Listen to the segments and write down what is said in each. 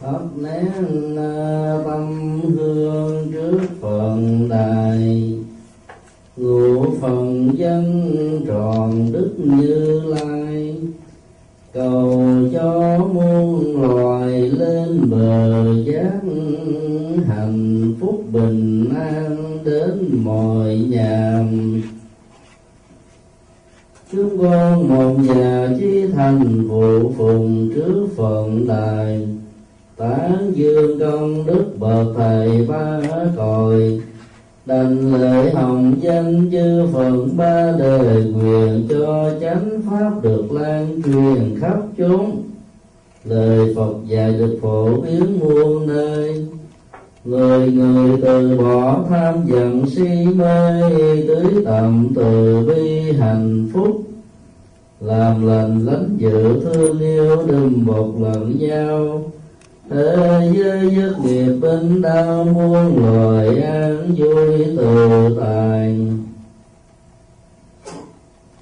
pháp nén tâm hương trước phần đài ngũ phần dân tròn đức như lai. Cầu cho muôn loài lên bờ giác hạnh phúc bình an đến mọi nhà chúng con một nhà chí thành phụ phùng trước phận đài tán dương công đức bậc thầy ba còi, đành lễ hồng danh chư phận ba đời quyền cho chánh pháp được lan truyền khắp chốn. Lời phật dạy được phổ biến muôn nơi người người từ bỏ tham giận si mê tưới tầm từ bi hạnh phúc. Làm lành lánh dự thương yêu đừng một lần nhau thế giới dứt nghiệp bên đau muôn loài an vui tự tại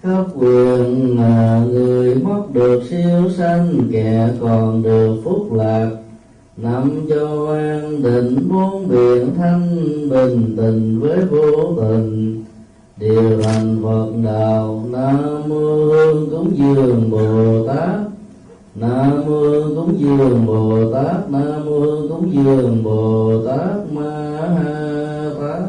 khắp quyền mà người mất được siêu sanh, kẻ còn được phúc lạc. Nằm cho an định bốn biển thanh bình, tình với vô tình. Điều hành phật đạo, nam mô hương cúng dường bồ tát nam mô cúng dường bồ tát nam mô cúng dường bồ tát ma ha tát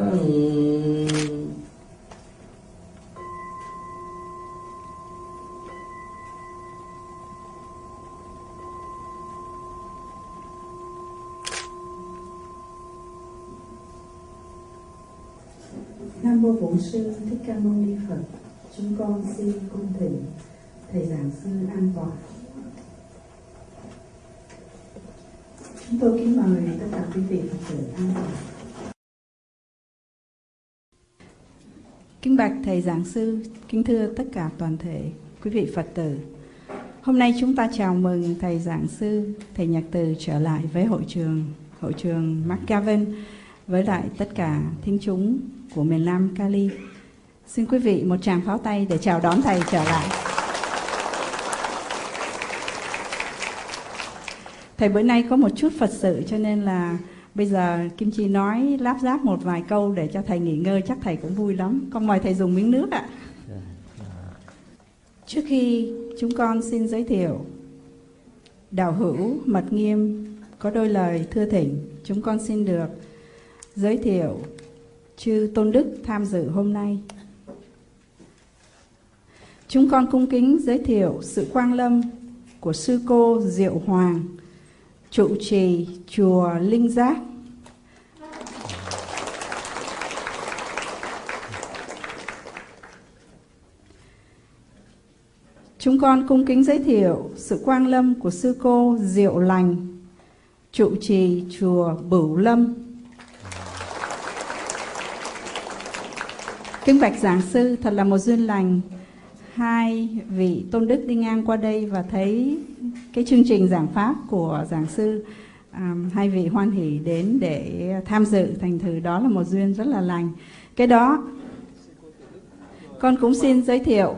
Nam mô Bổn sư Thích Ca Mâu Ni Phật. Chúng con xin cung thỉnh thầy giảng sư an toàn. Chúng tôi kính mời tất cả quý vị Phật tử an toàn. Kính bạch thầy giảng sư, kính thưa tất cả toàn thể quý vị Phật tử. Hôm nay chúng ta chào mừng thầy giảng sư, thầy Nhạc Từ trở lại với hội trường hội trường McGavin với lại tất cả thính chúng của miền Nam Cali. Xin quý vị một tràng pháo tay để chào đón thầy trở lại. Thầy bữa nay có một chút Phật sự, cho nên là bây giờ Kim Chi nói láp giáp một vài câu để cho thầy nghỉ ngơi, chắc thầy cũng vui lắm. Con mời thầy dùng miếng nước ạ. Trước khi chúng con xin giới thiệu, đạo hữu mật nghiêm có đôi lời thưa thỉnh chúng con xin được giới thiệu chư tôn đức tham dự hôm nay chúng con cung kính giới thiệu sự quang lâm của sư cô diệu hoàng trụ trì chùa linh giác Chúng con cung kính giới thiệu sự quang lâm của sư cô Diệu Lành, trụ trì chùa Bửu Lâm. Kính bạch giảng sư, thật là một duyên lành. Hai vị tôn đức đi ngang qua đây và thấy cái chương trình giảng pháp của giảng sư. À, hai vị hoan hỷ đến để tham dự, thành thử đó là một duyên rất là lành. Cái đó, con cũng xin giới thiệu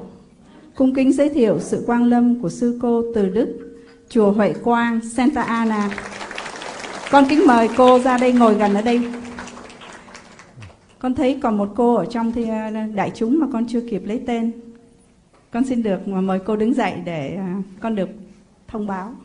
cung kính giới thiệu sự quang lâm của sư cô từ Đức, chùa Huệ Quang, Santa Ana. Con kính mời cô ra đây ngồi gần ở đây. Con thấy còn một cô ở trong thì uh, đại chúng mà con chưa kịp lấy tên. Con xin được mời cô đứng dậy để uh, con được thông báo.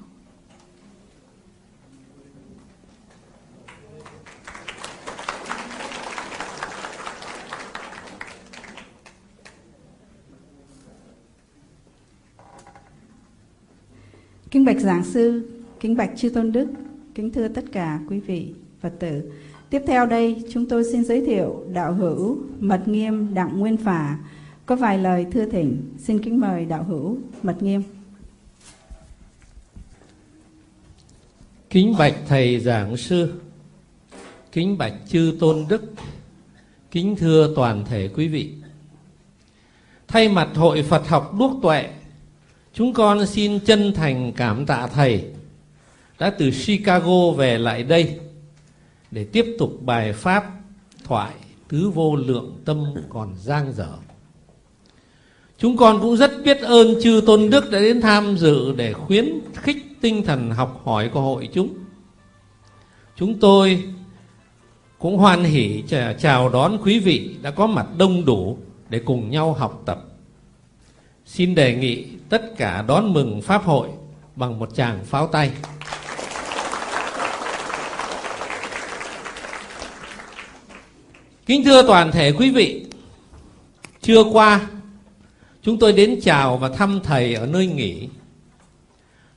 Kính bạch giảng sư, kính bạch chư tôn đức, kính thưa tất cả quý vị Phật tử. Tiếp theo đây, chúng tôi xin giới thiệu đạo hữu Mật Nghiêm Đặng Nguyên Phả có vài lời thưa thỉnh. Xin kính mời đạo hữu Mật Nghiêm. Kính bạch thầy giảng sư, kính bạch chư tôn đức, kính thưa toàn thể quý vị. Thay mặt Hội Phật học Đuốc Tuệ Chúng con xin chân thành cảm tạ Thầy đã từ Chicago về lại đây để tiếp tục bài Pháp thoại tứ vô lượng tâm còn giang dở. Chúng con cũng rất biết ơn chư Tôn Đức đã đến tham dự để khuyến khích tinh thần học hỏi của hội chúng. chúng tôi cũng hoan hỉ chào đón quý vị đã có mặt đông đủ để cùng nhau học tập. Xin đề nghị tất cả đón mừng Pháp hội bằng một tràng pháo tay. Kính thưa toàn thể quý vị, trưa qua chúng tôi đến chào và thăm thầy ở nơi nghỉ.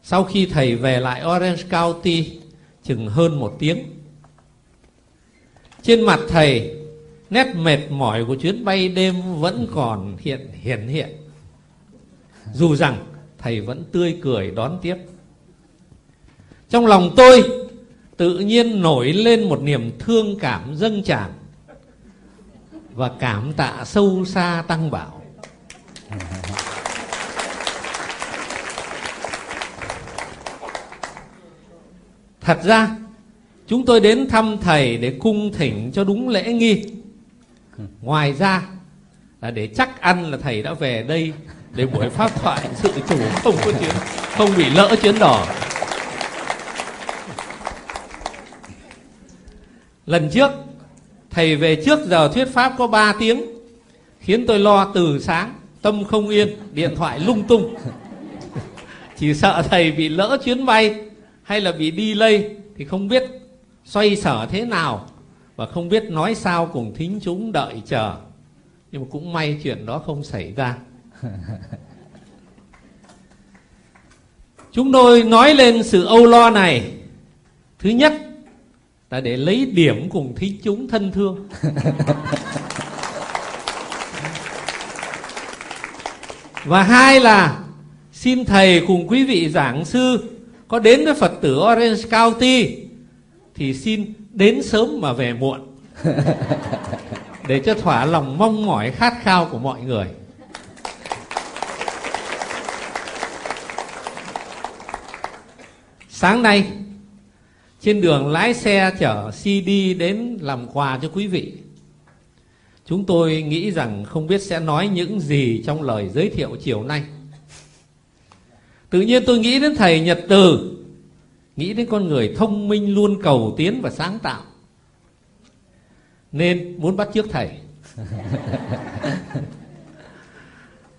Sau khi thầy về lại Orange County chừng hơn một tiếng, trên mặt thầy nét mệt mỏi của chuyến bay đêm vẫn còn hiện hiện hiện. Dù rằng thầy vẫn tươi cười đón tiếp. Trong lòng tôi tự nhiên nổi lên một niềm thương cảm dâng tràn và cảm tạ sâu xa tăng bảo. Ừ. Thật ra chúng tôi đến thăm thầy để cung thỉnh cho đúng lễ nghi. Ngoài ra là để chắc ăn là thầy đã về đây để buổi pháp thoại sự chủ không có chuyến không bị lỡ chuyến đỏ. Lần trước thầy về trước giờ thuyết pháp có 3 tiếng khiến tôi lo từ sáng tâm không yên điện thoại lung tung chỉ sợ thầy bị lỡ chuyến bay hay là bị đi lây thì không biết xoay sở thế nào và không biết nói sao cùng thính chúng đợi chờ. Nhưng mà cũng may chuyện đó không xảy ra. Chúng tôi nói lên sự âu lo này. Thứ nhất, là để lấy điểm cùng thính chúng thân thương. Và hai là, xin thầy cùng quý vị giảng sư có đến với phật tử orange county thì xin đến sớm mà về muộn. Để cho thỏa lòng mong mỏi khát khao của mọi người. Sáng nay trên đường lái xe chở CD đến làm quà cho quý vị. Chúng tôi nghĩ rằng không biết sẽ nói những gì trong lời giới thiệu chiều nay tự nhiên tôi nghĩ đến thầy nhật từ, nghĩ đến con người thông minh luôn cầu tiến và sáng tạo. Nên muốn bắt trước thầy.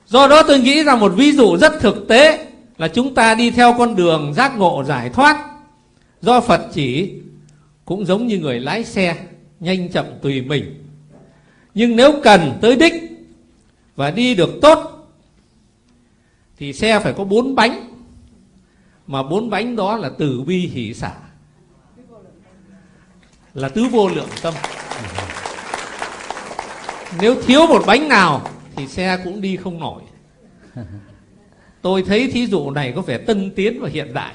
Do đó tôi nghĩ rằng một ví dụ rất thực tế là chúng ta đi theo con đường giác ngộ giải thoát. Do phật chỉ cũng giống như người lái xe, nhanh chậm tùy mình. Nhưng nếu cần tới đích và đi được tốt thì xe phải có bốn bánh. Mà bốn bánh đó là từ bi hỷ xả. Là tứ vô lượng tâm. Nếu thiếu một bánh nào thì xe cũng đi không nổi. Tôi thấy thí dụ này có vẻ tân tiến và hiện đại.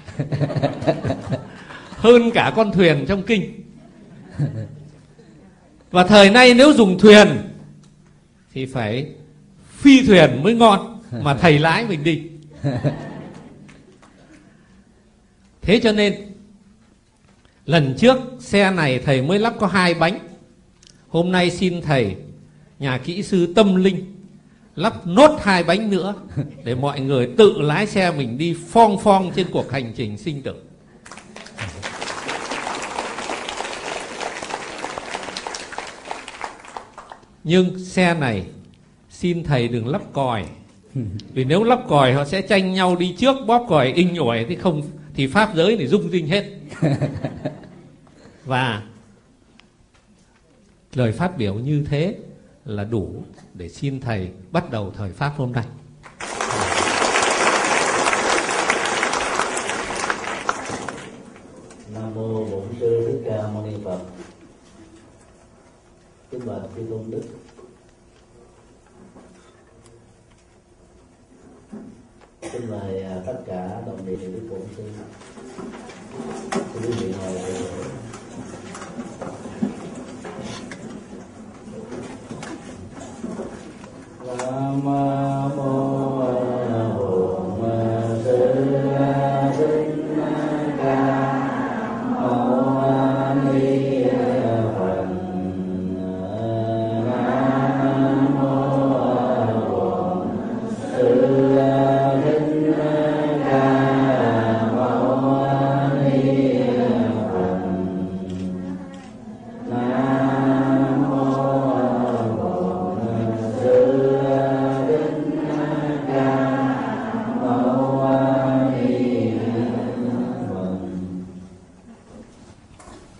Hơn cả con thuyền trong kinh. Và thời nay nếu dùng thuyền thì phải phi thuyền mới ngon. mà thầy lái mình đi. Thế cho nên, lần trước xe này thầy mới lắp có hai bánh. Hôm nay xin thầy, nhà kỹ sư tâm linh, lắp nốt hai bánh nữa để mọi người tự lái xe mình đi phong phong trên cuộc hành trình sinh tử. Nhưng xe này, xin thầy đừng lắp còi vì nếu lắp còi họ sẽ tranh nhau đi trước bóp còi inh ỏi thì không thì pháp giới thì rung rinh hết. Và lời phát biểu như thế là đủ để xin thầy bắt đầu thời pháp hôm nay. Nam mô bổn sư thích ca mâu ni phật. Kính bạch chư tôn đức xin mời à, tất cả đồng nghiệp của bổn sư. Quý vị ngồi Nam mô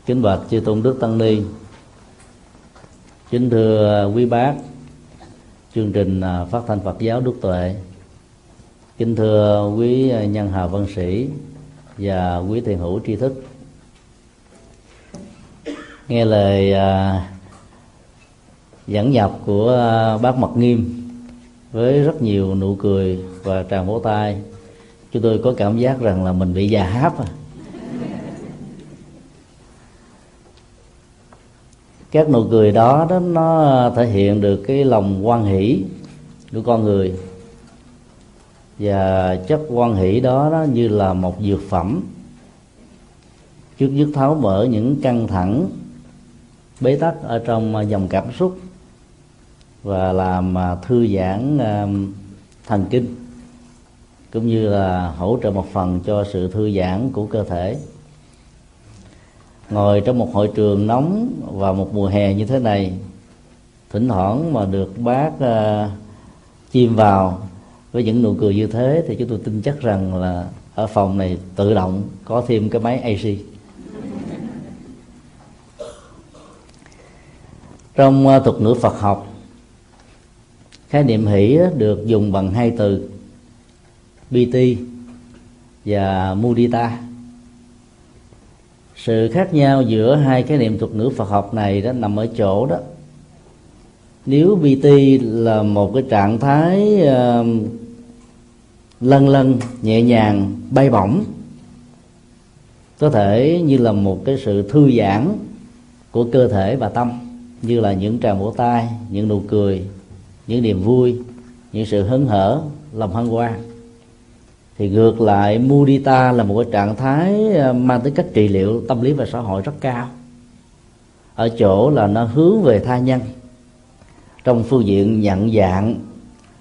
kính bạch chư tôn đức tăng ni. Kính thưa quý bác, chương trình à, phát thanh Phật giáo Đức Tuệ. Kính thưa quý à, nhân hào văn sĩ và quý thiền hữu tri thức. Nghe lời à, dẫn nhập của bác Mật Nghiêm với rất nhiều nụ cười và tràng vỗ tay, chúng tôi có cảm giác rằng là mình bị già háp à. Các nụ cười đó đó nó thể hiện được cái lòng quan hỷ của con người. Và chất quan hỷ đó, đó như là một dược phẩm. Trước dứt tháo mở những căng thẳng bế tắc ở trong dòng cảm xúc và làm à, thư giãn à, thần kinh cũng như là hỗ trợ một phần cho sự thư giãn của cơ thể ngồi trong một hội trường nóng vào một mùa hè như thế này thỉnh thoảng mà được bác uh, chim vào với những nụ cười như thế thì chúng tôi tin chắc rằng là ở phòng này tự động có thêm cái máy AC trong uh, thuật ngữ Phật học khái niệm hỷ được dùng bằng hai từ BT và mudita sự khác nhau giữa hai cái niệm thuật ngữ Phật học này đó nằm ở chỗ đó. Nếu BT là một cái trạng thái uh, lân lân nhẹ nhàng bay bổng có thể như là một cái sự thư giãn của cơ thể và tâm như là những tràng vỗ tay những nụ cười những niềm vui những sự hớn hở lòng hân hoan thì ngược lại, mudita là một cái trạng thái ờ, mang tính cách trị liệu, tâm lý và xã hội rất cao. Ở chỗ là nó hướng về tha nhân. Trong phương diện nhận dạng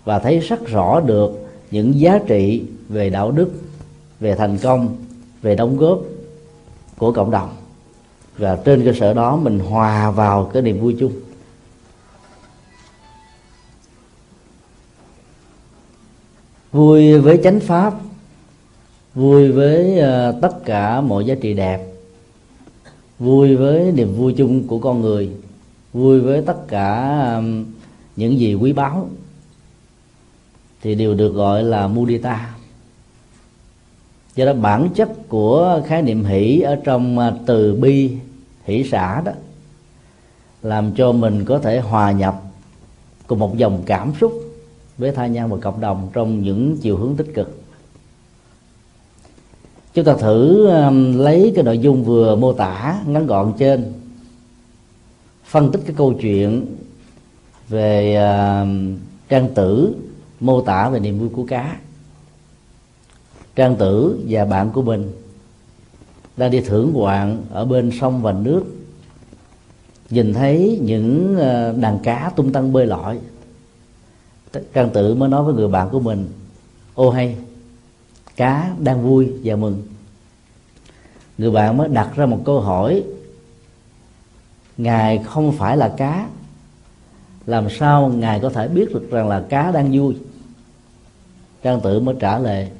và thấy rất rõ được những giá trị về đạo đức, về thành công, về đóng góp của cộng đồng. Và trên cơ sở đó, mình hòa vào cái niềm vui chung. Vui với chánh pháp vui với uh, tất cả mọi giá trị đẹp vui với niềm vui chung của con người vui với tất cả um, những gì quý báu. Thì đều được gọi là mudita do đó bản chất của khái niệm hỷ ở trong ờ, từ bi hỷ xã đó làm cho mình có thể hòa nhập cùng một dòng cảm xúc với tha nhân và cộng đồng trong những chiều hướng tích cực. Chúng ta thử um, lấy cái nội dung vừa mô tả ngắn gọn trên, phân tích cái câu chuyện về um, trang tử mô tả về niềm vui của cá. Trang tử và bạn của mình đang đi thưởng ngoạn ở bên sông và nước, nhìn thấy những uh, đàn cá tung tăng bơi lội trang tử mới nói với người bạn của mình, ô hay, cá đang vui và mừng. Người bạn mới đặt ra một câu hỏi, ngài không phải là cá, làm sao ngài có thể biết được rằng là cá đang vui? Trang tử mới trả lời,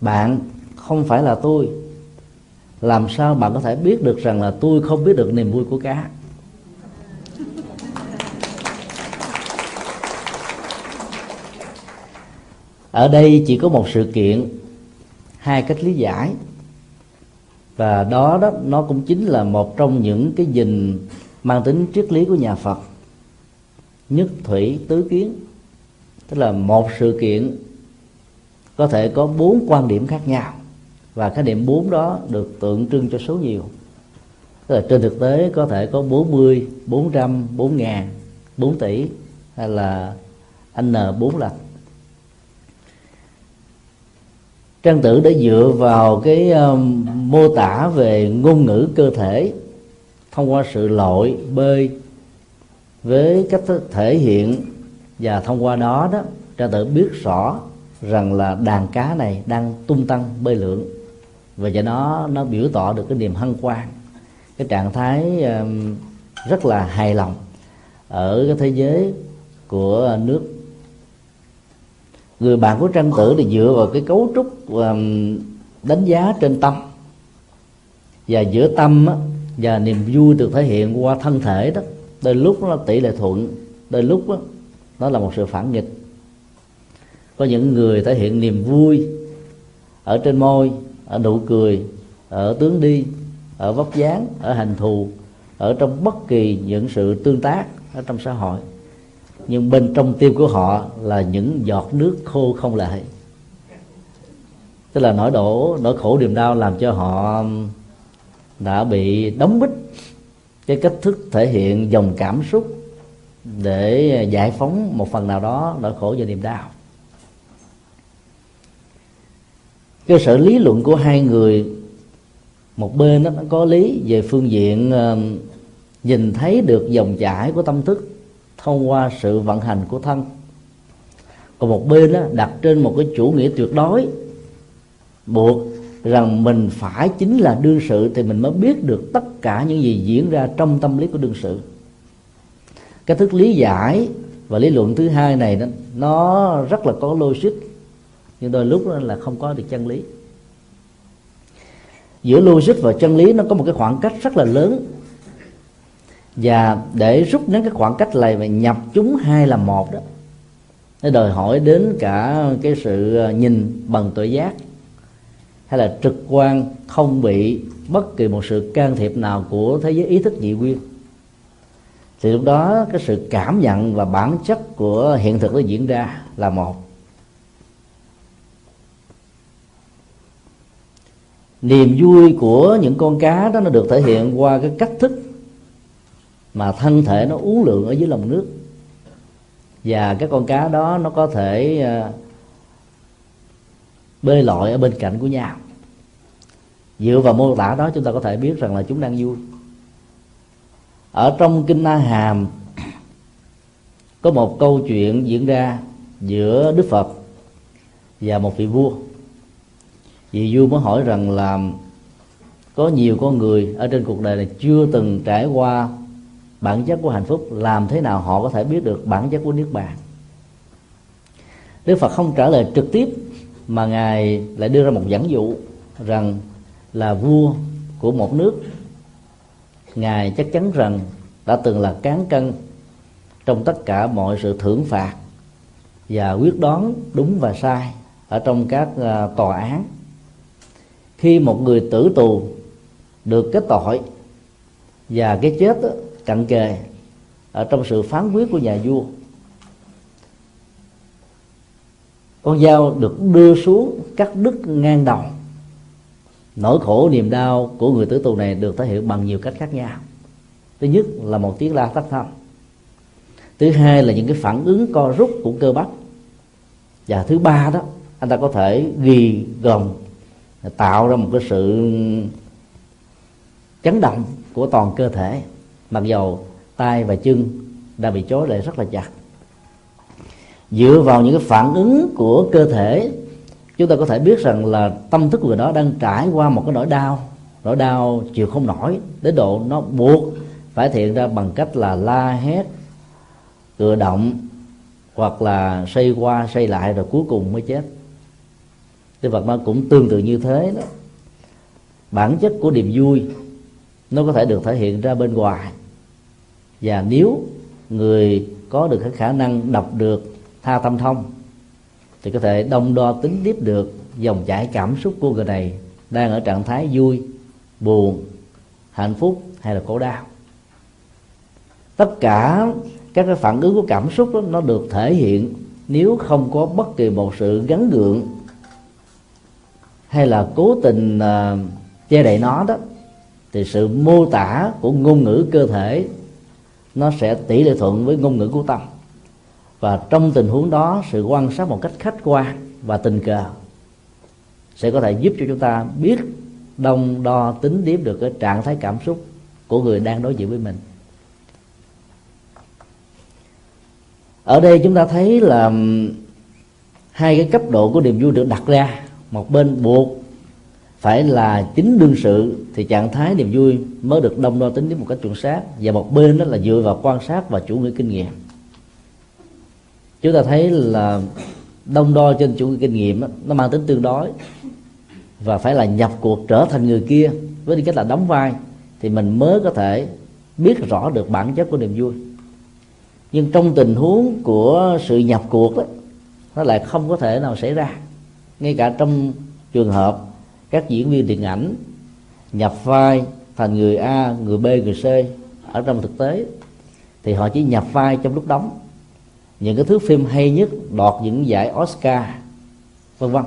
bạn không phải là tôi, làm sao bạn có thể biết được rằng là tôi không biết được niềm vui của cá? Ở đây chỉ có một sự kiện hai cách lý giải. Và đó đó nó cũng chính là một trong những cái nhìn mang tính triết lý của nhà Phật. Nhất thủy tứ kiến tức là một sự kiện có thể có bốn quan điểm khác nhau. Và cái điểm bốn đó được tượng trưng cho số nhiều. Tức là trên thực tế có thể có 40, 400, 4 ngàn, 4 tỷ hay là N 4 lần. Trang tử đã dựa vào cái um, mô tả về ngôn ngữ cơ thể thông qua sự lội bơi với cách thể hiện. Và thông qua đó đó trang tử biết rõ rằng là đàn cá này đang tung tăng bơi lượn. Và do đó nó biểu tỏ được cái niềm hân hoan cái trạng thái um, rất là hài lòng ở cái thế giới của nước người bạn của tranh tử thì dựa vào cái cấu trúc um, đánh giá trên tâm. Và giữa tâm và niềm vui được thể hiện qua thân thể đó đôi lúc nó tỷ lệ thuận đôi lúc đó, nó là một sự phản nghịch. Có những người thể hiện niềm vui ở trên môi ở nụ cười ở tướng đi ở vóc dáng ở hành thù ở trong bất kỳ những sự tương tác ở trong xã hội nhưng bên trong tim của họ là những giọt nước khô không lệ. Tức là nỗi đổ nỗi khổ niềm đau làm cho họ um, đã bị đóng bích cái cách thức thể hiện dòng cảm xúc để giải phóng một phần nào đó nỗi khổ và niềm đau. Cơ sở lý luận của hai người một bên đó, nó có lý về phương diện uh, nhìn thấy được dòng chảy của tâm thức thông qua sự vận hành của thân. Còn một bên đó, đặt trên một cái chủ nghĩa tuyệt đối. Buộc rằng mình phải chính là đương sự thì mình mới biết được tất cả những gì diễn ra trong tâm lý của đương sự. Cái thức lý giải và lý luận thứ hai này đó, nó rất là có logic nhưng đôi lúc đó là không có được chân lý. Giữa logic và chân lý nó có một cái khoảng cách rất là lớn và để rút ngắn cái khoảng cách này và nhập chúng hai là một đó, nó đòi hỏi đến cả cái sự ờ, nhìn bằng tội giác, hay là trực quan, không bị bất kỳ một sự can thiệp nào của thế giới ý thức nhị nguyên. Thì lúc đó cái sự cảm nhận và bản chất của hiện thực nó diễn ra là một. Niềm vui của những con cá đó nó được thể hiện qua cái cách thức mà thân thể nó uống lượng ở dưới lòng nước. Và cái con cá đó nó có thể ờ, bơi lội ở bên cạnh của nhau dựa vào mô tả đó chúng ta có thể biết rằng là chúng đang vui. Ở trong kinh na hàm, có một câu chuyện diễn ra giữa đức phật và một vị vua. Vị vua mới hỏi rằng là có nhiều con người ở trên cuộc đời này chưa từng trải qua bản chất của hạnh phúc làm thế nào họ có thể biết được bản chất của niết bàn? Đức phật không trả lời trực tiếp mà ngài lại đưa ra một dẫn dụ rằng là vua của một nước. Ngài chắc chắn rằng đã từng là cán cân trong tất cả mọi sự thưởng phạt và quyết đoán đúng và sai ở trong các à, tòa án. Khi một người tử tù được kết tội và cái chết đó, cận kề ở trong sự phán quyết của nhà vua. Con dao được đưa xuống cắt đứt ngang đầu. Nỗi khổ niềm đau của người tử tù này được thể hiện bằng nhiều cách khác nhau. Thứ nhất là một tiếng la thất thanh. Thứ hai là những cái phản ứng co rút của cơ bắp. Và thứ ba đó, anh ta có thể ghi gồng, tạo ra một cái sự chấn động của toàn cơ thể mặc dầu tay và chân đã bị chối lại rất là chặt. Dựa vào những cái phản ứng của cơ thể, chúng ta có thể biết rằng là tâm thức của người đó đang trải qua một cái nỗi đau. Nỗi đau chịu không nổi, đến độ nó buộc phải thiện ra bằng cách là la hét cựa động, hoặc là xây qua xây lại rồi cuối cùng mới chết. Đức Phật nó cũng tương tự như thế đó. Bản chất của niềm vui nó có thể được thể hiện ra bên ngoài và nếu người có được cái khả năng đọc được tha tâm thông thì có thể đông đo tính tiếp được dòng chảy cảm xúc của người này đang ở trạng thái vui buồn hạnh phúc hay là khổ đau. Tất cả các cái phản ứng của cảm xúc đó, nó được thể hiện nếu không có bất kỳ một sự gắn gượng hay là cố tình uh, che đậy nó đó thì sự mô tả của ngôn ngữ cơ thể nó sẽ tỷ lệ thuận với ngôn ngữ của tâm. Và trong tình huống đó, sự quan sát một cách khách quan và tình cờ sẽ có thể giúp cho chúng ta biết đông đo tính điếm được cái trạng thái cảm xúc của người đang đối diện với mình. Ở đây chúng ta thấy là hai cái cấp độ của niềm vui được đặt ra. Một bên buộc phải là chính đương sự thì trạng thái niềm vui mới được đông đo tính đến một cách chuẩn xác. Và một bên đó là dựa vào quan sát và chủ nghĩa kinh nghiệm. Chúng ta thấy là đông đo trên chủ nghĩa kinh nghiệm đó, nó mang tính tương đối. Và phải là nhập cuộc trở thành người kia với tư cách là đóng vai thì mình mới có thể biết rõ được bản chất của niềm vui. Nhưng trong tình huống của sự nhập cuộc đó, nó lại không có thể nào xảy ra. Ngay cả trong trường hợp các diễn viên điện ảnh nhập vai thành người A, người B, người C ở trong thực tế thì họ chỉ nhập vai trong lúc đóng. Những cái thước phim hay nhất đoạt những giải Oscar vân vân.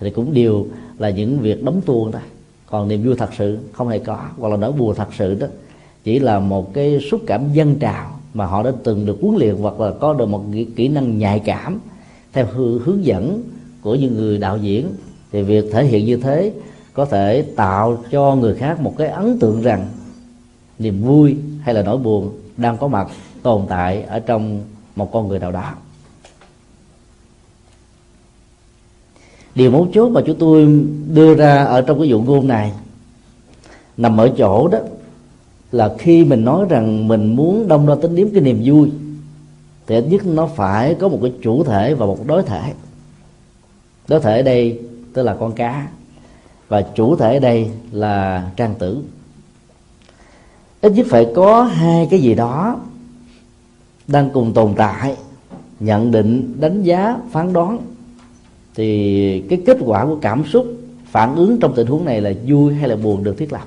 Thì cũng đều là những việc đóng tuồng thôi. Còn niềm vui thật sự không hề có hoặc là nỗi buồn thật sự đó chỉ là một cái xúc cảm dân trào mà họ đã từng được huấn luyện hoặc là có được một kỹ năng nhạy cảm theo hướng dẫn của những người đạo diễn thì việc thể hiện như thế có thể tạo cho người khác một cái ấn tượng rằng niềm vui hay là nỗi buồn đang có mặt, tồn tại ở trong một con người nào đó. Điều mấu chốt mà chúng tôi đưa ra ở trong cái dụ ngôn này nằm ở chỗ đó là khi mình nói rằng mình muốn đông đo tính điểm cái niềm vui thì ít nhất nó phải có một cái chủ thể và một đối thể. Đối thể ở đây tức là con cá. Và chủ thể ở đây là trang tử. Ít nhất phải có hai cái gì đó đang cùng tồn tại, nhận định, đánh giá, phán đoán. Thì cái kết quả của cảm xúc, phản ứng trong tình huống này là vui hay là buồn được thiết lập.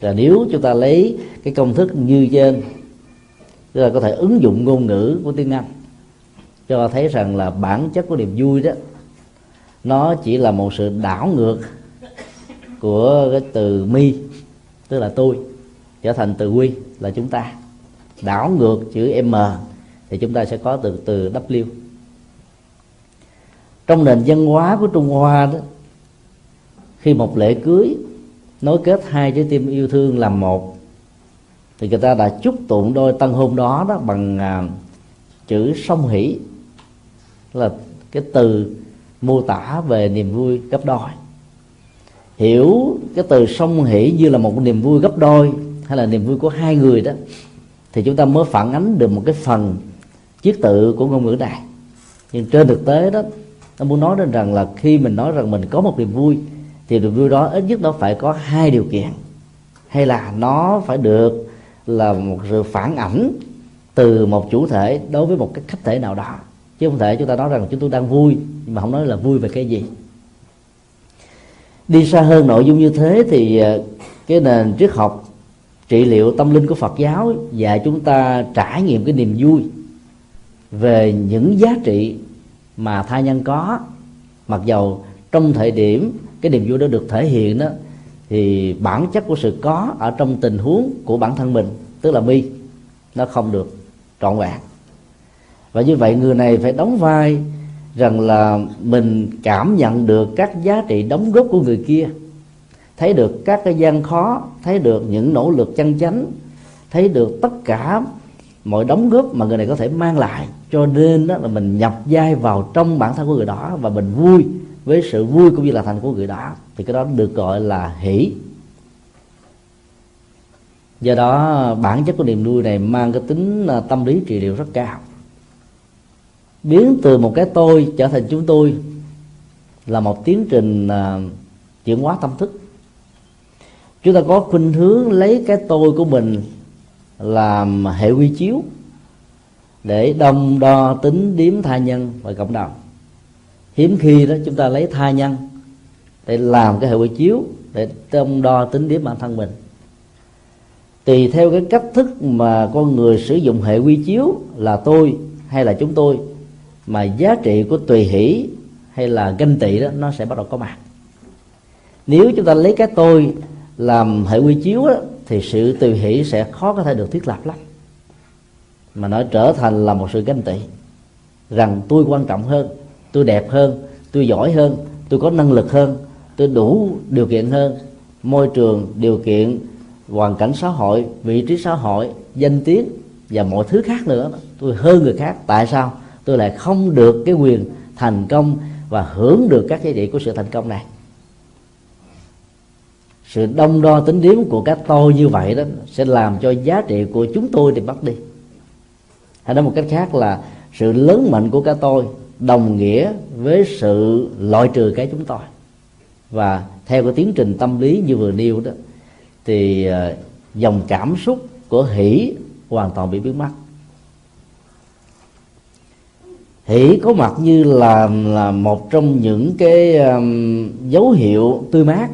Là nếu chúng ta lấy cái công thức như trên, tức là có thể ứng dụng ngôn ngữ của tiếng Anh, cho thấy rằng là bản chất của niềm vui đó nó chỉ là một sự đảo ngược của cái từ mi tức là tôi trở thành từ quy là chúng ta. Đảo ngược chữ m thì chúng ta sẽ có từ từ w. Trong nền văn hóa của trung hoa đó khi một lễ cưới nối kết hai trái tim yêu thương làm một thì người ta đã chúc tụng đôi tân hôn đó đó bằng à, chữ song hỷ là cái từ mô tả về niềm vui gấp đôi. Hiểu cái từ song hỷ như là một niềm vui gấp đôi hay là niềm vui của hai người đó, thì chúng ta mới phản ánh được một cái phần chiếc tự của ngôn ngữ này. Nhưng trên thực tế đó, nó muốn nói đến rằng là khi mình nói rằng mình có một niềm vui, thì niềm vui đó ít nhất nó phải có hai điều kiện. Hay là nó phải được là một sự phản ảnh từ một chủ thể đối với một cái khách thể nào đó chứ không thể chúng ta nói rằng chúng tôi đang vui, nhưng mà không nói là vui về cái gì. Đi xa hơn nội dung như thế thì ờ, cái nền triết học, trị liệu tâm linh của Phật giáo dạy chúng ta trải nghiệm cái niềm vui về những giá trị mà tha nhân có. Mặc dầu trong thời điểm cái niềm vui đó được thể hiện đó, thì bản chất của sự có ở trong tình huống của bản thân mình, tức là mi, nó không được trọn vẹn và như vậy người này phải đóng vai rằng là mình cảm nhận được các giá trị đóng góp của người kia. Thấy được các cái gian khó, thấy được những nỗ lực chân chánh, thấy được tất cả mọi đóng góp mà người này có thể mang lại. Cho nên đó là mình nhập vai vào trong bản thân của người đó và mình vui với sự vui cũng như là thành của người đó. Thì cái đó được gọi là hỷ. Do đó, bản chất của niềm vui này mang cái tính à, tâm lý trị liệu rất cao biến từ một cái tôi trở thành chúng tôi là một tiến trình uh, chuyển hóa tâm thức. Chúng ta có khuynh hướng lấy cái tôi của mình làm hệ quy chiếu để đông đo tính điếm tha nhân và cộng đồng. Hiếm khi đó chúng ta lấy tha nhân để làm cái hệ quy chiếu để đông đo tính điếm bản thân mình. Tùy theo cái cách thức mà con người sử dụng hệ quy chiếu là tôi hay là chúng tôi mà giá trị của tùy hỷ hay là ganh tị đó nó sẽ bắt đầu có mặt. Nếu chúng ta lấy cái tôi làm hệ quy chiếu đó, thì sự tùy hỷ sẽ khó có thể được thiết lập lắm. Mà nó trở thành là một sự ganh tị. Rằng tôi quan trọng hơn tôi đẹp hơn tôi giỏi hơn tôi có năng lực hơn tôi đủ điều kiện hơn. Môi trường điều kiện hoàn cảnh xã hội vị trí xã hội danh tiếng và mọi thứ khác nữa tôi hơn người khác. Tại sao? Tôi lại không được cái quyền thành công và hưởng được các giá trị của sự thành công này. Sự đông đo tính điếm của các tôi như vậy đó sẽ làm cho giá trị của chúng tôi thì mất đi. Hay nói một cách khác là sự lớn mạnh của các tôi đồng nghĩa với sự loại trừ cái chúng tôi. Và theo cái tiến trình tâm lý như vừa nêu đó, thì ờ, dòng cảm xúc của hỷ hoàn toàn bị biến mất hỷ có mặt như là là một trong những cái um, dấu hiệu tươi mát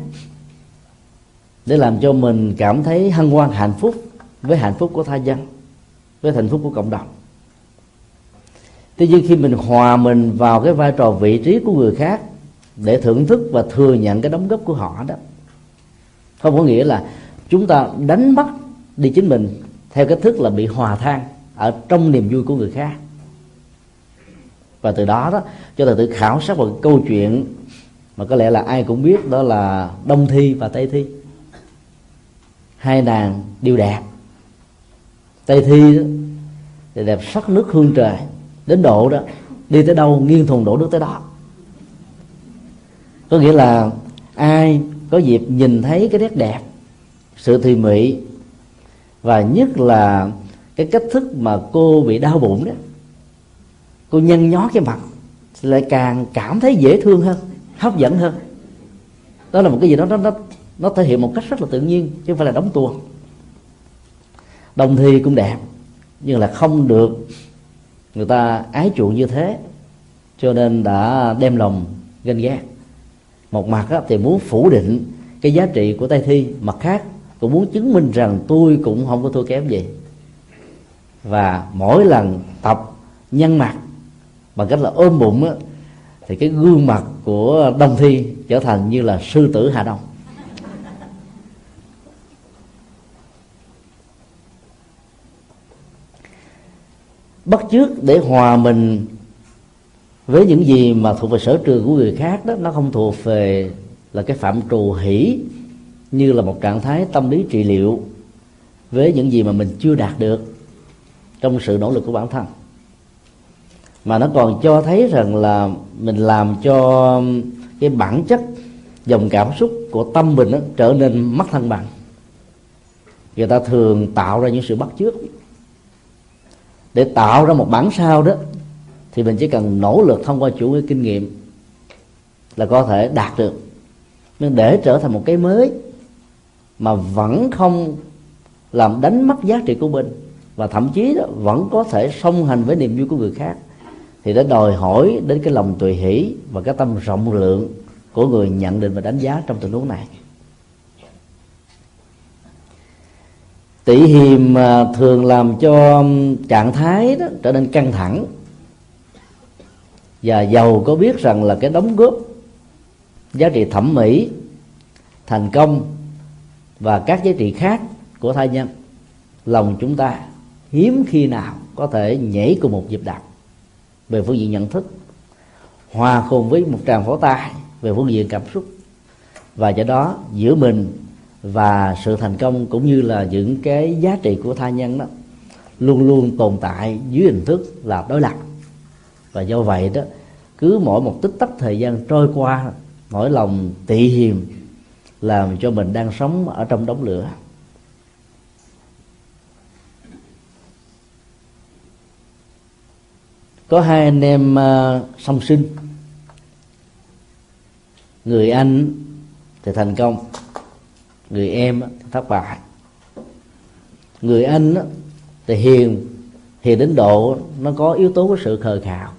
để làm cho mình cảm thấy hân hoan hạnh phúc với hạnh phúc của tha dân với hạnh phúc của cộng đồng. Tuy nhiên khi mình hòa mình vào cái vai trò vị trí của người khác để thưởng thức và thừa nhận cái đóng góp của họ đó không có nghĩa là chúng ta đánh mất đi chính mình theo cách thức là bị hòa than ở trong niềm vui của người khác và từ đó đó cho ta tự khảo sát một câu chuyện mà có lẽ là ai cũng biết đó là đông thi và tây thi. Hai nàng đều đẹp. Tây thi đó, thì đẹp sắc nước hương trời. Đến độ đó đi tới đâu nghiêng thùng đổ nước tới đó. Có nghĩa là ai có dịp nhìn thấy cái nét đẹp sự thùy mị và nhất là cái cách thức mà cô bị đau bụng đó cô nhăn nhó cái mặt, lại càng cảm thấy dễ thương hơn, hấp dẫn hơn. Đó là một cái gì đó, nó nó nó thể hiện một cách rất là tự nhiên, chứ không phải là đóng tuồng. Đồng thi cũng đẹp, nhưng là không được người ta ái chuộng như thế, cho nên đã đem lòng ganh ghét. Một mặt thì muốn phủ định cái giá trị của tay thi, mặt khác cũng muốn chứng minh rằng tôi cũng không có thua kém gì. Và mỗi lần tập nhân mặt bằng cách là ôm bụng á, thì cái gương mặt của đông thi trở thành như là sư tử hà đông. Bắt chước để hòa mình với những gì mà thuộc về sở trường của người khác đó nó không thuộc về là cái phạm trù hỷ như là một trạng thái tâm lý trị liệu với những gì mà mình chưa đạt được trong sự nỗ lực của bản thân mà nó còn cho thấy rằng là mình làm cho cái bản chất dòng cảm xúc của tâm mình đó, trở nên mất thăng bằng. Người ta thường tạo ra những sự bắt chước. Để tạo ra một bản sao đó thì mình chỉ cần nỗ lực thông qua chủ nghĩa kinh nghiệm là có thể đạt được. Nhưng để trở thành một cái mới mà vẫn không làm đánh mất giá trị của mình và thậm chí đó vẫn có thể song hành với niềm vui của người khác thì đã đòi hỏi đến cái lòng tùy hỷ và cái tâm rộng lượng của người nhận định và đánh giá trong tình huống này. Tỷ hiềm à, thường làm cho trạng thái đó trở nên căng thẳng. Và giàu có biết rằng là cái đóng góp giá trị thẩm mỹ, thành công và các giá trị khác của thai nhân, lòng chúng ta hiếm khi nào có thể nhảy cùng một nhịp đập về phương diện nhận thức, hòa cùng với một tràng pháo tay về phương diện cảm xúc, và do đó giữa mình và sự thành công cũng như là những cái giá trị của tha nhân đó luôn luôn tồn tại dưới hình thức là đối lập. Và do vậy đó, cứ mỗi một tích tắc thời gian trôi qua nỗi lòng tị hiềm làm cho mình đang sống ở trong đống lửa. Có hai anh em uh, song sinh. Người anh thì thành công người em thì thất bại. Người anh thì hiền hiền đến độ nó có yếu tố của sự khờ khạo.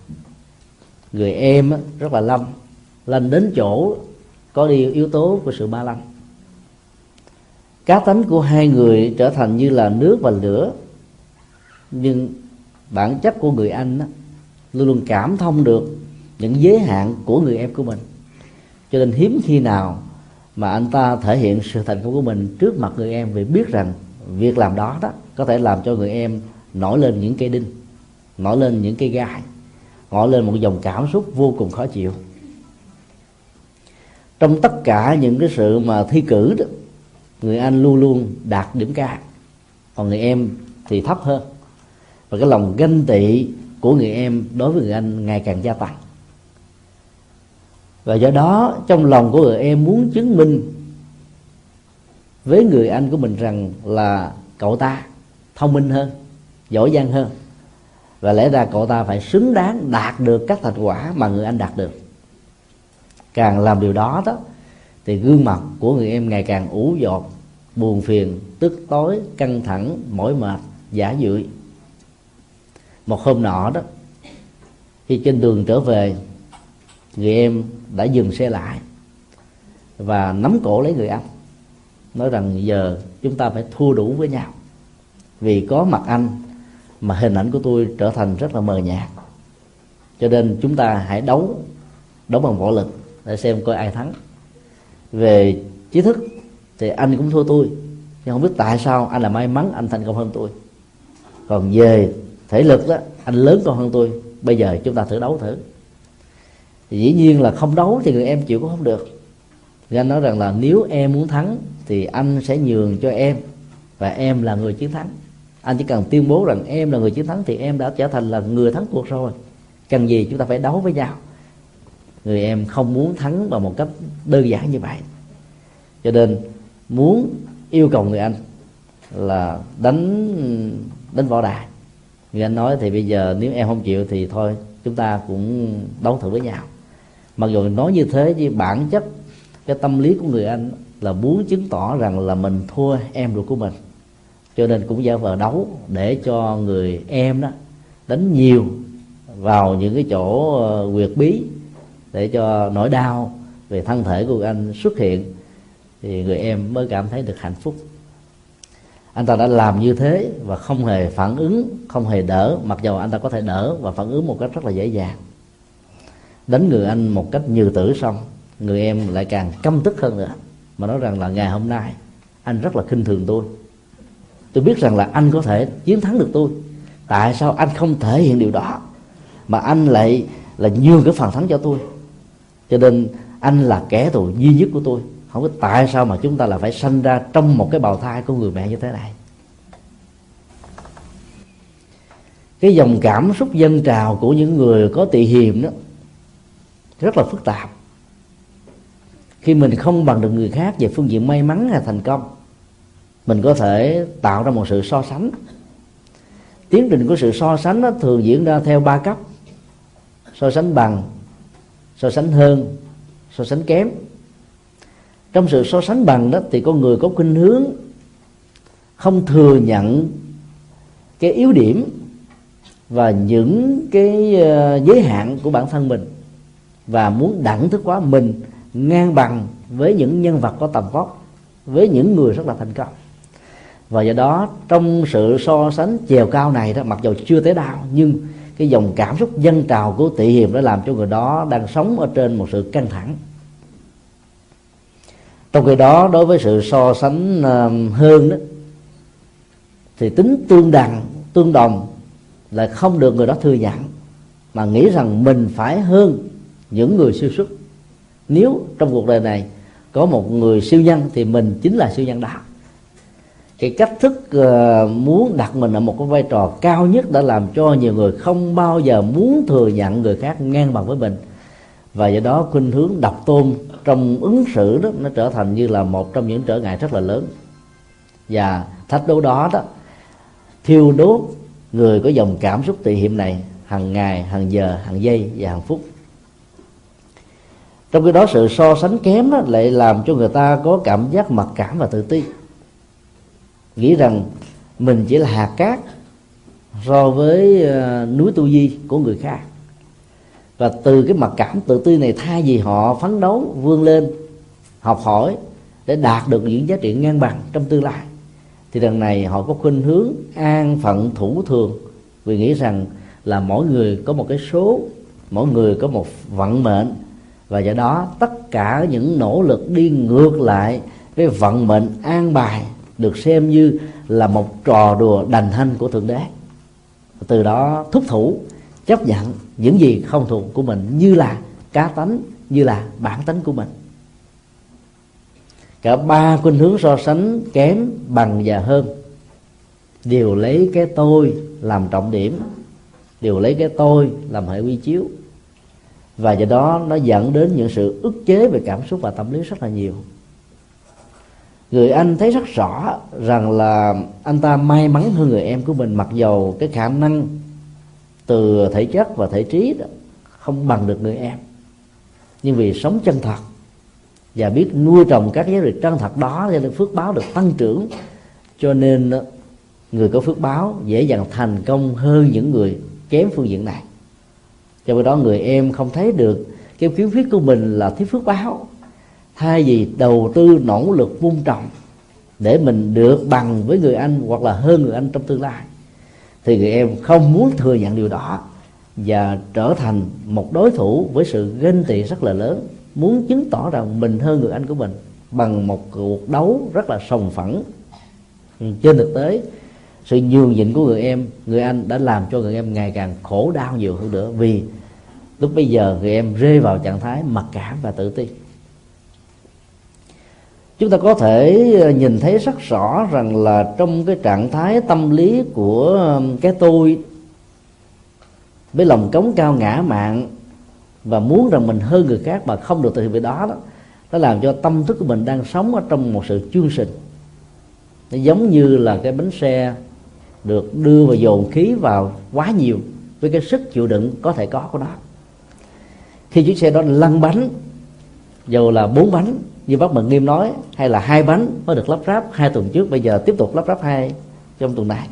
Người em rất là lâm lành đến chỗ có đi yếu tố của sự ba lăng cá tánh của hai người trở thành như là nước và lửa nhưng bản chất của người anh đó, luôn luôn cảm thông được những giới hạn của người em của mình. Cho nên hiếm khi nào mà anh ta thể hiện sự thành công của mình trước mặt người em vì biết rằng việc làm đó đó có thể làm cho người em nổi lên những cây đinh, nổi lên những cây gai, nổi lên một dòng cảm xúc vô cùng khó chịu. Trong tất cả những cái sự mà thi cử đó, người anh luôn luôn đạt điểm cao, còn người em thì thấp hơn. Và cái lòng ganh tị của người em đối với người anh ngày càng gia tăng. Và do đó, trong lòng của người em muốn chứng minh với người anh của mình rằng là cậu ta thông minh hơn, giỏi giang hơn. Và lẽ ra cậu ta phải xứng đáng đạt được các thành quả mà người anh đạt được. Càng làm điều đó đó, thì gương mặt của người em ngày càng ủ dột buồn phiền, tức tối, căng thẳng, mỏi mệt, giả dưỡi một hôm nọ đó, khi trên đường trở về, người em đã dừng xe lại và nắm cổ lấy người anh, nói rằng giờ chúng ta phải thua đủ với nhau vì có mặt anh mà hình ảnh của tôi trở thành rất là mờ nhạt. Cho nên chúng ta hãy đấu đấu bằng võ lực để xem coi ai thắng. Về trí thức thì anh cũng thua tôi, nhưng không biết tại sao anh là may mắn anh thành công hơn tôi. Còn về thể lực đó anh lớn con hơn tôi. Bây giờ chúng ta thử đấu thử. Thì dĩ nhiên là không đấu thì người em chịu cũng không được. Thì anh nói rằng là nếu em muốn thắng thì anh sẽ nhường cho em và em là người chiến thắng. Anh chỉ cần tuyên bố rằng em là người chiến thắng thì em đã trở thành là người thắng cuộc rồi. Cần gì chúng ta phải đấu với nhau? Người em không muốn thắng bằng một cách đơn giản như vậy. Cho nên muốn yêu cầu người anh là đánh đánh võ đài người anh nói thì bây giờ nếu em không chịu thì thôi, chúng ta cũng đấu thử với nhau. Mặc dù nói như thế, nhưng bản chất cái tâm lý của người anh là muốn chứng tỏ rằng là mình thua em ruột của mình. Cho nên cũng giả vờ đấu để cho người em đó đánh nhiều vào những cái chỗ ờ, quyệt bí để cho nỗi đau về thân thể của anh xuất hiện thì người em mới cảm thấy được hạnh phúc anh ta đã làm như thế và không hề phản ứng, không hề đỡ. Mặc dầu anh ta có thể đỡ và phản ứng một cách rất là dễ dàng. Đánh người anh một cách như tử xong, người em lại càng căm tức hơn nữa. Mà nói rằng là ngày hôm nay, anh rất là khinh thường tôi. Tôi biết rằng là anh có thể chiến thắng được tôi. Tại sao anh không thể hiện điều đó? Mà anh lại là nhường cái phần thắng cho tôi. Cho nên anh là kẻ thù duy nhất của tôi không biết tại sao mà chúng ta là phải sanh ra trong một cái bào thai của người mẹ như thế này. Cái dòng cảm xúc dân trào của những người có tỳ hiềm đó, rất là phức tạp. Khi mình không bằng được người khác về phương diện may mắn hay thành công, mình có thể tạo ra một sự so sánh. Tiến trình của sự so sánh nó thường diễn ra theo ba cấp so sánh bằng, so sánh hơn, so sánh kém trong sự so sánh bằng đó thì con người có khuynh hướng không thừa nhận cái yếu điểm và những cái ờ, giới hạn của bản thân mình và muốn đẳng thức hóa mình ngang bằng với những nhân vật có tầm vóc, với những người rất là thành công. Và do đó, trong sự so sánh chiều cao này đó, mặc dù chưa tới đau, nhưng cái dòng cảm xúc dân trào của tị hiềm đã làm cho người đó đang sống ở trên một sự căng thẳng trong khi đó đối với sự so sánh ờ, hơn đó thì tính tương đẳng tương đồng là không được người đó thừa nhận mà nghĩ rằng mình phải hơn những người siêu xuất. Nếu trong cuộc đời này có một người siêu nhân thì mình chính là siêu nhân đó. Cái cách thức uh, muốn đặt mình ở một cái vai trò cao nhất đã làm cho nhiều người không bao giờ muốn thừa nhận người khác ngang bằng với mình. Và do đó khuynh hướng độc tôn trong ứng xử đó nó trở thành như là một trong những trở ngại rất là lớn. Và thách đố đó đó thiêu đốt người có dòng cảm xúc tị hiệm này hàng ngày hàng giờ hàng giây và hàng phút. Trong khi đó sự so sánh kém đó, lại làm cho người ta có cảm giác mặc cảm và tự ti. Nghĩ rằng mình chỉ là hạt cát so với uh, núi tu di của người khác và từ cái mặc cảm tự ti này thay vì họ phấn đấu vươn lên, học hỏi để đạt được những giá trị ngang bằng trong tương lai, thì lần này họ có khuynh hướng an phận thủ thường. Vì nghĩ rằng là mỗi người có một cái số, mỗi người có một vận mệnh, và do đó tất cả những nỗ lực đi ngược lại với vận mệnh an bài được xem như là một trò đùa đành hanh của thượng đế. Từ đó thúc thủ chấp nhận những gì không thuộc của mình, như là cá tánh, như là bản tánh của mình. Cả ba khuynh hướng so sánh kém bằng và hơn. Đều lấy cái tôi làm trọng điểm, đều lấy cái tôi làm hệ quy chiếu. Và do đó, nó dẫn đến những sự ức chế về cảm xúc và tâm lý rất là nhiều. Người anh thấy rất rõ rằng là anh ta may mắn hơn người em của mình, mặc dầu cái khả năng từ thể chất và thể trí đó, không bằng được người em. Nhưng vì sống chân thật và biết nuôi trồng các giá trị chân thật đó cho nên phước báo được tăng trưởng, cho nên ờ, người có phước báo dễ dàng thành công hơn những người kém phương diện này. Cho đó, người em không thấy được cái khiếm khuyết của mình là thiếu phước báo. Thay vì đầu tư nỗ lực vun trồng để mình được bằng với người anh hoặc là hơn người anh trong tương lai thì người em không muốn thừa nhận điều đó và trở thành một đối thủ với sự ganh tị rất là lớn, muốn chứng tỏ rằng mình hơn người anh của mình bằng một cuộc đấu rất là sòng phẳng. Ừ, trên thực tế, sự nhường nhịn của người em, người anh đã làm cho người em ngày càng khổ đau nhiều hơn nữa vì lúc bây giờ người em rơi vào trạng thái mặc cảm và tự ti chúng ta có thể ờ, nhìn thấy rất rõ rằng là trong cái trạng thái tâm lý của cái tôi, với lòng cống cao ngã mạn và muốn rằng mình hơn người khác mà không được thực hiện việc đó đó, nó làm cho tâm thức của mình đang sống ở trong một sự chương sình nó giống như là cái bánh xe được đưa và dồn khí vào quá nhiều với cái sức chịu đựng có thể có của nó. Khi chiếc xe đó lăn bánh, dầu là bốn bánh như bác Mận Nghiêm nói, hay là hai bánh mới được lắp ráp hai tuần trước, bây giờ tiếp tục lắp ráp hai trong tuần này.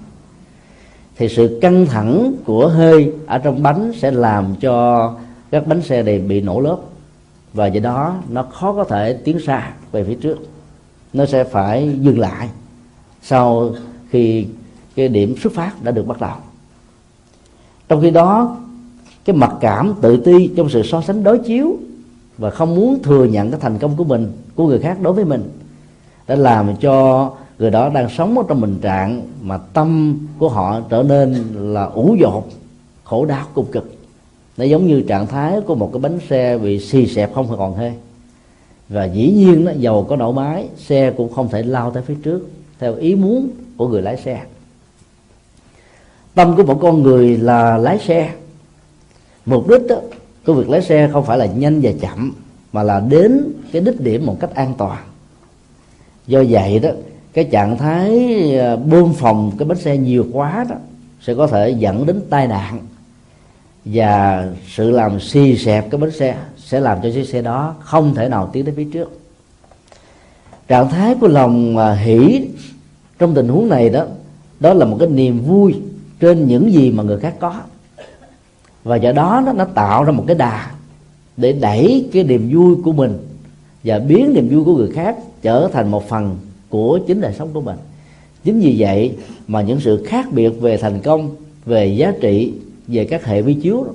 Thì sự căng thẳng của hơi ở trong bánh sẽ làm cho các bánh xe này bị nổ lớp. Và do đó, nó khó có thể tiến xa về phía trước. Nó sẽ phải dừng lại sau khi cái điểm xuất phát đã được bắt đầu. Trong khi đó, cái mặc cảm tự ti trong sự so sánh đối chiếu và không muốn thừa nhận cái thành công của mình của người khác đối với mình. Đã làm cho người đó đang sống ở trong tình trạng mà tâm của họ trở nên là ủ dột khổ đau cùng cực. Nó giống như trạng thái của một cái bánh xe bị xì xẹp không còn hơi và dĩ nhiên nó dầu có nổ máy xe cũng không thể lao tới phía trước theo ý muốn của người lái xe. Tâm của một con người là lái xe. Mục đích đó, của việc lái xe không phải là nhanh và chậm mà là đến cái đích điểm một cách an toàn. Do vậy đó cái trạng thái à, bơm phòng cái bánh xe nhiều quá đó sẽ có thể dẫn đến tai nạn và sự làm xì xẹp cái bánh xe sẽ làm cho chiếc xe đó không thể nào tiến đến phía trước. Trạng thái của lòng à, hỷ trong tình huống này đó đó là một cái niềm vui trên những gì mà người khác có. Và do đó nó, nó tạo ra một cái đà để đẩy cái niềm vui của mình và biến niềm vui của người khác trở thành một phần của chính đời sống của mình. Chính vì vậy mà những sự khác biệt về thành công, về giá trị, về các hệ vi chiếu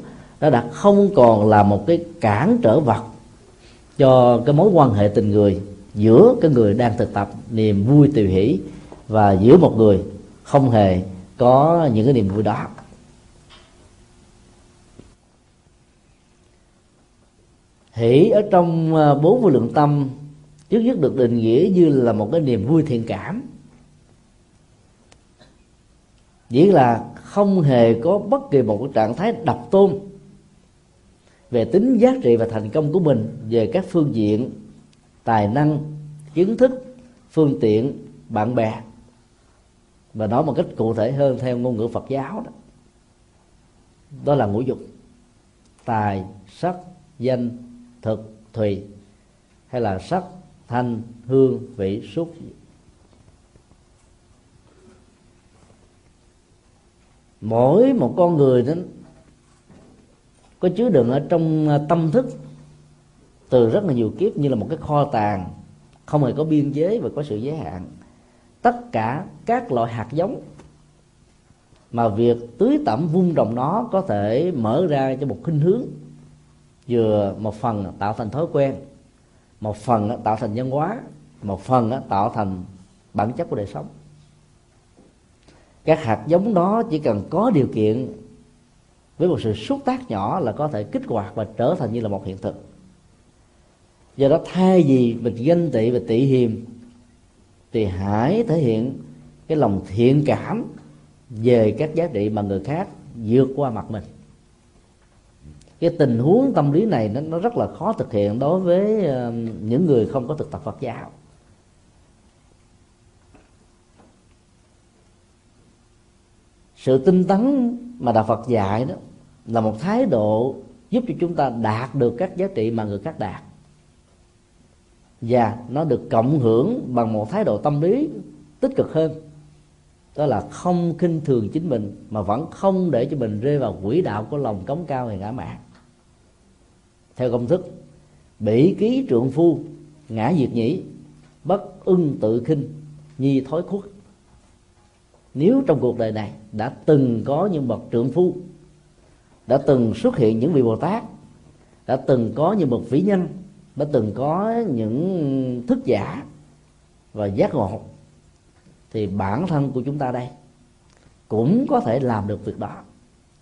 nó đã không còn là một cái cản trở vật cho cái mối quan hệ tình người giữa cái người đang thực tập niềm vui tùy hỷ và giữa một người không hề có những cái niềm vui đó. Hỷ ở trong ờ, bốn vô lượng tâm, trước nhất được định nghĩa như là một cái niềm vui thiện cảm. Chỉ là không hề có bất kỳ một cái trạng thái đập tôn về tính giá trị và thành công của mình về các phương diện tài năng, kiến thức, phương tiện, bạn bè. Và nói một cách cụ thể hơn theo ngôn ngữ Phật giáo đó. Đó là ngũ dục, tài, sắc, danh thực, thùy, hay là sắc, thanh, hương, vị, xúc. Mỗi một con người đó có chứa đựng ở trong à, tâm thức từ rất là nhiều kiếp như là một cái kho tàng, không hề có biên giới và có sự giới hạn. Tất cả các loại hạt giống mà việc tưới tẩm vun trồng nó có thể mở ra cho một khinh hướng vừa một phần tạo thành thói quen, một phần tạo thành nhân hóa, một phần tạo thành bản chất của đời sống. Các hạt giống đó chỉ cần có điều kiện với một sự xúc tác nhỏ là có thể kích hoạt và trở thành như là một hiện thực. Do đó, thay vì mình ganh tị và tị hiềm, thì hãy thể hiện cái lòng thiện cảm về các giá trị mà người khác vượt qua mặt mình cái tình huống tâm lý này nó, nó rất là khó thực hiện đối với uh, những người không có thực tập Phật giáo. Sự tinh tấn mà đạo Phật dạy đó là một thái độ giúp cho chúng ta đạt được các giá trị mà người khác đạt. Và nó được cộng hưởng bằng một thái độ tâm lý tích cực hơn đó là không khinh thường chính mình, mà vẫn không để cho mình rơi vào quỹ đạo của lòng cống cao hay ngã mạn. Theo công thức, bỉ ký trượng phu, ngã diệt nhĩ, bất ưng tự khinh, nhi thói khuất. Nếu trong cuộc đời này đã từng có những bậc trượng phu, đã từng xuất hiện những vị bồ tát, đã từng có những bậc vĩ nhân, đã từng có những thức giả và giác ngộ thì bản thân của chúng ta đây cũng có thể làm được việc đó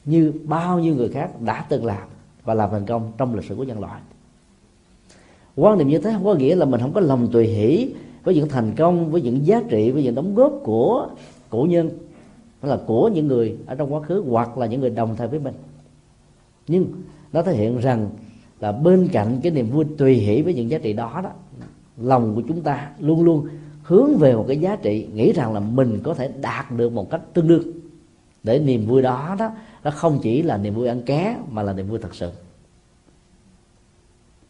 như bao nhiêu người khác đã từng làm và làm thành công trong lịch sử của nhân loại. Quan niệm như thế không có nghĩa là mình không có lòng tùy hỷ với những thành công, với những giá trị, với những đóng góp của cổ nhân hay là của những người ở trong quá khứ hoặc là những người đồng thời với mình. Nhưng nó thể hiện rằng là bên cạnh cái niềm vui tùy hỷ với những giá trị đó đó, lòng của chúng ta luôn luôn hướng về một cái giá trị nghĩ rằng là mình có thể đạt được một cách tương đương. Để niềm vui đó đó nó không chỉ là niềm vui ăn ké mà là niềm vui thật sự.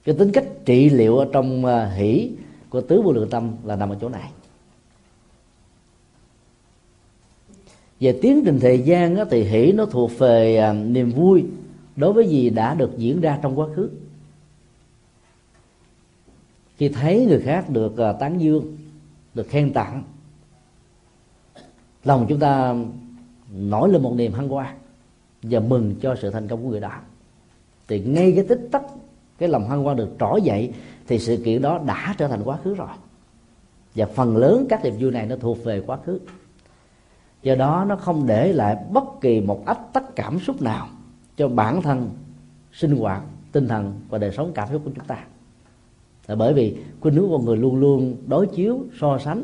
Cái tính cách trị liệu ở trong à, hỷ của tứ vô lượng tâm là nằm ở chỗ này. Về tiến trình thời gian đó, thì hỷ nó thuộc về à, niềm vui đối với gì đã được diễn ra trong quá khứ. Khi thấy người khác được à, tán dương được khen tặng. Lòng chúng ta nổi lên một niềm hân hoan và mừng cho sự thành công của người đó. Thì ngay cái tích tắc, cái lòng hân hoan được trỗi dậy thì sự kiện đó đã trở thành quá khứ rồi. Và phần lớn các niềm vui này nó thuộc về quá khứ. Do đó nó không để lại bất kỳ một ách tắc cảm xúc nào cho bản thân, sinh hoạt, tinh thần và đời sống cảm xúc của chúng ta là bởi vì khuynh hướng con người luôn luôn đối chiếu, so sánh.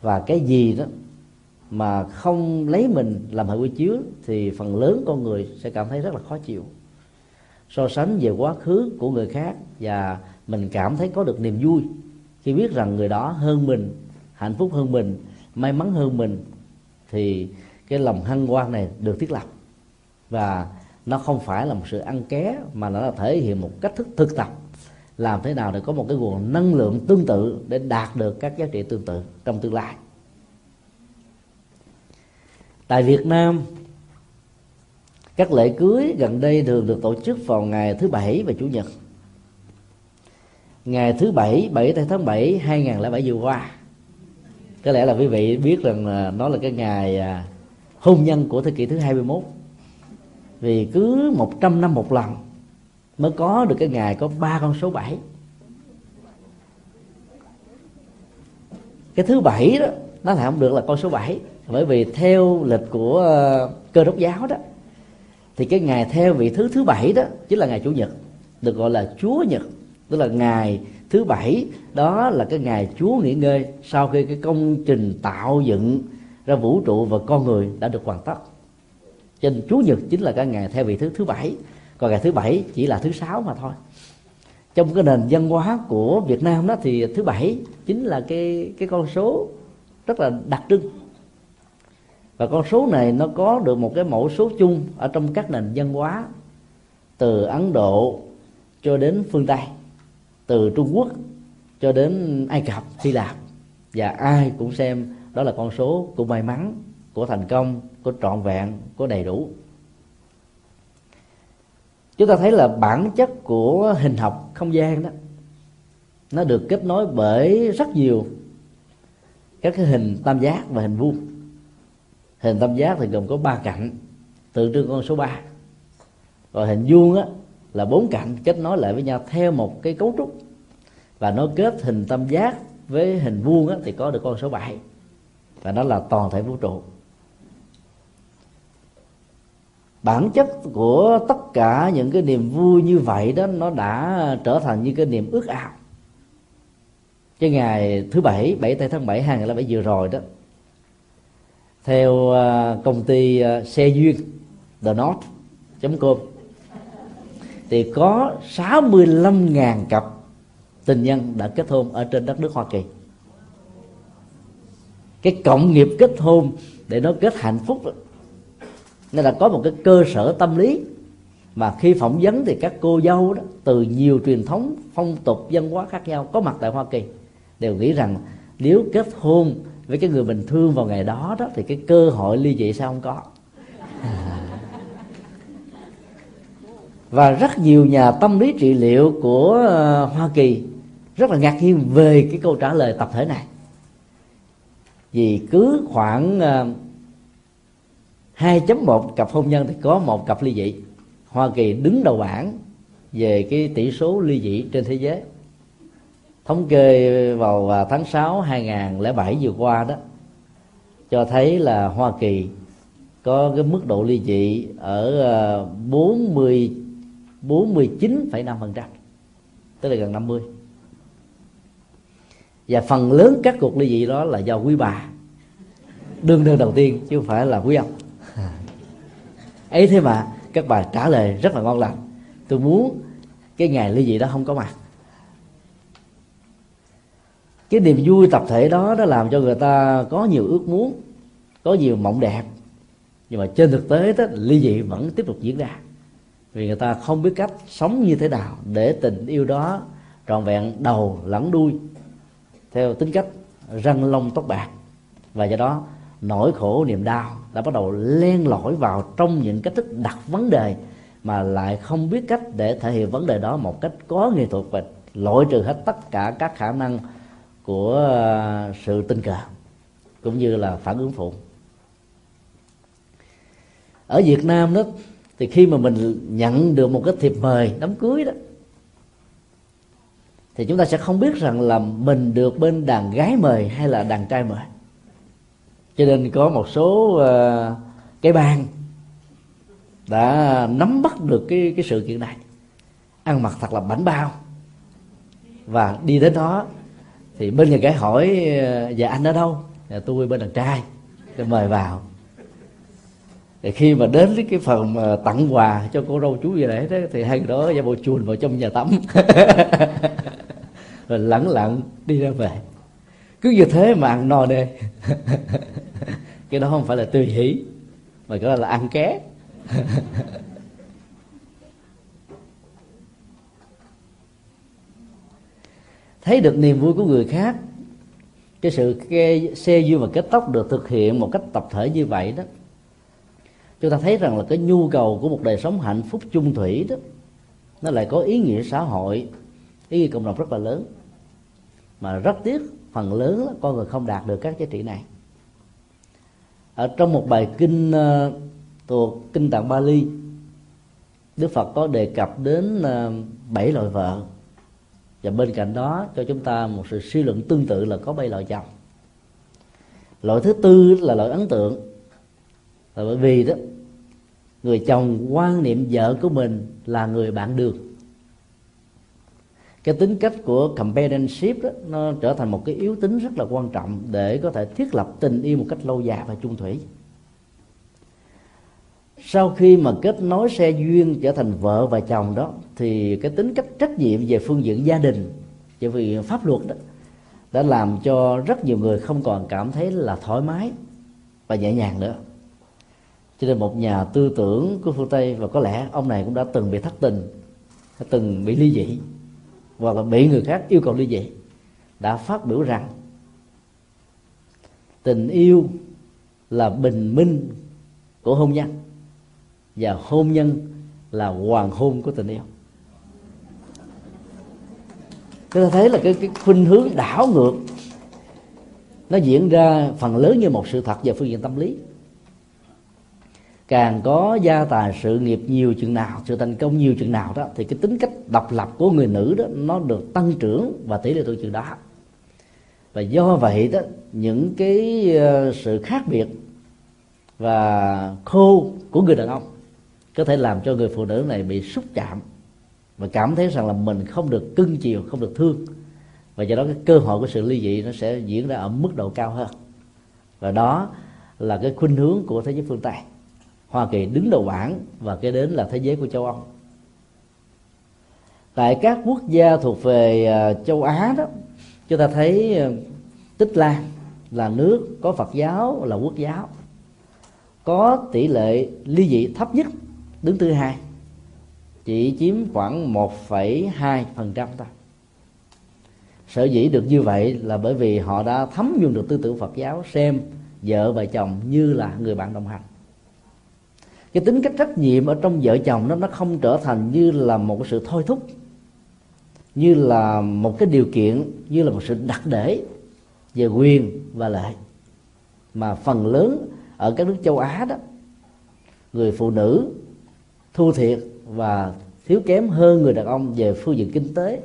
Và cái gì đó mà không lấy mình làm hệ quy chiếu thì phần lớn con người sẽ cảm thấy rất là khó chịu. So sánh về quá khứ của người khác và mình cảm thấy có được niềm vui khi biết rằng người đó hơn mình, hạnh phúc hơn mình, may mắn hơn mình, thì cái lòng hân hoan này được thiết lập. Và nó không phải là một sự ăn ké mà nó là thể hiện một cách thức thực tập làm thế nào để có một cái nguồn năng lượng tương tự để đạt được các giá trị tương tự trong tương lai. Tại Việt Nam, các lễ cưới gần đây thường được tổ chức vào ngày thứ bảy và chủ nhật. Ngày thứ bảy 7 tháng 7 2007 vừa qua. Có lẽ là quý vị biết rằng là nó là cái ngày à, hôn nhân của thế kỷ thứ 21 vì cứ 100 năm một lần mới có được cái ngày có ba con số 7 cái thứ bảy đó, nó lại không được là con số 7 bởi vì theo lịch của ờ, cơ đốc giáo đó, thì cái ngày theo vị thứ thứ bảy đó chính là ngày chủ nhật, được gọi là chúa nhật. Tức là ngày thứ bảy, đó là cái ngày chúa nghỉ ngơi sau khi cái công trình tạo dựng ra vũ trụ và con người đã được hoàn tất. Cho nên chúa nhật chính là cái ngày theo vị thứ thứ bảy còn ngày thứ bảy chỉ là thứ sáu mà thôi. Trong cái nền văn hóa của Việt Nam đó thì thứ bảy chính là cái cái con số rất là đặc trưng. Và con số này nó có được một cái mẫu số chung ở trong các nền văn hóa, từ Ấn Độ cho đến phương Tây, từ Trung Quốc cho đến Ai Cập, Hy Lạp. Và ai cũng xem đó là con số của may mắn, của thành công, của trọn vẹn, của đầy đủ chúng ta thấy là bản chất của hình học không gian đó nó được kết nối bởi rất nhiều các cái hình tam giác và hình vuông. Hình tam giác thì gồm có ba cạnh tượng trưng con số 3 rồi hình vuông á là bốn cạnh kết nối lại với nhau theo một cái cấu trúc. Và nó kết hình tam giác với hình vuông á, thì có được con số 7 và đó là toàn thể vũ trụ bản chất của tất cả những cái niềm vui như vậy đó, nó đã trở thành như cái niềm ước ao. Cái ngày thứ bảy 7 tây tháng 7 2007 vừa rồi đó, theo à, công ty à, xe duyên, the north com, thì có 65.000 cặp tình nhân đã kết hôn ở trên đất nước Hoa Kỳ. Cái cộng nghiệp kết hôn để nó kết hạnh phúc nên là có một cái cơ sở tâm lý. Mà khi phỏng vấn thì các cô dâu đó, từ nhiều truyền thống, phong tục, văn hóa khác nhau, có mặt tại Hoa Kỳ, đều nghĩ rằng nếu kết hôn với cái người mình thương vào ngày đó đó, thì cái cơ hội ly dị sao không có. Và rất nhiều nhà tâm lý trị liệu của ờ, Hoa Kỳ rất là ngạc nhiên về cái câu trả lời tập thể này. Vì cứ khoảng ờ, 2.1 cặp hôn nhân thì có một cặp ly dị. Hoa Kỳ đứng đầu bảng về cái tỷ số ly dị trên thế giới. Thống kê vào à, tháng 6 2007 vừa qua đó cho thấy là Hoa Kỳ có cái mức độ ly dị ở à, 40 49,5% tức là gần 50 và phần lớn các cuộc ly dị đó là do quý bà đương đơn đầu tiên chứ không phải là quý ông ấy thế mà, các bà trả lời rất là ngon lành. Tôi muốn cái ngày ly dị đó không có mặt. Cái niềm vui tập thể đó nó làm cho người ta có nhiều ước muốn, có nhiều mộng đẹp. Nhưng mà trên thực tế đó, ly dị vẫn tiếp tục diễn ra. Vì người ta không biết cách sống như thế nào để tình yêu đó trọn vẹn, đầu lẫn đuôi, theo tính cách răng lông tóc bạc. Và do đó nỗi khổ niềm đau đã bắt đầu len lỏi vào trong những cách thức đặt vấn đề mà lại không biết cách để thể hiện vấn đề đó một cách có nghệ thuật và loại trừ hết tất cả các khả năng của ờ, sự tình cờ cũng như là phản ứng phụ. Ở Việt Nam đó, thì khi mà mình nhận được một cái thiệp mời đám cưới đó, thì chúng ta sẽ không biết rằng là mình được bên đàn gái mời hay là đàn trai mời cho nên có một số uh, cái bang đã nắm bắt được cái cái sự kiện này. Ăn mặc thật là bảnh bao. Và đi đến đó thì bên nhà cái hỏi ờ, dạ anh ở đâu? Dạ, tôi bên đàn trai. Tôi mời vào. Thì khi mà đến cái phần mà tặng quà cho cô râu chú gì lễ đó thì hai người đó giả bộ chuồn vào trong nhà tắm. Rồi lẳng lặng đi ra về cứ như thế mà ăn no đê. Cái đó không phải là tùy hỷ, mà cái đó là ăn ké. Thấy được niềm vui của người khác, cái sự cái xe duyên và kết tóc được thực hiện một cách tập thể như vậy đó, chúng ta thấy rằng là cái nhu cầu của một đời sống hạnh phúc chung thủy đó, nó lại có ý nghĩa xã hội, ý nghĩa cộng đồng rất là lớn. Mà rất tiếc phần lớn là con người không đạt được các giá trị này. Ở trong một bài kinh uh, thuộc kinh tạng Bali Đức Phật có đề cập đến uh, bảy loại vợ. Và bên cạnh đó cho chúng ta một sự suy luận tương tự là có bảy loại chồng. Loại thứ tư là loại ấn tượng. Là bởi vì đó người chồng quan niệm vợ của mình là người bạn đường cái tính cách của companionship đó, nó trở thành một cái yếu tính rất là quan trọng để có thể thiết lập tình yêu một cách lâu dài và chung thủy. Sau khi mà kết nối xe duyên trở thành vợ và chồng đó, thì cái tính cách trách nhiệm về phương diện gia đình bởi vì pháp luật đó, đã làm cho rất nhiều người không còn cảm thấy là thoải mái và nhẹ nhàng nữa. Cho nên một nhà tư tưởng của phương tây, và có lẽ ông này cũng đã từng bị thất tình từng bị ly dị hoặc là bị người khác yêu cầu ly dị đã phát biểu rằng tình yêu là bình minh của hôn nhân và hôn nhân là hoàng hôn của tình yêu. Chúng ta thấy là cái, cái khuynh hướng đảo ngược nó diễn ra phần lớn như một sự thật về phương diện tâm lý càng có gia tài sự nghiệp nhiều chừng nào, sự thành công nhiều chừng nào đó, thì cái tính cách độc lập của người nữ đó, nó được tăng trưởng và tỷ lệ tuổi chừng đó. Và do vậy đó, những cái ờ, sự khác biệt và khô của người đàn ông có thể làm cho người phụ nữ này bị xúc chạm và cảm thấy rằng là mình không được cưng chiều, không được thương. Và do đó cái cơ hội của sự ly dị nó sẽ diễn ra ở mức độ cao hơn. Và đó là cái khuynh hướng của thế giới phương tây hoa kỳ đứng đầu bảng và kế đến là thế giới của châu âu. Tại các quốc gia thuộc về à, châu á đó chúng ta thấy à, tích lan là nước có phật giáo là quốc giáo có tỷ lệ ly dị thấp nhất đứng thứ hai chỉ chiếm khoảng 1,2 phần trăm thôi. Sở dĩ được như vậy là bởi vì họ đã thấm nhuần được tư tưởng Phật giáo xem vợ và chồng như là người bạn đồng hành cái tính cách trách nhiệm ở trong vợ chồng nó nó không trở thành như là một cái sự thôi thúc, như là một cái điều kiện, như là một sự đặc để về quyền và lợi mà phần lớn ở các nước châu Á đó, người phụ nữ thua thiệt và thiếu kém hơn người đàn ông về phương diện kinh tế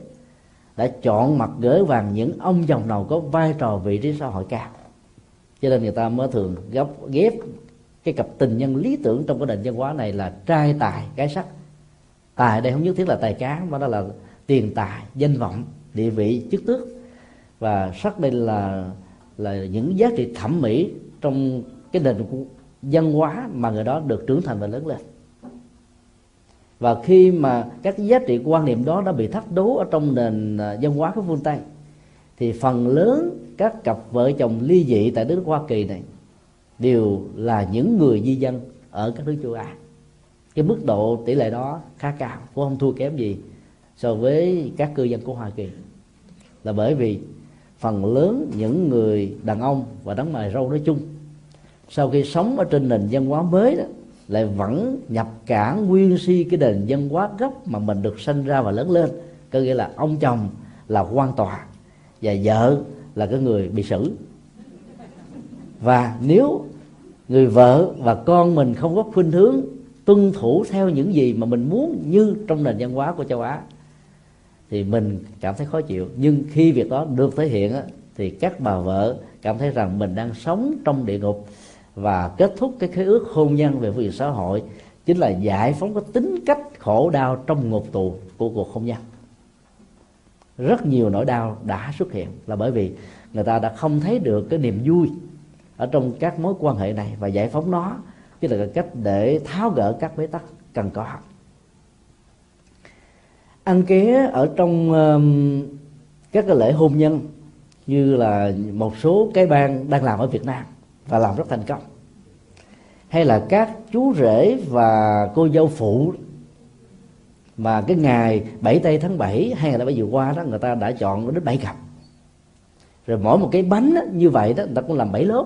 đã chọn mặt gửi vàng những ông chồng nào có vai trò vị trí xã hội cao. Cho nên người ta mới thường gấp, ghép cái cặp tình nhân lý tưởng trong cái nền văn hóa này là trai tài cái sắc. Tài đây không nhất thiết là tài cán, mà đó là tiền tài, danh vọng, địa vị, chức tước. Và sắc đây là là những giá trị thẩm mỹ trong cái nền văn hóa mà người đó được trưởng thành và lớn lên. Và khi mà các giá trị quan niệm đó đã bị thách đố ở trong nền à, văn hóa của phương tây, thì phần lớn các cặp vợ chồng ly dị tại nước hoa kỳ này đều là những người di dân ở các nước châu á. Cái mức độ tỷ lệ đó khá cao, cũng không thua kém gì so với các cư dân của hoa kỳ. Là bởi vì phần lớn những người đàn ông và đấng mày râu nói chung, sau khi sống ở trên nền văn hóa mới đó, lại vẫn nhập cả nguyên si cái nền văn hóa gốc mà mình được sinh ra và lớn lên, có nghĩa là ông chồng là quan tòa và vợ là cái người bị xử và nếu người vợ và con mình không có khuynh hướng tuân thủ theo những gì mà mình muốn như trong nền văn hóa của châu Á thì mình cảm thấy khó chịu. Nhưng khi việc đó được thể hiện á, thì các bà vợ cảm thấy rằng mình đang sống trong địa ngục và kết thúc cái khế ước hôn nhân về phương xã hội chính là giải phóng cái tính cách khổ đau trong ngục tù của cuộc hôn nhân. Rất nhiều nỗi đau đã xuất hiện là bởi vì người ta đã không thấy được cái niềm vui ở trong các mối quan hệ này và giải phóng nó chứ là cái cách để tháo gỡ các bế tắc cần có. Ăn ké ở trong um, các cái lễ hôn nhân như là một số cái bang đang làm ở Việt Nam và làm rất thành công. Hay là các chú rể và cô dâu phụ mà cái ngày 7 tây tháng 7 hay là bây vừa qua đó người ta đã chọn đến bảy cặp. Rồi mỗi một cái bánh đó, như vậy đó người ta cũng làm bảy lớp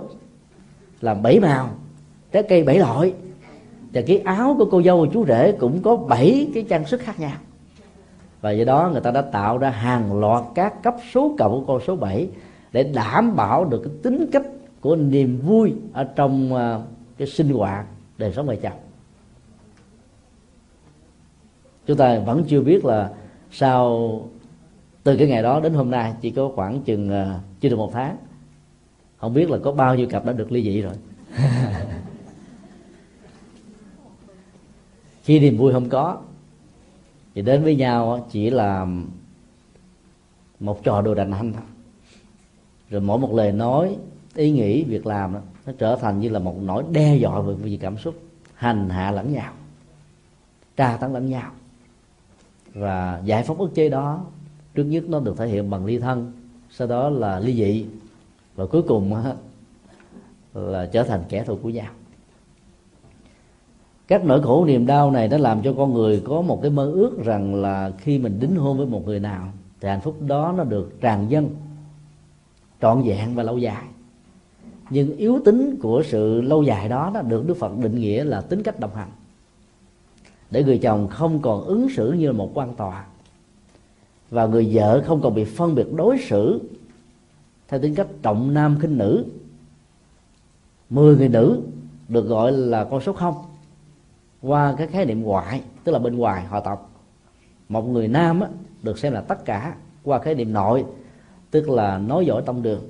làm bảy màu, trái cây bảy loại. Và cái áo của cô dâu và chú rể cũng có bảy cái trang sức khác nhau. Và do đó người ta đã tạo ra hàng loạt các cấp số cộng của con số 7 để đảm bảo được cái tính cách của niềm vui ở trong à, cái sinh hoạt đời sống vợ chồng. Chúng ta vẫn chưa biết là sau từ cái ngày đó đến hôm nay chỉ có khoảng chừng à, chưa được một tháng không biết là có bao nhiêu cặp đã được ly dị rồi. Khi niềm vui không có thì đến với nhau chỉ là một trò đồ đành hanh thôi. Rồi mỗi một lời nói ý nghĩ việc làm đó, nó trở thành như là một nỗi đe dọa về vì cảm xúc hành hạ lẫn nhau tra tấn lẫn nhau. Và giải phóng ức chế đó trước nhất nó được thể hiện bằng ly thân sau đó là ly dị và cuối cùng là trở thành kẻ thù của nhau. Các nỗi khổ niềm đau này nó làm cho con người có một cái mơ ước rằng là khi mình đính hôn với một người nào, thì hạnh phúc đó nó được tràn dân trọn vẹn và lâu dài. Nhưng yếu tính của sự lâu dài đó nó được đức phật định nghĩa là tính cách đồng hành để người chồng không còn ứng xử như một quan tòa, và người vợ không còn bị phân biệt đối xử theo tính cách trọng nam khinh nữ mười người nữ được gọi là con số không qua cái khái niệm ngoại tức là bên ngoài họ tộc. Một người nam á, được xem là tất cả qua khái niệm nội tức là nói giỏi tông đường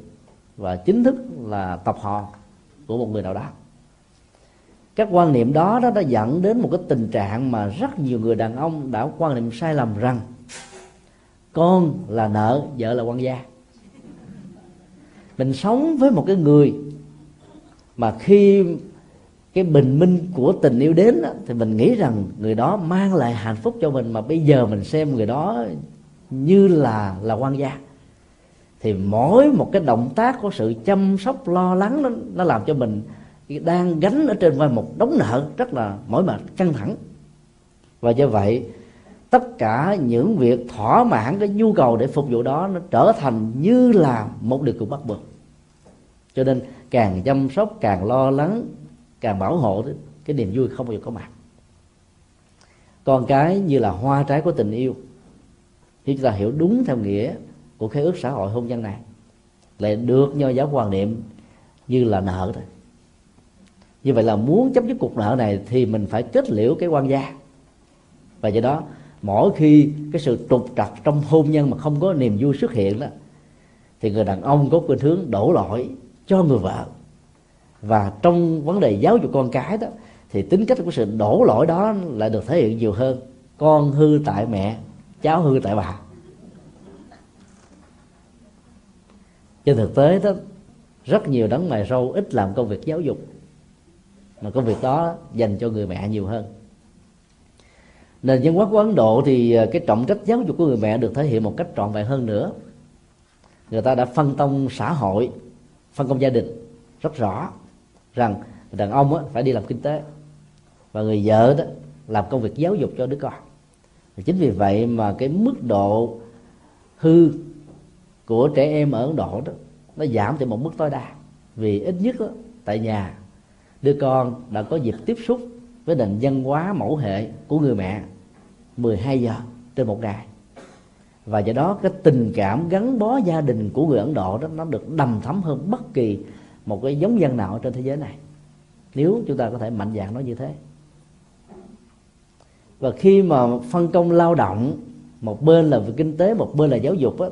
và chính thức là tộc họ của một người nào đó. Các quan niệm đó đó đã dẫn đến một cái tình trạng mà rất nhiều người đàn ông đã quan niệm sai lầm rằng con là nợ vợ là quan gia mình sống với một cái người mà khi cái bình minh của tình yêu đến thì mình nghĩ rằng người đó mang lại hạnh phúc cho mình mà bây giờ mình xem người đó như là là quan gia. Thì mỗi một cái động tác của sự chăm sóc lo lắng nó, nó làm cho mình đang gánh ở trên vai một đống nợ rất là mỏi mệt căng thẳng. Và do vậy tất cả những việc thỏa mãn cái nhu cầu để phục vụ đó nó trở thành như là một điều kiện bắt buộc cho nên càng chăm sóc, càng lo lắng, càng bảo hộ cái niềm vui không bao giờ có mặt. Con cái như là hoa trái của tình yêu, khi chúng ta hiểu đúng theo nghĩa của khế ước xã hội hôn nhân này, lại được nho giáo quan niệm như là nợ thôi. Như vậy là muốn chấm dứt cuộc nợ này thì mình phải kết liễu cái quan gia. Và do đó, mỗi khi cái sự trục trặc trong hôn nhân mà không có niềm vui xuất hiện đó, thì người đàn ông có khuynh hướng đổ lỗi cho người vợ. Và trong vấn đề giáo dục con cái đó, thì tính cách của sự đổ lỗi đó lại được thể hiện nhiều hơn. Con hư tại mẹ, cháu hư tại bà. Trên thực tế đó, rất nhiều đấng mày râu ít làm công việc giáo dục, mà công việc đó dành cho người mẹ nhiều hơn. Nền văn hóa của ấn độ thì à, cái trọng trách giáo dục của người mẹ được thể hiện một cách trọn vẹn hơn nữa. Người ta đã phân tông xã hội phân công gia đình rất rõ rằng đàn ông á, phải đi làm kinh tế và người vợ đó làm công việc giáo dục cho đứa con. Chính vì vậy mà cái mức độ hư của trẻ em ở ấn độ đó nó giảm tới một mức tối đa. Vì ít nhất đó, tại nhà đứa con đã có dịp tiếp xúc với nền văn hóa mẫu hệ của người mẹ 12 giờ trên một ngày và do đó cái tình cảm gắn bó gia đình của người Ấn Độ đó nó được đầm thắm hơn bất kỳ một cái giống dân nào trên thế giới này. Nếu chúng ta có thể mạnh dạng nói như thế. Và khi mà phân công lao động một bên là về kinh tế một bên là giáo dục á,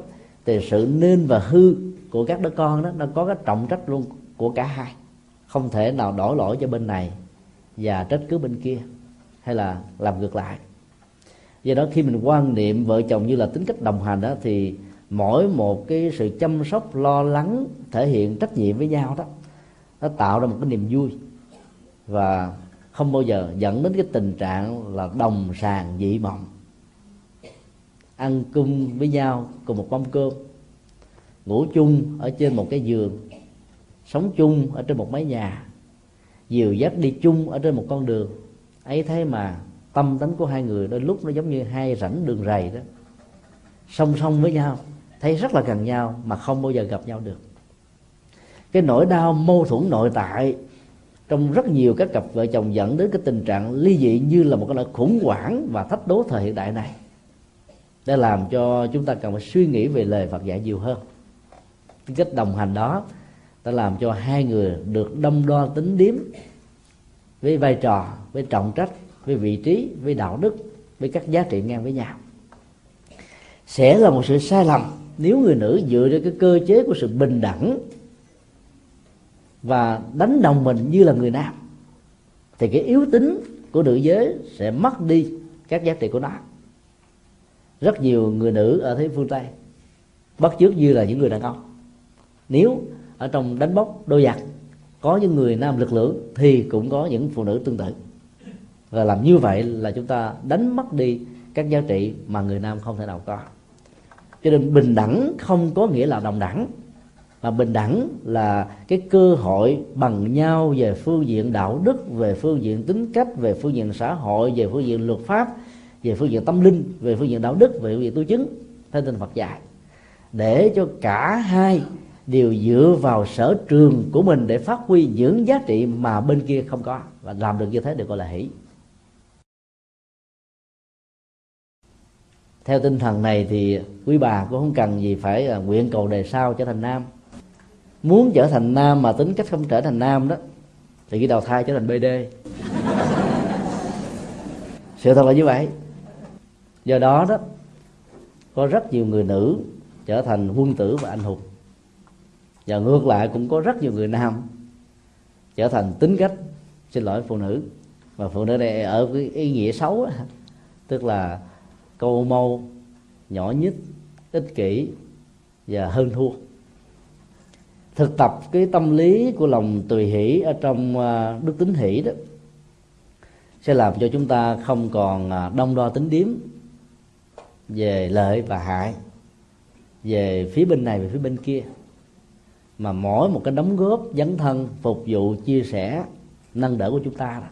thì sự nên và hư của các đứa con đó nó có cái trọng trách luôn của cả hai. Không thể nào đổ lỗi cho bên này và trách cứ bên kia hay là làm ngược lại do đó khi mình quan niệm vợ chồng như là tính cách đồng hành đó, thì mỗi một cái sự chăm sóc, lo lắng, thể hiện trách nhiệm với nhau đó, nó tạo ra một cái niềm vui. Và không bao giờ dẫn đến cái tình trạng là đồng sàng dị mộng. Ăn cung với nhau cùng một mâm cơm. Ngủ chung ở trên một cái giường. Sống chung ở trên một mái nhà. Dìu dắt đi chung ở trên một con đường. Ấy thế mà tâm tánh của hai người đôi lúc nó giống như hai rãnh đường rầy đó. Song song với nhau, thấy rất là gần nhau mà không bao giờ gặp nhau được. Cái nỗi đau mâu thuẫn nội tại, trong rất nhiều các cặp vợ chồng dẫn đến cái tình trạng ly dị như là một cái nỗi khủng hoảng và thách đố thời hiện đại này. Để làm cho chúng ta cần phải suy nghĩ về lời Phật dạy nhiều hơn. Cái cách đồng hành đó đã làm cho hai người được đâm đo tính điếm với vai trò, với trọng trách với vị trí, với đạo đức, với các giá trị ngang với nhau. Sẽ là một sự sai lầm nếu người nữ dựa trên cái cơ chế của sự bình đẳng và đánh đồng mình như là người nam, thì cái yếu tính của nữ giới sẽ mất đi các giá trị của nó. Rất nhiều người nữ ở thế phương tây bắt chước như là những người đàn ông. Nếu ở trong đánh bốc đôi giặc có những người nam lực lượng thì cũng có những phụ nữ tương tự và làm như vậy là chúng ta đánh mất đi các giá trị mà người nam không thể nào có. Cho nên bình đẳng không có nghĩa là đồng đẳng, mà bình đẳng là cái cơ hội bằng nhau về phương diện đạo đức, về phương diện tính cách, về phương diện xã hội, về phương diện luật pháp, về phương diện tâm linh, về phương diện đạo đức, về phương diện tu chứng, theo tinh Phật dạy. Để cho cả hai đều dựa vào sở trường của mình để phát huy những giá trị mà bên kia không có. Và làm được như thế được gọi là hỷ. Theo tinh thần này thì quý bà cũng không cần gì phải à, nguyện cầu đề sao trở thành nam. Muốn trở thành nam mà tính cách không trở thành nam đó thì cái đầu thai trở thành bd sự thật là như vậy. Do đó đó có rất nhiều người nữ trở thành quân tử và anh hùng. Và ngược lại cũng có rất nhiều người nam trở thành tính cách xin lỗi phụ nữ. Và phụ nữ này ở cái ý nghĩa xấu đó, tức là câu mâu nhỏ nhất, ích kỷ và hơn thua. Thực tập cái tâm lý của lòng tùy hỷ ở trong à, đức tính hỷ đó sẽ làm cho chúng ta không còn à, đông đo tính điếm về lợi và hại, về phía bên này về phía bên kia, mà mỗi một cái đóng góp dấn thân phục vụ, chia sẻ, nâng đỡ của chúng ta đó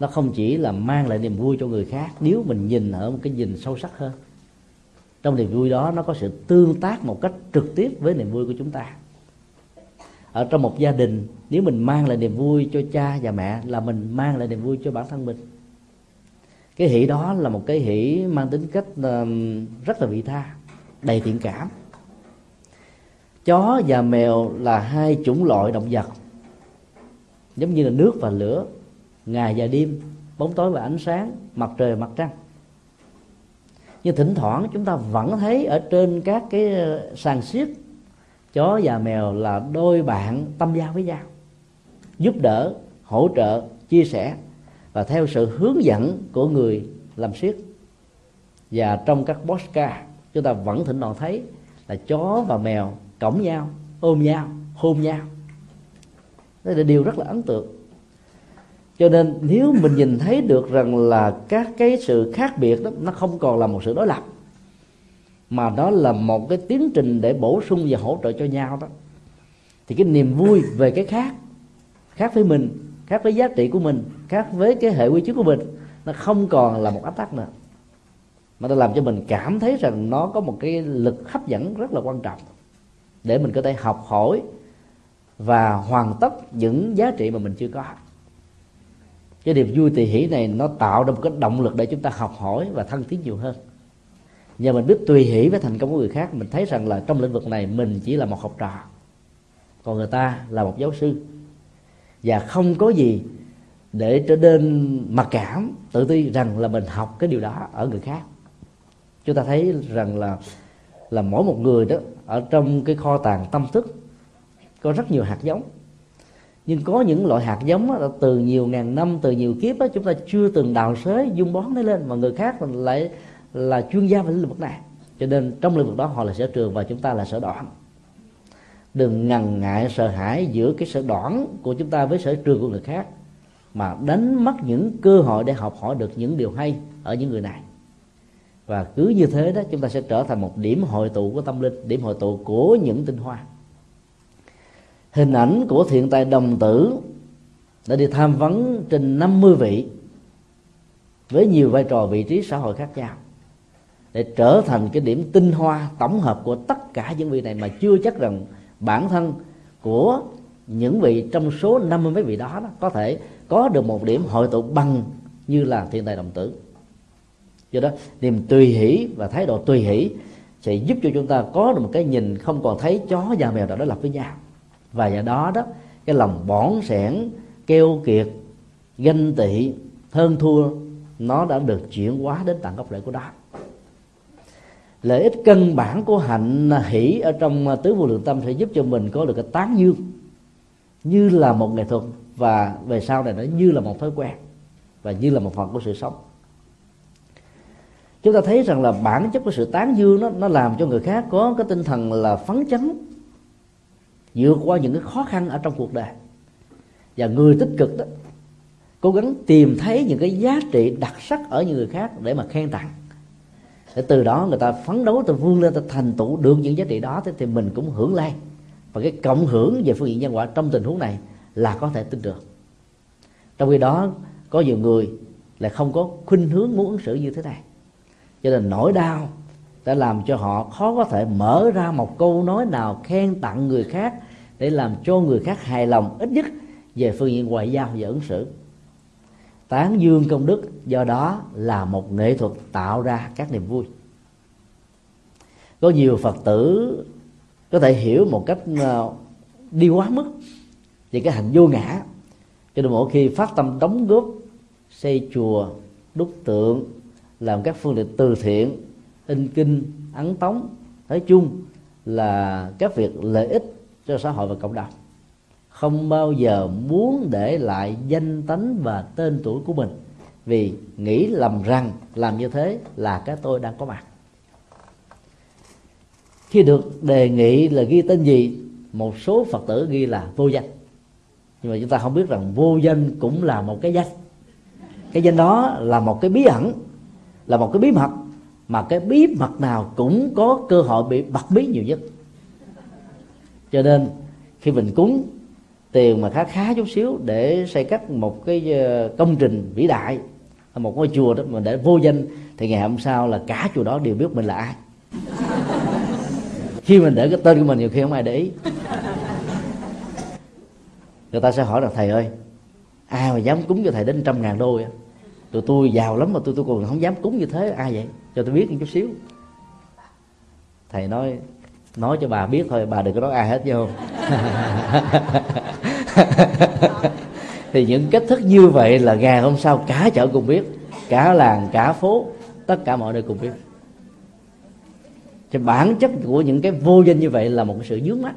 nó không chỉ là mang lại niềm vui cho người khác, nếu mình nhìn ở một cái nhìn sâu sắc hơn. Trong niềm vui đó, nó có sự tương tác một cách trực tiếp với niềm vui của chúng ta. Ở trong một gia đình, nếu mình mang lại niềm vui cho cha và mẹ là mình mang lại niềm vui cho bản thân mình. Cái hỷ đó là một cái hỷ mang tính cách rất là vị tha, đầy thiện cảm. Chó và mèo là hai chủng loại động vật, giống như là nước và lửa ngày và đêm, bóng tối và ánh sáng, mặt trời và mặt trăng. Nhưng thỉnh thoảng, chúng ta vẫn thấy ở trên các cái ờ, sàn xiết chó và mèo là đôi bạn tâm giao với nhau, giúp đỡ, hỗ trợ, chia sẻ và theo sự hướng dẫn của người làm siết và trong các postcard, chúng ta vẫn thỉnh thoảng thấy là chó và mèo cõng nhau, ôm nhau, hôn nhau. Đây là điều rất là ấn tượng cho nên nếu mình nhìn thấy được rằng là các cái sự khác biệt đó, nó không còn là một sự đối lập, mà đó là một cái tiến trình để bổ sung và hỗ trợ cho nhau đó, thì cái niềm vui về cái khác khác với mình, khác với giá trị của mình, khác với cái hệ quy chiếu của mình, nó không còn là một áp tắc nữa. Mà nó làm cho mình cảm thấy rằng nó có một cái lực hấp dẫn rất là quan trọng để mình có thể học hỏi và hoàn tất những giá trị mà mình chưa có cái niềm vui tỳ hỷ này nó tạo ra một cái động lực để chúng ta học hỏi và thân tiến nhiều hơn. Nhờ mình biết tùy hỷ với thành công của người khác, mình thấy rằng là trong lĩnh vực này mình chỉ là một học trò, còn người ta là một giáo sư. Và không có gì để trở nên mặc cảm, tự ti rằng là mình học cái điều đó ở người khác. Chúng ta thấy rằng là là mỗi một người đó, ở trong cái kho tàng tâm thức, có rất nhiều hạt giống nhưng có những loại hạt giống đó, từ nhiều ngàn năm từ nhiều kiếp đó, chúng ta chưa từng đào xới dung bón nó lên mà người khác lại là chuyên gia về lĩnh vực này. Cho nên trong lĩnh vực đó họ là sở trường và chúng ta là sở đoạn. Đừng ngần ngại sợ hãi giữa cái sở đoạn của chúng ta với sở trường của người khác mà đánh mất những cơ hội để học hỏi được những điều hay ở những người này. Và cứ như thế đó chúng ta sẽ trở thành một điểm hội tụ của tâm linh điểm hội tụ của những tinh hoa hình ảnh của thiện tài đồng tử đã đi tham vấn trên 50 vị với nhiều vai trò vị trí xã hội khác nhau. Để trở thành cái điểm tinh hoa tổng hợp của tất cả những vị này mà chưa chắc rằng bản thân của những vị trong số năm mươi mấy vị đó, đó có thể có được một điểm hội tụ bằng như là thiên tài đồng tử. Do đó niềm tùy hỷ và thái độ tùy hỷ sẽ giúp cho chúng ta có được một cái nhìn không còn thấy chó và mèo đã đối lập với nhau và do đó đó, cái lòng bỏn sẻn, keo kiệt, ganh tị, hơn thua, nó đã được chuyển hóa đến tận gốc rễ của đó lợi ích căn bản của hạnh hỷ ở trong tứ vô lượng tâm sẽ giúp cho mình có được cái tán dương, như là một nghệ thuật. Và về sau này nó như là một thói quen, và như là một phần của sự sống. Chúng ta thấy rằng là bản chất của sự tán dương nó nó làm cho người khác có cái tinh thần là phấn chấn vượt qua những cái khó khăn ở trong cuộc đời. Và người tích cực đó, cố gắng tìm thấy những cái giá trị đặc sắc ở những người khác để mà khen tặng. Để từ đó người ta phấn đấu từ vươn lên ta thành tựu được những giá trị đó thì mình cũng hưởng lai và cái cộng hưởng về phương diện nhân quả trong tình huống này là có thể tin được. Trong khi đó, có nhiều người lại không có khuynh hướng muốn ứng xử như thế này. Cho nên nỗi đau đã làm cho họ khó có thể mở ra một câu nói nào khen tặng người khác để làm cho người khác hài lòng ít nhất về phương diện ngoại giao và ứng xử. Tán dương công đức do đó là một nghệ thuật tạo ra các niềm vui. Có nhiều phật tử có thể hiểu một cách ờ, đi quá mức về cái hành vô ngã. Cho nên mỗi khi phát tâm đóng góp, xây chùa, đúc tượng, làm các phương tiện từ thiện, in kinh, ấn tống, nói chung là các việc lợi ích cho xã hội và cộng đồng. Không bao giờ muốn để lại danh tánh và tên tuổi của mình, vì nghĩ lầm rằng làm như thế là cái tôi đang có mặt. Khi được đề nghị là ghi tên gì, một số phật tử ghi là vô danh. Nhưng mà chúng ta không biết rằng vô danh cũng là một cái danh. Cái danh đó là một cái bí ẩn, là một cái bí mật, mà cái bí mật nào cũng có cơ hội bị bật bí nhiều nhất cho nên, khi mình cúng, tiền mà khá khá chút xíu để xây cất một cái ờ, công trình vĩ đại một ngôi chùa đó, mà để vô danh, thì ngày hôm sau là cả chùa đó đều biết mình là ai. Khi mình để cái tên của mình nhiều khi không ai để ý. Người ta sẽ hỏi là, thầy ơi, ai mà dám cúng cho thầy đến trăm ngàn đô vậy? Tụi tôi giàu lắm mà tôi tôi còn không dám cúng như thế, ai vậy? Cho tôi biết một chút xíu. Thầy nói nói cho bà biết thôi bà đừng có nói ai hết vô. Thì những cách thức như vậy là ngày hôm sau cả chợ cùng biết cả làng cả phố tất cả mọi nơi cùng biết. Cho bản chất của những cái vô danh như vậy là một cái sự dướng mắt.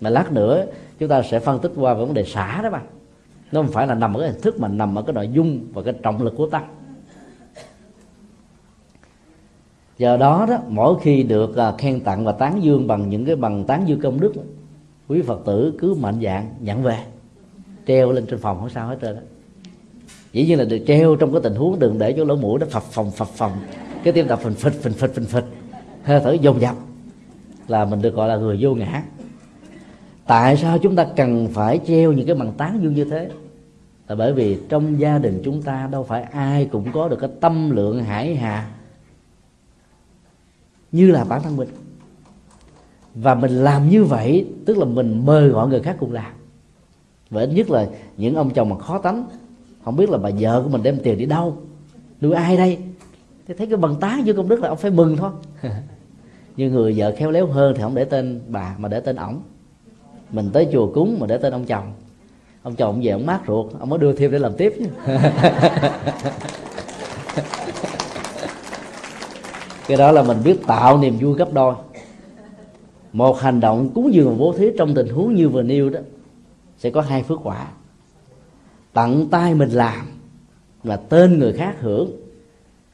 Mà lát nữa chúng ta sẽ phân tích qua vấn đề xả đó mà nó không phải là nằm ở cái hình thức mà nằm ở cái nội dung và cái trọng lực của tâm do đó đó, mỗi khi được à, khen tặng và tán dương bằng những cái bằng tán dương công đức, quý phật tử cứ mạnh dạng nhận về, treo lên trên phòng, không sao hết trơn đó dĩ nhiên là được treo trong cái tình huống đừng để cho lỗ mũi nó phập phòng phập phòng cái tim đập phình phịch phình phịch phình phịch hơi thở dồn dập, là mình được gọi là người vô ngã. Tại sao chúng ta cần phải treo những cái bằng tán dương như thế? Là bởi vì trong gia đình chúng ta đâu phải ai cũng có được cái tâm lượng hải hà như là bản thân mình. Và mình làm như vậy, tức là mình mời gọi người khác cùng làm. Và ít nhất là những ông chồng mà khó tánh, không biết là bà vợ của mình đem tiền đi đâu, nuôi ai đây? Thì thấy cái bằng tá vô công đức là ông phải mừng thôi. Nhưng người vợ khéo léo hơn thì không để tên bà, mà để tên ổng. Mình tới chùa cúng mà để tên ông chồng. Ông chồng về ông mát ruột, ông mới đưa thêm để làm tiếp chứ. cái đó là mình biết tạo niềm vui gấp đôi. Một hành động cúng dường bố thí trong tình huống như vừa nêu đó, sẽ có hai phước quả. Tận tay mình làm là tên người khác hưởng.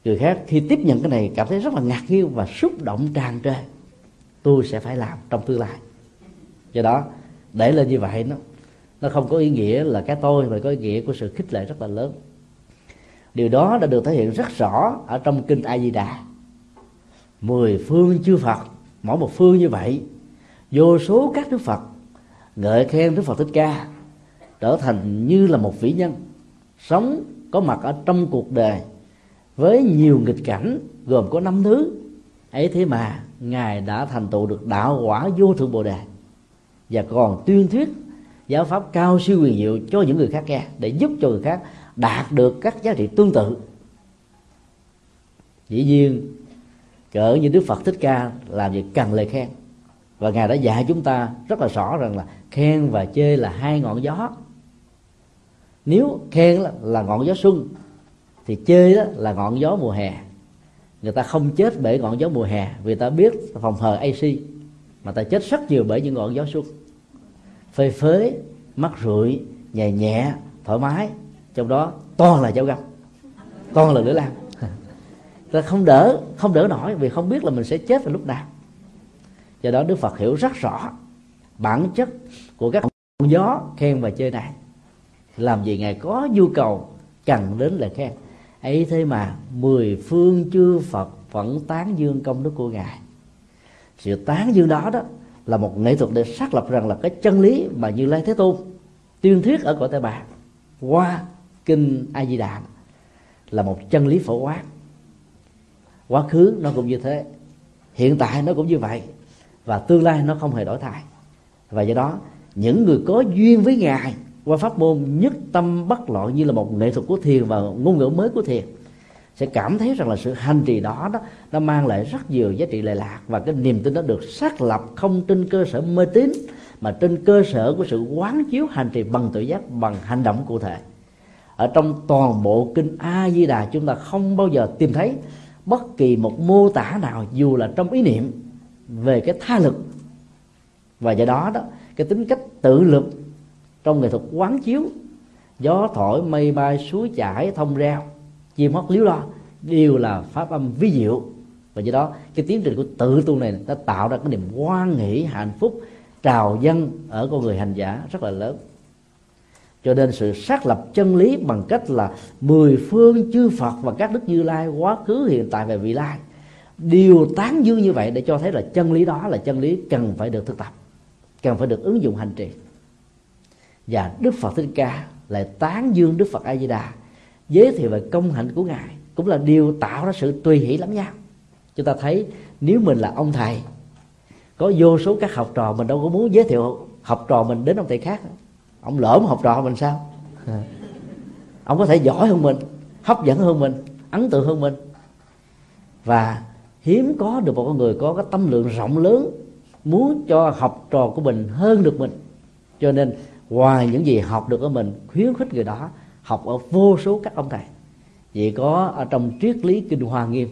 Người khác khi tiếp nhận cái này cảm thấy rất là ngạc nhiên và xúc động tràn trề. Tôi sẽ phải làm trong tương lai. Do đó, để lên như vậy nó nó không có ý nghĩa là cái tôi, mà có ý nghĩa của sự khích lệ rất là lớn. Điều đó đã được thể hiện rất rõ ở trong kinh a di đà mười phương chư phật, mỗi một phương như vậy. Vô số các đức phật, ngợi khen đức phật thích ca, trở thành như là một vĩ nhân, sống, có mặt ở trong cuộc đời, với nhiều nghịch cảnh, gồm có năm thứ. Ấy thế mà ngài đã thành tựu được đạo quả vô thượng bồ đề. Và còn tuyên thuyết giáo pháp cao siêu quyền diệu cho những người khác nghe, để giúp cho người khác đạt được các giá trị tương tự. Dĩ nhiên cỡ như đức phật thích ca làm việc cần lời khen. Và ngài đã dạy chúng ta rất là rõ rằng là khen và chê là hai ngọn gió. Nếu khen là ngọn gió xuân, thì chê đó là ngọn gió mùa hè. Người ta không chết bởi ngọn gió mùa hè, vì ta biết phòng hờ AC mà ta chết rất nhiều bởi những ngọn gió xuân. Phơi phới mắt rượi nhẹ nhẹ, thoải mái, trong đó toàn là cháo găm, toàn là lửa lam ta không đỡ không đỡ nổi vì không biết là mình sẽ chết vào lúc nào. Do đó đức phật hiểu rất rõ bản chất của các gió, khen và chơi này. Làm gì ngài có nhu cầu cần đến lời khen. Ấy thế mà mười phương chư phật vẫn tán dương công đức của ngài. Sự tán dương đó đó là một nghệ thuật để xác lập rằng là cái chân lý mà như lai thế tôn tuyên thuyết ở cõi tây bạc qua kinh a di đà là một chân lý phổ quát quá khứ nó cũng như thế, hiện tại nó cũng như vậy, và tương lai nó không hề đổi thay. Và do đó, những người có duyên với ngài qua pháp môn nhất tâm bất loạn như là một nghệ thuật của thiền và ngôn ngữ mới của thiền, sẽ cảm thấy rằng là sự hành trì đó đó, nó mang lại rất nhiều giá trị lệ lạc và cái niềm tin đó được xác lập không trên cơ sở mê tín, mà trên cơ sở của sự quán chiếu hành trì bằng tự giác, bằng hành động cụ thể. Ở trong toàn bộ kinh a di đà chúng ta không bao giờ tìm thấy bất kỳ một mô tả nào, dù là trong ý niệm về cái tha lực. Và do đó đó, cái tính cách tự lực trong nghệ thuật quán chiếu, gió thổi, mây bay, suối chảy, thông reo, chim hót líu lo, đều là pháp âm vi diệu. Và do đó, cái tiến trình của tự tu này đã tạo ra cái niềm hoan nghỉ, hạnh phúc, trào dân ở con người hành giả rất là lớn cho nên sự xác lập chân lý bằng cách là mười phương chư Phật và các đức Như Lai quá khứ, hiện tại và vị lai. Đều tán dương như vậy để cho thấy là chân lý đó là chân lý cần phải được thực tập, cần phải được ứng dụng hành trì. Và đức phật thích ca lại tán dương đức phật a di đà giới thiệu về công hạnh của ngài, cũng là điều tạo ra sự tùy hỷ lắm nhau. Chúng ta thấy nếu mình là ông thầy, có vô số các học trò mình đâu có muốn giới thiệu học trò mình đến ông thầy khác ông lỡ học trò mình sao? Ông có thể giỏi hơn mình, hấp dẫn hơn mình, ấn tượng hơn mình. Và hiếm có được một con người có cái tâm lượng rộng lớn, muốn cho học trò của mình hơn được mình. Cho nên ngoài những gì học được ở mình, khuyến khích người đó học ở vô số các ông thầy. Vậy có ở trong triết lý kinh hoa nghiêm,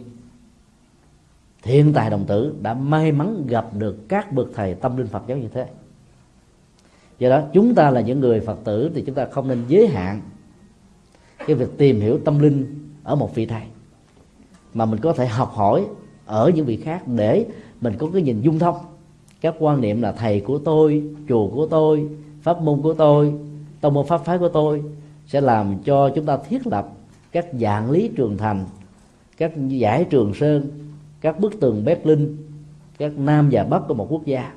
thiên tài đồng tử đã may mắn gặp được các bậc thầy tâm linh phật giáo như thế do đó, chúng ta là những người phật tử thì chúng ta không nên giới hạn cái việc tìm hiểu tâm linh ở một vị thầy. Mà mình có thể học hỏi ở những vị khác để mình có cái nhìn dung thông. Các quan niệm là thầy của tôi, chùa của tôi, pháp môn của tôi, tông môn pháp phái của tôi sẽ làm cho chúng ta thiết lập các dạng lý trường thành, các giải trường sơn, các bức tường berlin, các nam và bắc của một quốc gia.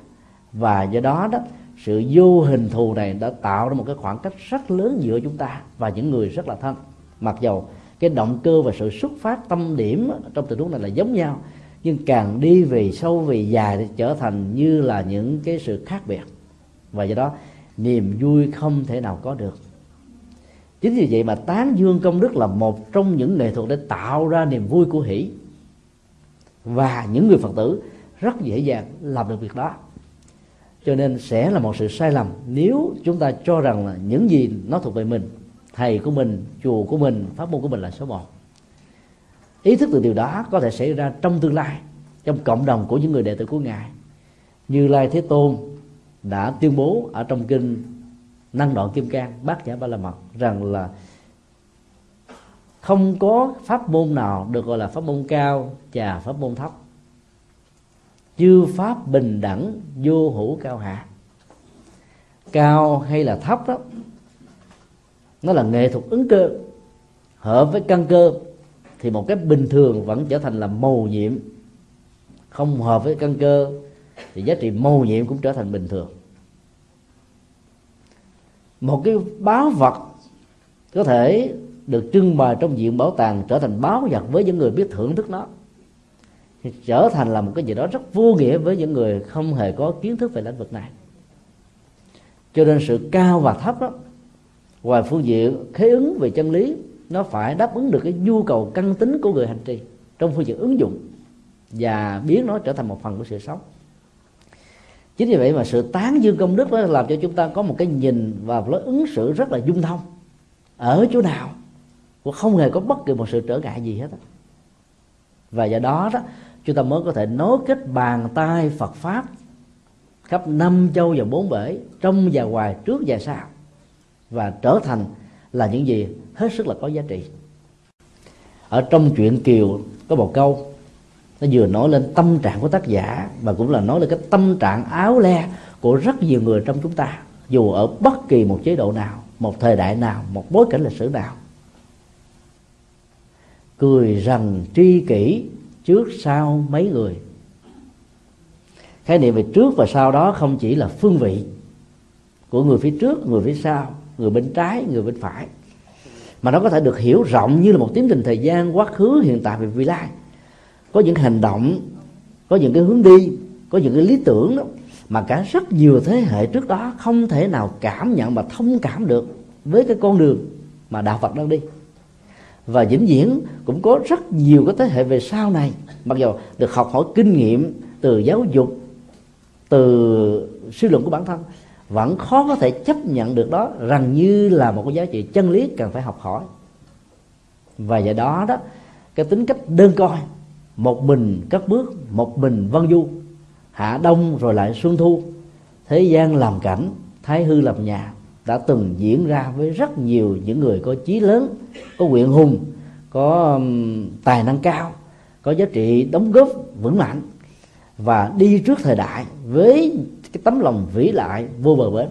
Và do đó đó sự vô hình thù này đã tạo ra một cái khoảng cách rất lớn giữa chúng ta và những người rất là thân. Mặc dầu cái động cơ và sự xuất phát tâm điểm trong tình huống này là giống nhau, nhưng càng đi về sâu, về dài thì trở thành như là những cái sự khác biệt. Và do đó, niềm vui không thể nào có được. Chính vì vậy mà tán dương công đức là một trong những nghệ thuật để tạo ra niềm vui của hỷ. Và những người phật tử rất dễ dàng làm được việc đó cho nên sẽ là một sự sai lầm nếu chúng ta cho rằng là những gì nó thuộc về mình, thầy của mình, chùa của mình, pháp môn của mình là số một ý thức từ điều đó có thể xảy ra trong tương lai, trong cộng đồng của những người đệ tử của ngài. Như lai thế tôn đã tuyên bố ở trong kinh năng đoạn kim cang, bát nhã ba la mật, rằng là không có pháp môn nào được gọi là pháp môn cao và pháp môn thấp chư pháp bình đẳng, vô hữu cao hạ. Cao hay là thấp đó, nó là nghệ thuật ứng cơ. Hợp với căn cơ, thì một cái bình thường vẫn trở thành là màu nhiệm. Không hợp với căn cơ, thì giá trị màu nhiệm cũng trở thành bình thường. Một cái báo vật có thể được trưng bày trong viện bảo tàng trở thành báo vật với những người biết thưởng thức nó thì trở thành là một cái gì đó rất vô nghĩa với những người không hề có kiến thức về lĩnh vực này cho nên sự cao và thấp đó, ngoài phương diện khế ứng về chân lý, nó phải đáp ứng được cái nhu cầu căn tính của người hành trì trong phương diện ứng dụng và biến nó trở thành một phần của sự sống chính vì vậy mà sự tán dương công đức đó làm cho chúng ta có một cái nhìn và lối ứng xử rất là dung thông, ở chỗ nào cũng không hề có bất kỳ một sự trở ngại gì hết đó. và do đó đó chúng ta mới có thể nối kết bàn tay Phật pháp khắp năm châu và bốn bể, trong và ngoài, trước và sau, và trở thành là những gì hết sức là có giá trị. Ở trong chuyện kiều có một câu, nó vừa nói lên tâm trạng của tác giả và cũng là nói lên cái tâm trạng áo le của rất nhiều người trong chúng ta, dù ở bất kỳ một chế độ nào, một thời đại nào, một bối cảnh lịch sử nào. Cười rằng tri kỷ trước sau mấy người. Khái niệm về trước và sau đó không chỉ là phương vị của người phía trước người phía sau người bên trái người bên phải mà nó có thể được hiểu rộng như là một tiến trình thời gian quá khứ hiện tại và vị lai. Có những hành động có những cái hướng đi có những cái lý tưởng đó, mà cả rất nhiều thế hệ trước đó không thể nào cảm nhận và thông cảm được với cái con đường mà đạo Phật đang đi và vĩnh viễn cũng có rất nhiều cái thế hệ về sau này. Mặc dù được học hỏi kinh nghiệm từ giáo dục, từ suy luận của bản thân, vẫn khó có thể chấp nhận được đó. Rằng như là một cái giá trị chân lý cần phải học hỏi. Và do đó đó, cái tính cách đơn coi một mình cất bước, một mình vân du, hạ đông rồi lại xuân thu, thế gian làm cảnh, thái hư làm nhà đã từng diễn ra với rất nhiều những người có chí lớn, có nguyện hùng, có tài năng cao, có giá trị đóng góp vững mạnh và đi trước thời đại với cái tấm lòng vĩ đại vô bờ bến.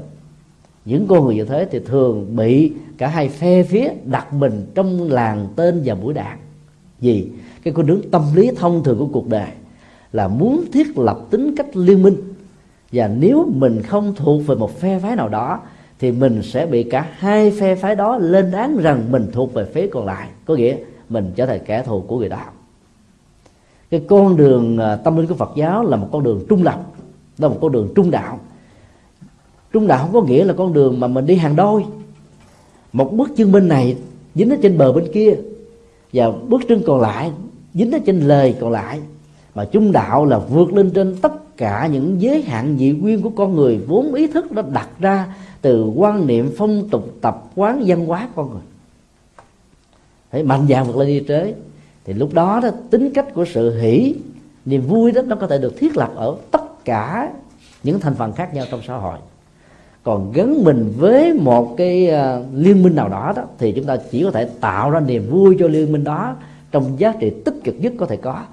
Những con người như thế thì thường bị cả hai phe phía đặt mình trong làng tên và mũi đạn. Vì cái con đường tâm lý thông thường của cuộc đời là muốn thiết lập tính cách liên minh. Và nếu mình không thuộc về một phe phái nào đó thì mình sẽ bị cả hai phe phái đó lên án rằng mình thuộc về phía còn lại. Có nghĩa, mình trở thành kẻ thù của người đó. Cái con đường à, tâm linh của Phật giáo là một con đường trung lập, là một con đường trung đạo. Trung đạo không có nghĩa là con đường mà mình đi hàng đôi. Một bước chân bên này dính ở trên bờ bên kia, và bước chân còn lại dính ở trên lời còn lại. Mà trung đạo là vượt lên trên tất cả những giới hạn dị nguyên của con người vốn ý thức đã đặt ra từ quan niệm phong tục tập quán văn hóa con người. Phải mạnh dạn vượt lên đi trế thì lúc đó đó tính cách của sự hỷ niềm vui đó nó có thể được thiết lập ở tất cả những thành phần khác nhau trong xã hội. Còn gắn mình với một cái uh, liên minh nào đó đó thì chúng ta chỉ có thể tạo ra niềm vui cho liên minh đó trong giá trị tích cực nhất có thể có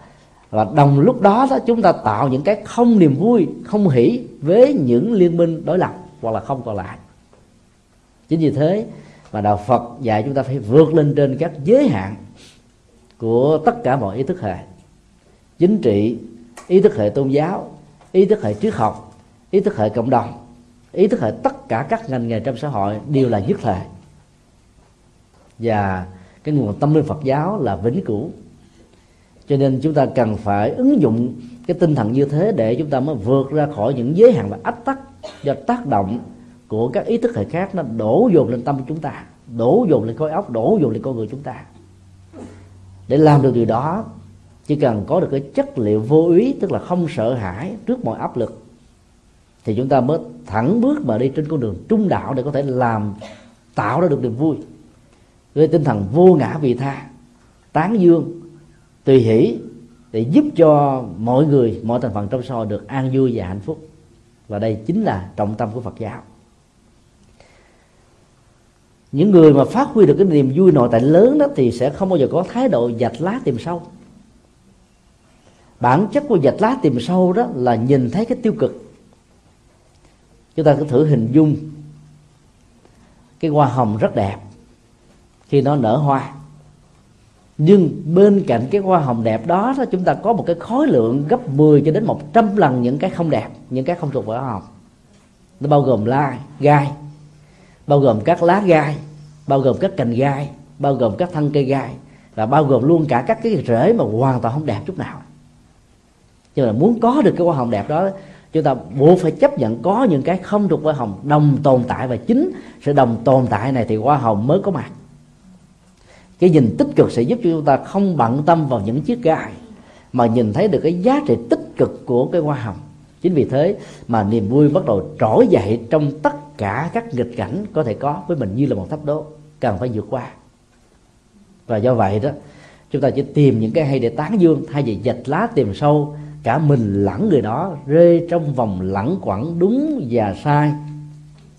và đồng lúc đó đó, chúng ta tạo những cái không niềm vui, không hỷ với những liên minh đối lập hoặc là không còn lại. Chính vì thế mà đạo Phật dạy chúng ta phải vượt lên trên các giới hạn của tất cả mọi ý thức hệ. Chính trị, ý thức hệ tôn giáo, ý thức hệ triết học, ý thức hệ cộng đồng, ý thức hệ tất cả các ngành nghề trong xã hội đều là nhất thể và cái nguồn tâm linh Phật giáo là vĩnh cửu cho nên chúng ta cần phải ứng dụng cái tinh thần như thế để chúng ta mới vượt ra khỏi những giới hạn và ách tắc do tác động của các ý thức hệ khác. Nó đổ dồn lên tâm của chúng ta, đổ dồn lên khối óc, đổ dồn lên con người chúng ta. Để làm được điều đó, chỉ cần có được cái chất liệu vô ý, tức là không sợ hãi trước mọi áp lực, thì chúng ta mới thẳng bước mà đi trên con đường trung đạo để có thể làm, tạo ra được niềm vui. Với tinh thần vô ngã vị tha, tán dương tùy hỷ để giúp cho mọi người, mọi thành phần trong xã hội được an vui và hạnh phúc. Và đây chính là trọng tâm của Phật giáo. Những người mà phát huy được cái niềm vui nội tại lớn đó thì sẽ không bao giờ có thái độ dạch lá tìm sâu. Bản chất của dạch lá tìm sâu đó là nhìn thấy cái tiêu cực. Chúng ta cứ thử hình dung cái hoa hồng rất đẹp khi nó nở hoa nhưng bên cạnh cái hoa hồng đẹp đó, đó chúng ta có một cái khối lượng gấp 10 cho đến 100 lần những cái không đẹp những cái không thuộc về hoa hồng. Nó bao gồm la gai bao gồm các lá gai bao gồm các cành gai bao gồm các thân cây gai và bao gồm luôn cả các cái rễ mà hoàn toàn không đẹp chút nào. Nhưng mà muốn có được cái hoa hồng đẹp đó chúng ta buộc phải chấp nhận có những cái không thuộc hoa hồng đồng tồn tại và chính sự đồng tồn tại này thì hoa hồng mới có mặt cái nhìn tích cực sẽ giúp cho chúng ta không bận tâm vào những chiếc gai mà nhìn thấy được cái giá trị tích cực của cái hoa hồng. Chính vì thế mà niềm vui bắt đầu trỗi dậy trong tất cả các nghịch cảnh có thể có với mình như là một thách đố, cần phải vượt qua. Và do vậy đó, chúng ta chỉ tìm những cái hay để tán dương thay vì dạch lá tìm sâu, cả mình lẫn người đó rơi trong vòng lẳng quẩn đúng và sai.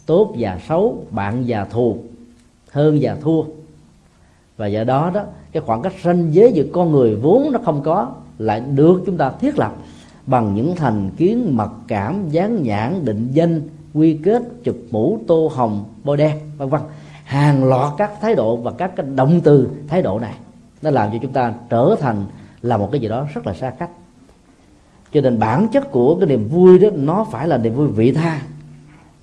Tốt và xấu, bạn và thù, hơn và thua và do đó đó, cái khoảng cách ranh giới giữa con người vốn nó không có lại được chúng ta thiết lập bằng những thành kiến mặc cảm, dán nhãn, định danh, quy kết, chụp mũ, tô hồng, bôi đen, vân vân. Hàng loạt các thái độ và các cái động từ thái độ này nó làm cho chúng ta trở thành là một cái gì đó rất là xa cách. Cho nên bản chất của cái niềm vui đó, nó phải là niềm vui vị tha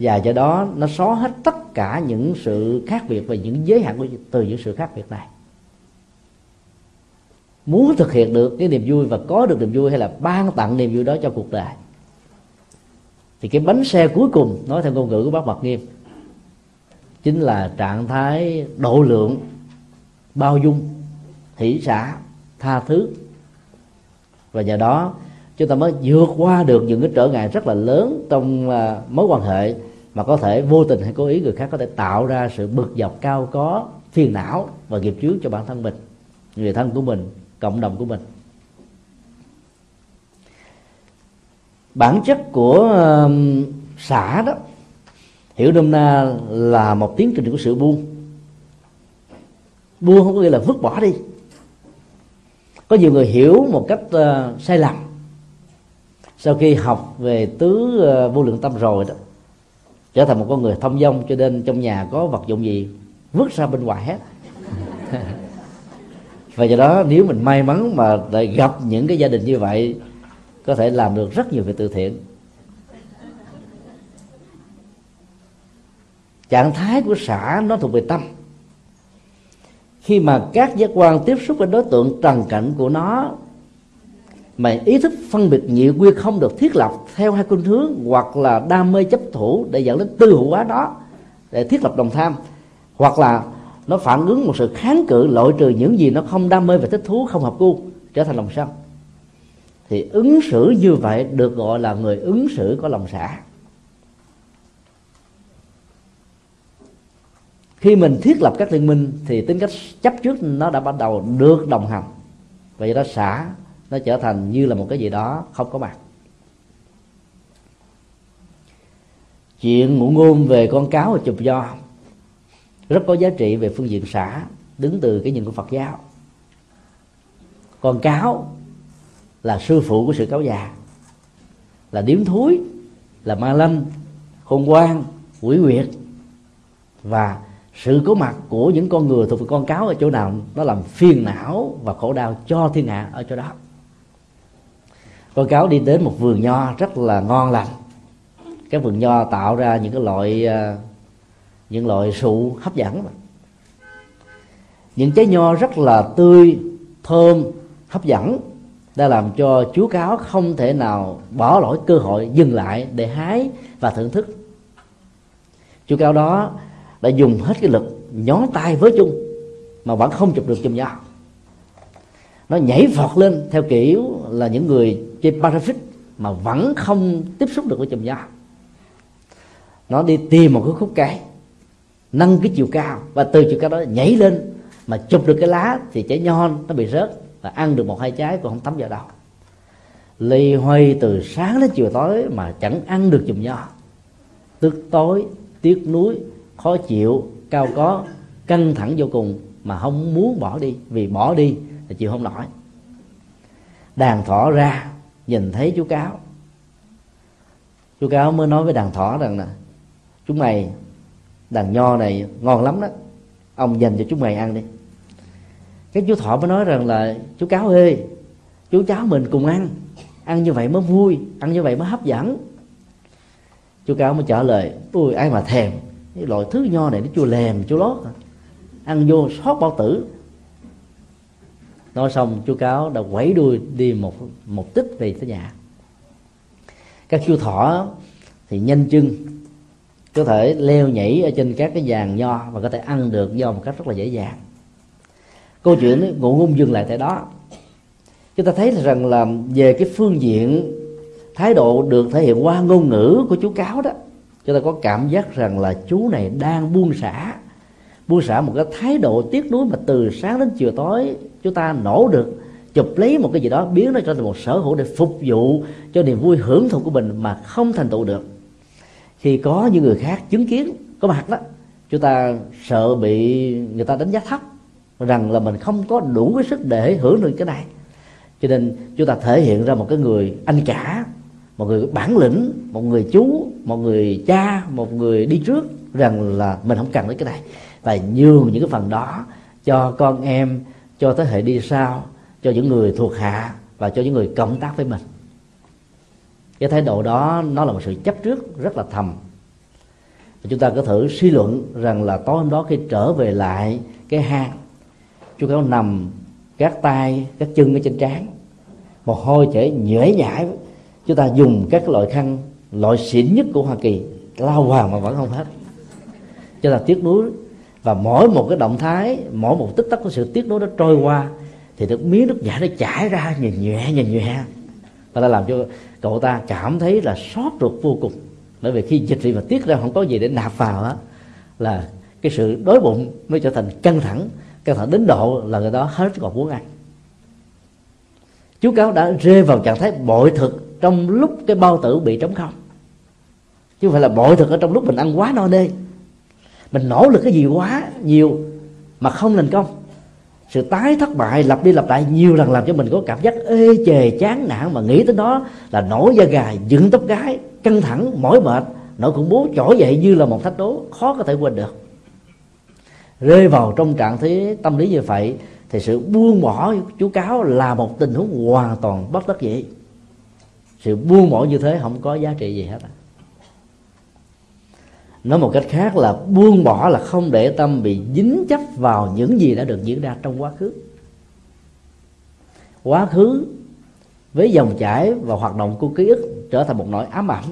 và do đó, nó xóa hết tất cả những sự khác biệt và những giới hạn của từ những sự khác biệt này. Muốn thực hiện được cái niềm vui và có được niềm vui hay là ban tặng niềm vui đó cho cuộc đời. Thì cái bánh xe cuối cùng, nói theo ngôn ngữ của bác Mật Nghiêm, chính là trạng thái độ lượng, bao dung, hỷ xả, tha thứ. Và nhờ đó, chúng ta mới vượt qua được những cái trở ngại rất là lớn trong à, mối quan hệ mà có thể vô tình hay cố ý người khác có thể tạo ra sự bực dọc cao có phiền não và nghiệp chướng cho bản thân mình người thân của mình cộng đồng của mình. Bản chất của uh, xã đó hiểu nôm na là một tiến trình của sự buông. Buông không có nghĩa là vứt bỏ đi. Có nhiều người hiểu một cách uh, sai lầm. Sau khi học về tứ uh, vô lượng tâm rồi đó trở thành một con người thông dong cho nên trong nhà có vật dụng gì vứt ra bên ngoài hết. Và do đó nếu mình may mắn mà lại gặp những cái gia đình như vậy, có thể làm được rất nhiều việc từ thiện. Trạng thái của xã nó thuộc về tâm. Khi mà các giác quan tiếp xúc với đối tượng trần cảnh của nó mà ý thức phân biệt nhị quy không được thiết lập theo hai khuynh hướng hoặc là đam mê chấp thủ để dẫn đến tư hữu hóa đó, để thiết lập đồng tham, hoặc là nó phản ứng một sự kháng cự loại trừ những gì nó không đam mê và thích thú, không hợp gu, trở thành lòng sân. Thì ứng xử như vậy được gọi là người ứng xử có lòng xả. Khi mình thiết lập các liên minh thì tính cách chấp trước nó đã bắt đầu được đồng hành. Và do đó xả nó trở thành như là một cái gì đó không có mặt. Chuyện ngụ ngôn về con cáo và chụp do rất có giá trị về phương diện xã, đứng từ cái nhìn của Phật giáo. Con cáo là sư phụ của sự cáo già, là điếm thúi, là ma lâm khôn ngoan, quỷ quyệt. Và sự có mặt của những con người thuộc về con cáo ở chỗ nào, nó làm phiền não và khổ đau cho thiên hạ ở chỗ đó con cáo đi đến một vườn nho rất là ngon lành. Cái vườn nho tạo ra những cái loại à, những loại sụ hấp dẫn. Những trái nho rất là tươi, thơm, hấp dẫn, đã làm cho chú cáo không thể nào bỏ lỗi cơ hội dừng lại để hái và thưởng thức. Chú cáo đó đã dùng hết cái lực nhón tay với chung mà vẫn không chụp được chùm nho. Nó nhảy vọt lên theo kiểu là những người chơi parafit mà vẫn không tiếp xúc được với chùm nho nó đi tìm một cái khúc cây nâng cái chiều cao và từ chiều cao đó nhảy lên mà chụp được cái lá thì trái nho nó bị rớt và ăn được một hai trái còn không tắm vào đâu. Lì hoay từ sáng đến chiều tối mà chẳng ăn được chùm nho tức tối, tiếc nuối, khó chịu, cao có, căng thẳng vô cùng mà không muốn bỏ đi. Vì bỏ đi là chịu không nổi. Đàn thỏ ra nhìn thấy chú cáo. Chú cáo mới nói với đàn thỏ rằng là chúng mày, đàn nho này ngon lắm đó. Ông dành cho chúng mày ăn đi. Cái chú thọ mới nói rằng là, chú cáo ơi, chú cháu mình cùng ăn. Ăn như vậy mới vui, ăn như vậy mới hấp dẫn. Chú cáo mới trả lời ui ai mà thèm cái loại thứ nho này nó chua lèm, chua lót ăn vô sót bao tử nói xong, chú cáo đã quẩy đuôi đi một một tích về tới nhà. Các chú thỏ thì nhanh chân, có thể leo nhảy ở trên các cái vàng nho và có thể ăn được do một cách rất là dễ dàng. Câu chuyện ngụ ngôn dừng lại tại đó. Chúng ta thấy rằng là về cái phương diện thái độ được thể hiện qua ngôn ngữ của chú cáo đó, chúng ta có cảm giác rằng là chú này đang buông xả buông xả một cái thái độ tiếc nuối mà từ sáng đến chiều tối, chúng ta nổ được, chụp lấy một cái gì đó, biến nó trở thành một sở hữu để phục vụ cho niềm vui hưởng thụ của mình mà không thành tựu được. Khi có những người khác chứng kiến, có mặt đó, chúng ta sợ bị người ta đánh giá thấp, rằng là mình không có đủ cái sức để hưởng được cái này. Cho nên chúng ta thể hiện ra một cái người anh cả, một người bản lĩnh, một người chú, một người cha, một người đi trước, rằng là mình không cần đến cái này và nhường những cái phần đó cho con em, cho thế hệ đi sau, cho những người thuộc hạ và cho những người cộng tác với mình. Cái thái độ đó, nó là một sự chấp trước rất là thầm. Chúng ta có thử suy luận rằng là tối hôm đó khi trở về lại cái hang, chú cáo nằm các tay các chân ở trên trán. Một hôi chảy nhễ nhãi chúng ta dùng các loại khăn, loại xịn nhất của hoa kỳ, lao hoàng mà vẫn không hết. Cho là tiếc nuối và mỗi một cái động thái, mỗi một tích tắc của sự tiếc nuối đó trôi qua, thì được miếng nước giải nó chảy ra, nhìn nhẹ nhìn nhẹ. Và ta làm cho cậu ta cảm thấy là xót ruột vô cùng. Bởi vì khi dịch vị mà tiết ra, không có gì để nạp vào á, là cái sự đói bụng mới trở thành căng thẳng căng thẳng đến độ là người đó hết còn muốn ăn. Chú cáo đã rơi vào trạng thái bội thực trong lúc cái bao tử bị trống không. Chứ không phải là bội thực ở trong lúc mình ăn quá no nê mình nỗ lực cái gì quá nhiều mà không thành công. Sự tái thất bại, lặp đi lặp lại nhiều lần làm cho mình có cảm giác ê chề, chán nản mà nghĩ tới đó là nổi da gà, dựng tóc gái, căng thẳng, mỏi mệt, nỗi khủng bố trỗi dậy như là một thách đố khó có thể quên được. Rơi vào trong trạng thế tâm lý như vậy thì sự buông bỏ chú cáo là một tình huống hoàn toàn bất đắc dĩ. Sự buông bỏ như thế không có giá trị gì hết nói một cách khác là buông bỏ là không để tâm bị dính chấp vào những gì đã được diễn ra trong quá khứ. Quá khứ với dòng chảy và hoạt động của ký ức trở thành một nỗi ám ảnh.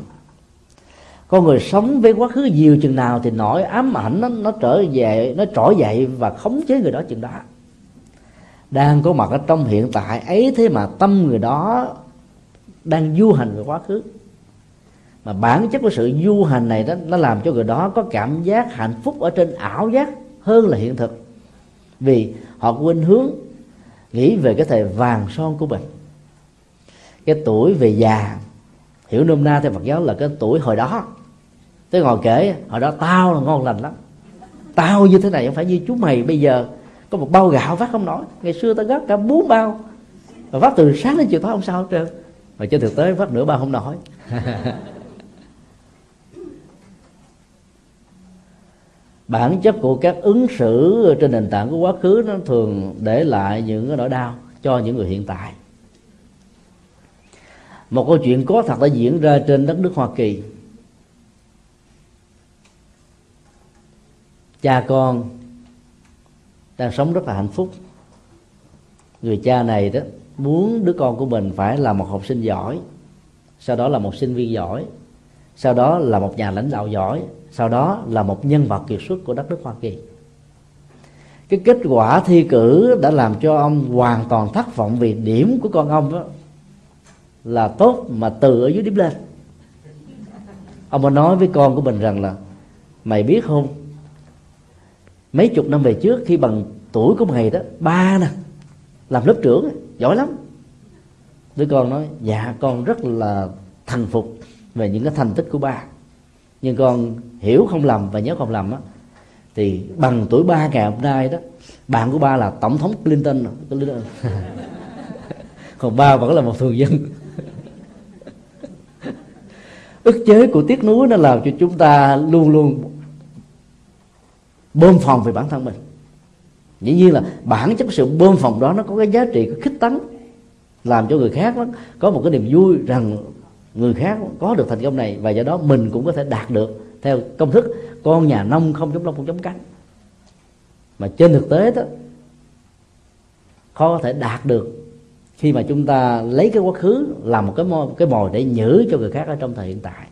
Con người sống với quá khứ nhiều chừng nào thì nỗi ám ảnh nó, nó trở về nó trỗi dậy và khống chế người đó chừng đó. Đang có mặt ở trong hiện tại ấy thế mà tâm người đó đang du hành về quá khứ mà bản chất của sự du hành này đó, nó làm cho người đó có cảm giác hạnh phúc ở trên ảo giác hơn là hiện thực. Vì họ quên hướng, nghĩ về cái thời vàng son của mình. Cái tuổi về già, hiểu nôm na theo Phật giáo là cái tuổi hồi đó. Tới ngồi kể, hồi đó tao là ngon lành lắm. Tao như thế này không phải như chú mày bây giờ. Có một bao gạo vắt không nổi. Ngày xưa tao gấp cả bốn bao. Và phát từ sáng đến chiều tối không sao hết trơn. Mà trên thực tế vắt nửa bao không nổi. bản chất của các ứng xử trên nền tảng của quá khứ nó thường để lại những cái nỗi đau cho những người hiện tại. Một câu chuyện có thật đã diễn ra trên đất nước Hoa Kỳ. Cha con đang sống rất là hạnh phúc. Người cha này đó muốn đứa con của mình phải là một học sinh giỏi, sau đó là một sinh viên giỏi sau đó là một nhà lãnh đạo giỏi, sau đó là một nhân vật kiệt xuất của đất nước Hoa Kỳ. Cái kết quả thi cử đã làm cho ông hoàn toàn thất vọng vì điểm của con ông đó là tốt mà từ ở dưới điểm lên. Ông mới nói với con của mình rằng là, mày biết không, mấy chục năm về trước khi bằng tuổi của mày đó, ba nè, làm lớp trưởng giỏi lắm. Đứa con nói dạ con rất là thành phục về những cái thành tích của ba. Nhưng con hiểu không lầm và nhớ không lầm á thì bằng tuổi ba ngày hôm nay đó bạn của ba là tổng thống Clinton. Còn ba vẫn là một thường dân. Ức chế của tiếc nuối nó làm cho chúng ta luôn luôn bơm phòng về bản thân mình. Dĩ nhiên là bản chất sự bơm phòng đó nó có cái giá trị cái khích tấn làm cho người khác đó, có một cái niềm vui rằng người khác có được thành công này và do đó mình cũng có thể đạt được theo công thức con nhà nông không chống lông không chống cánh. Mà trên thực tế đó khó có thể đạt được khi mà chúng ta lấy cái quá khứ làm một cái mồi, cái mồi để nhử cho người khác ở trong thời hiện tại.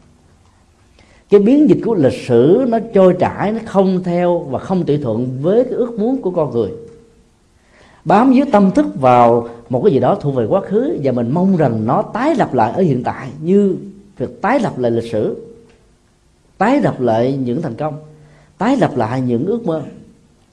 Cái biến dịch của lịch sử nó trôi chảy nó không theo và không tùy thuận với cái ước muốn của con người bám dưới tâm thức vào một cái gì đó thuộc về quá khứ và mình mong rằng nó tái lập lại ở hiện tại như việc tái lập lại lịch sử, tái lập lại những thành công, tái lập lại những ước mơ.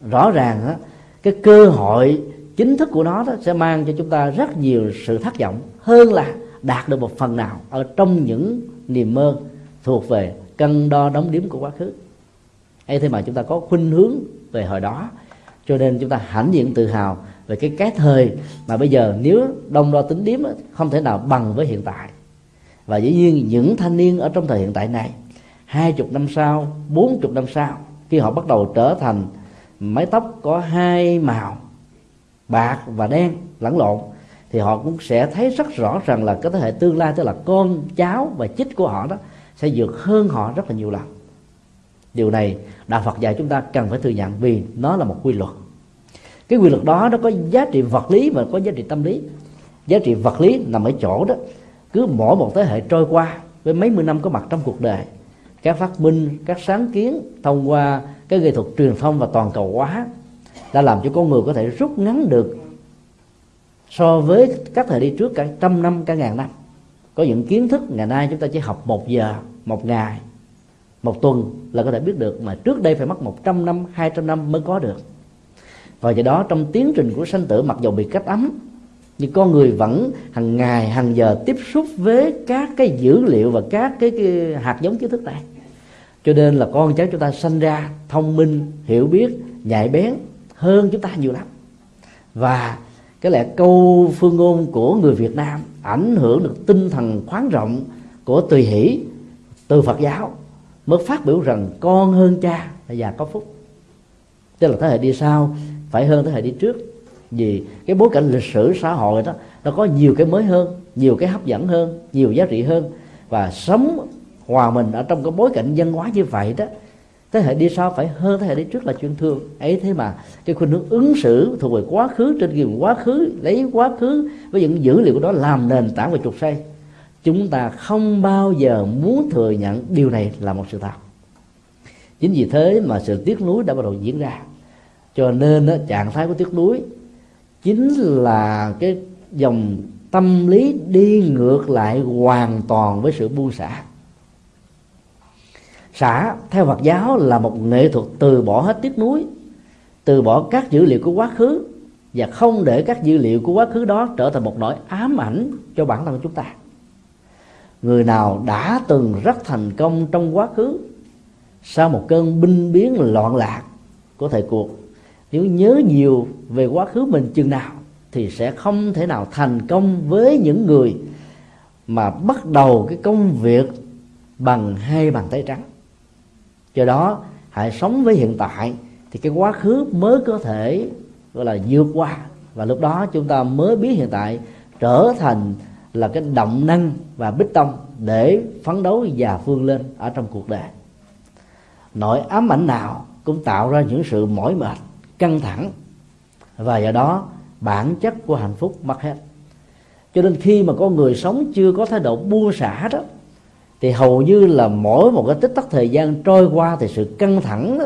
Rõ ràng á, cái cơ hội chính thức của nó đó sẽ mang cho chúng ta rất nhiều sự thất vọng, hơn là đạt được một phần nào ở trong những niềm mơ thuộc về cân đo đóng điếm của quá khứ. Ấy thế mà chúng ta có khuynh hướng về hồi đó, cho nên chúng ta hãnh diện tự hào về cái cái thời mà bây giờ nếu đông đo tính điếm không thể nào bằng với hiện tại. Và dĩ nhiên những thanh niên ở trong thời hiện tại này, hai chục năm sau, bốn chục năm sau, khi họ bắt đầu trở thành mái tóc có hai màu, bạc và đen, lẫn lộn, thì họ cũng sẽ thấy rất rõ rằng là cái thế hệ tương lai, tức là con cháu và chích của họ đó, sẽ vượt hơn họ rất là nhiều lần. Điều này đạo phật dạy chúng ta cần phải thừa nhận vì nó là một quy luật cái quy luật đó, nó có giá trị vật lý và có giá trị tâm lý. Giá trị vật lý nằm ở chỗ đó. Cứ mỗi một thế hệ trôi qua, với mấy mươi năm có mặt trong cuộc đời, các phát minh, các sáng kiến thông qua cái nghệ thuật truyền thông và toàn cầu hóa đã làm cho con người có thể rút ngắn được so với các thời đi trước cả trăm năm, cả ngàn năm. Có những kiến thức, ngày nay chúng ta chỉ học một giờ, một ngày, một tuần là có thể biết được mà trước đây phải mất 100 năm 200 năm mới có được và do đó trong tiến trình của sanh tử mặc dù bị cách ấm nhưng con người vẫn hàng ngày hàng giờ tiếp xúc với các cái dữ liệu và các cái, cái hạt giống kiến thức này. Cho nên là con cháu chúng ta sanh ra thông minh hiểu biết nhạy bén hơn chúng ta nhiều lắm. Và cái lẽ câu phương ngôn của người Việt Nam ảnh hưởng được tinh thần khoáng rộng của tùy hỷ từ Phật giáo mới phát biểu rằng con hơn cha là già có phúc. Tức là thế hệ đi sau phải hơn thế hệ đi trước. Vì cái bối cảnh lịch sử xã hội đó, nó có nhiều cái mới hơn, nhiều cái hấp dẫn hơn, nhiều giá trị hơn. Và sống hòa mình ở trong cái bối cảnh văn hóa như vậy đó, thế hệ đi sau phải hơn thế hệ đi trước là chuyên thương ấy thế mà cái khuynh hướng ứng xử thuộc về quá khứ, trên kinh quá khứ, lấy quá khứ với những dữ liệu của đó làm nền tảng và trục xây. Chúng ta không bao giờ muốn thừa nhận điều này là một sự thật. Chính vì thế mà sự tiếc nuối đã bắt đầu diễn ra cho nên đó, trạng thái của tiếc nuối chính là cái dòng tâm lý đi ngược lại hoàn toàn với sự buông xả. Xả theo Phật giáo là một nghệ thuật từ bỏ hết tiếc nuối từ bỏ các dữ liệu của quá khứ và không để các dữ liệu của quá khứ đó trở thành một nỗi ám ảnh cho bản thân chúng ta. Người nào đã từng rất thành công trong quá khứ sau một cơn binh biến loạn lạc của thời cuộc nếu nhớ nhiều về quá khứ mình chừng nào thì sẽ không thể nào thành công với những người mà bắt đầu cái công việc bằng hai bàn tay trắng. Do đó, hãy sống với hiện tại thì cái quá khứ mới có thể, gọi là, vượt qua. Và lúc đó chúng ta mới biết hiện tại trở thành là cái động năng và bích tông để phấn đấu và vươn lên ở trong cuộc đời. Nỗi ám ảnh nào cũng tạo ra những sự mỏi mệt căng thẳng. Và do đó bản chất của hạnh phúc mất hết. Cho nên khi mà con người sống chưa có thái độ buông xả đó thì hầu như là mỗi một cái tích tắc thời gian trôi qua thì sự căng thẳng đó,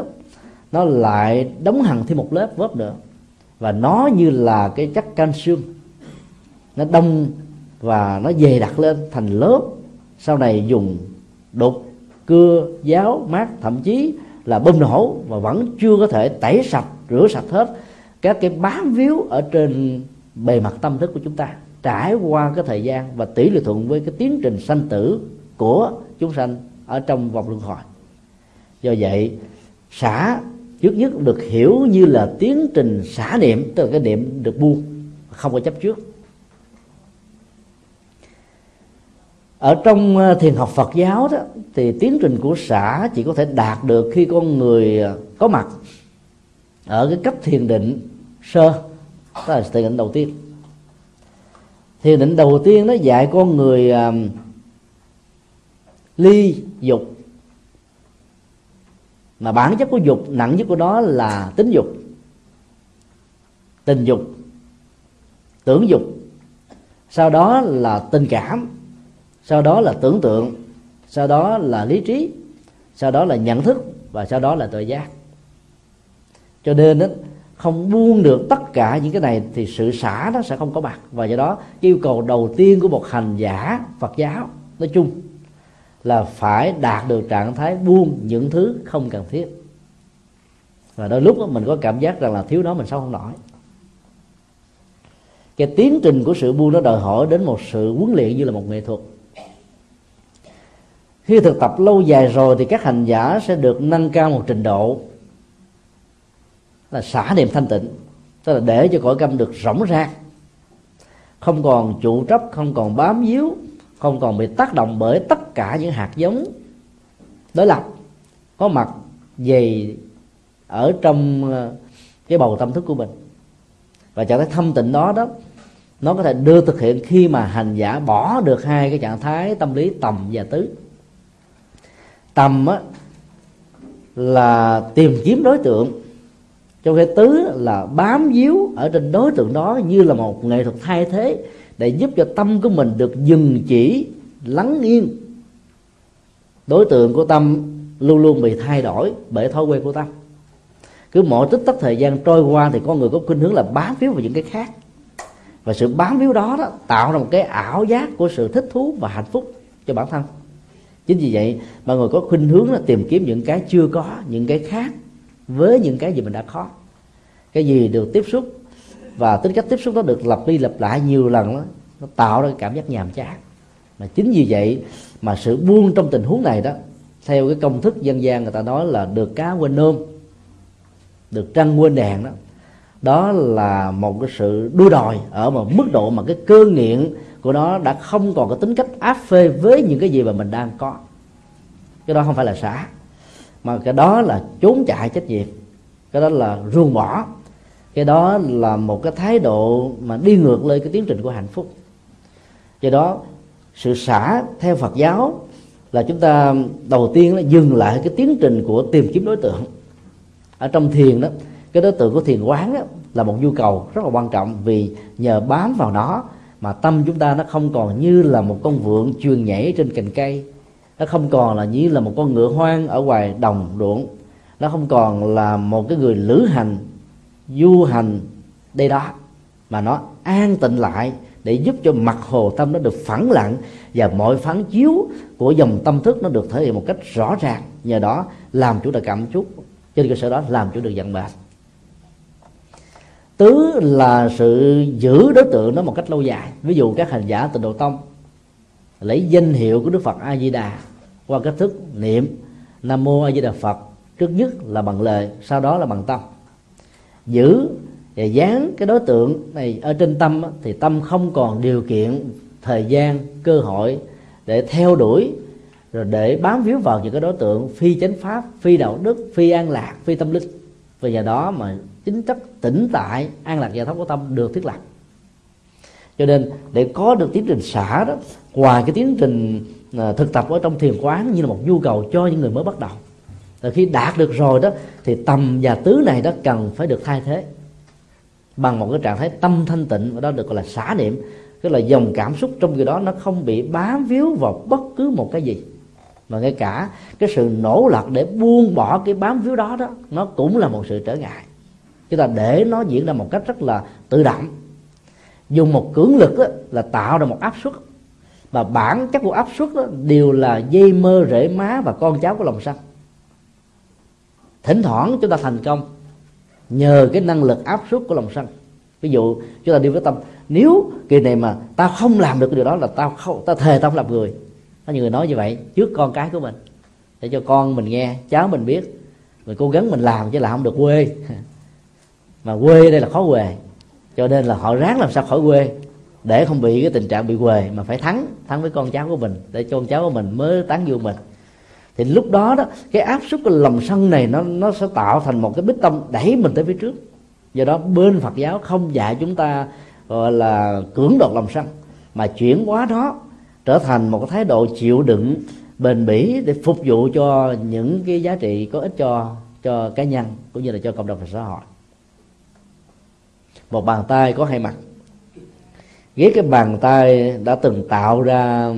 nó lại đóng hẳn thêm một lớp vớp nữa. Và nó như là cái chất canxi nó đông và nó dày đặc lên thành lớp sau này dùng đục cưa giáo mát thậm chí là bơm nổ và vẫn chưa có thể tẩy sạch, rửa sạch hết các cái bám víu ở trên bề mặt tâm thức của chúng ta. Trải qua cái thời gian và tỷ lệ thuận với cái tiến trình sanh tử của chúng sanh ở trong vòng luân hồi. Do vậy, xả trước nhất được hiểu như là tiến trình xả niệm, tức là cái niệm được buông, không có chấp trước. Ở trong ờ, thiền học Phật giáo đó thì tiến trình của xã chỉ có thể đạt được khi con người ờ, có mặt ở cái cấp thiền định sơ. Đó là thiền định đầu tiên. Thiền định đầu tiên nó dạy con người um, ly dục. Mà bản chất của dục nặng nhất của đó là tính dục tình dục tưởng dục. Sau đó là tình cảm sau đó là tưởng tượng sau đó là lý trí sau đó là nhận thức và sau đó là tự giác. Cho nên đó, không buông được tất cả những cái này thì sự xả nó sẽ không có mặt. Và do đó yêu cầu đầu tiên của một hành giả Phật giáo nói chung là phải đạt được trạng thái buông những thứ không cần thiết. Và đôi lúc mình có cảm giác rằng là thiếu nó mình sống không nổi. Cái tiến trình của sự buông nó đòi hỏi đến một sự huấn luyện như là một nghệ thuật khi thực tập lâu dài rồi thì các hành giả sẽ được nâng cao một trình độ. Là xả niệm thanh tịnh, tức là để cho cõi câm được rỗng ra không còn trụ trấp không còn bám víu, không còn bị tác động bởi tất cả những hạt giống. Đối lập, có mặt, về ở trong ờ, cái bầu tâm thức của mình. Và trạng thái thâm tịnh đó đó, nó có thể đưa thực hiện khi mà hành giả bỏ được hai cái trạng thái tâm lý tầm và tứ tầm á, là tìm kiếm đối tượng. Trong khi tứ là bám víu ở trên đối tượng đó như là một nghệ thuật thay thế để giúp cho tâm của mình được dừng chỉ lắng yên. Đối tượng của tâm luôn luôn bị thay đổi bởi thói quen của tâm. Cứ mỗi tích tắc thời gian trôi qua thì con người có khuynh hướng là bám víu vào những cái khác. Và sự bám víu đó, đó tạo ra một cái ảo giác của sự thích thú và hạnh phúc cho bản thân chính vì vậy mọi người có khuynh hướng là tìm kiếm những cái chưa có những cái khác với những cái gì mình đã có. Cái gì được tiếp xúc và tính cách tiếp xúc đó được lặp đi lặp lại nhiều lần đó, nó tạo ra cái cảm giác nhàm chán. Mà chính vì vậy mà sự buông trong tình huống này đó theo cái công thức dân gian người ta nói là được cá quên nôm được trăng quên đèn đó đó là một cái sự đua đòi ở một mức độ mà cái cơ nghiện của nó đã không còn có tính cách áp phê với những cái gì mà mình đang có. Cái đó không phải là xả mà cái đó là trốn chạy trách nhiệm. Cái đó là ruồng bỏ. Cái đó là một cái thái độ mà đi ngược lên cái tiến trình của hạnh phúc. Do đó sự xả theo phật giáo là chúng ta đầu tiên là dừng lại cái tiến trình của tìm kiếm đối tượng. Ở trong thiền đó cái đối tượng của thiền quán đó, là một nhu cầu rất là quan trọng vì nhờ bám vào nó mà tâm chúng ta nó không còn như là một con vượn chuyên nhảy trên cành cây. Nó không còn là như là một con ngựa hoang ở ngoài đồng ruộng. Nó không còn là một cái người lữ hành, du hành đây đó. Mà nó an tịnh lại để giúp cho mặt hồ tâm nó được phẳng lặng và mọi phán chiếu của dòng tâm thức nó được thể hiện một cách rõ ràng. Nhờ đó làm chủ được cảm xúc. Trên cơ sở đó làm chủ được vận mệnh tứ là sự giữ đối tượng nó một cách lâu dài. Ví dụ các hành giả tịnh độ tông lấy danh hiệu của đức phật a di đà qua cách thức niệm nam mô a di đà phật, trước nhất là bằng lời, sau đó là bằng tâm. Giữ và dán cái đối tượng này ở trên tâm thì tâm không còn điều kiện, thời gian, cơ hội để theo đuổi, rồi để bám víu vào những cái đối tượng phi chánh pháp, phi đạo đức, phi an lạc, phi tâm linh. Và nhờ đó mà chính chất tĩnh tại an lạc giải thoát của tâm được thiết lập. Cho nên, để có được tiến trình xả đó, ngoài cái tiến trình à, thực tập ở trong thiền quán như là một nhu cầu cho những người mới bắt đầu rồi khi đạt được rồi đó, thì tầm và tứ này đó cần phải được thay thế bằng một cái trạng thái tâm thanh tịnh, và đó được gọi là xả niệm. Tức là dòng cảm xúc trong cái đó nó không bị bám víu vào bất cứ một cái gì, mà ngay cả cái sự nỗ lực để buông bỏ cái bám víu đó đó, nó cũng là một sự trở ngại chúng ta để nó diễn ra một cách rất là tự động. Dùng một cưỡng lực đó, là tạo ra một áp suất. Và bản chất của áp suất đó, đều là dây mơ rễ má và con cháu của lòng sân thỉnh thoảng chúng ta thành công nhờ cái năng lực áp suất của lòng sân ví dụ chúng ta đi với tâm nếu kỳ này mà tao không làm được cái điều đó là tao không tao thề tao không làm người. Có nhiều người nói như vậy trước con cái của mình để cho con mình nghe cháu mình biết mình cố gắng mình làm chứ là không được quê. mà quê đây là khó quê. Cho nên là họ ráng làm sao khỏi quê, để không bị cái tình trạng bị quề mà phải thắng thắng với con cháu của mình, để cho con cháu của mình mới tán dương mình. Thì lúc đó đó, cái áp suất của lòng sân này nó nó sẽ tạo thành một cái bích tâm đẩy mình tới phía trước. Do đó bên Phật giáo không dạy chúng ta, gọi là cưỡng đoạt lòng sân, mà chuyển hóa nó trở thành một cái thái độ chịu đựng, bền bỉ để phục vụ cho những cái giá trị có ích cho cho cá nhân, cũng như là cho cộng đồng và xã hội một bàn tay có hai mặt. Ghét cái bàn tay đã từng tạo ra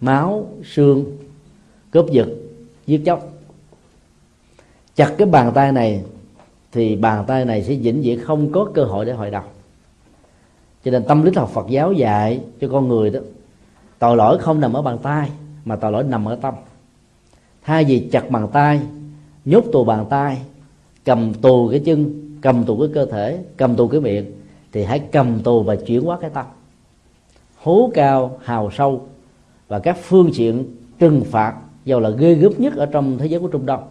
máu, xương, cướp giật, giết chóc. Chặt cái bàn tay này thì bàn tay này sẽ vĩnh viễn không có cơ hội để hội đầu. cho nên tâm lý học Phật giáo dạy cho con người đó, tội lỗi không nằm ở bàn tay, mà tội lỗi nằm ở tâm. Thay vì chặt bàn tay, nhốt tù bàn tay, cầm tù cái chân cầm tù cái cơ thể, cầm tù cái miệng, thì hãy cầm tù và chuyển hóa cái tâm. Hố cao, hào sâu. Và các phương tiện trừng phạt dầu là ghê gớm nhất ở trong thế giới của trung đông,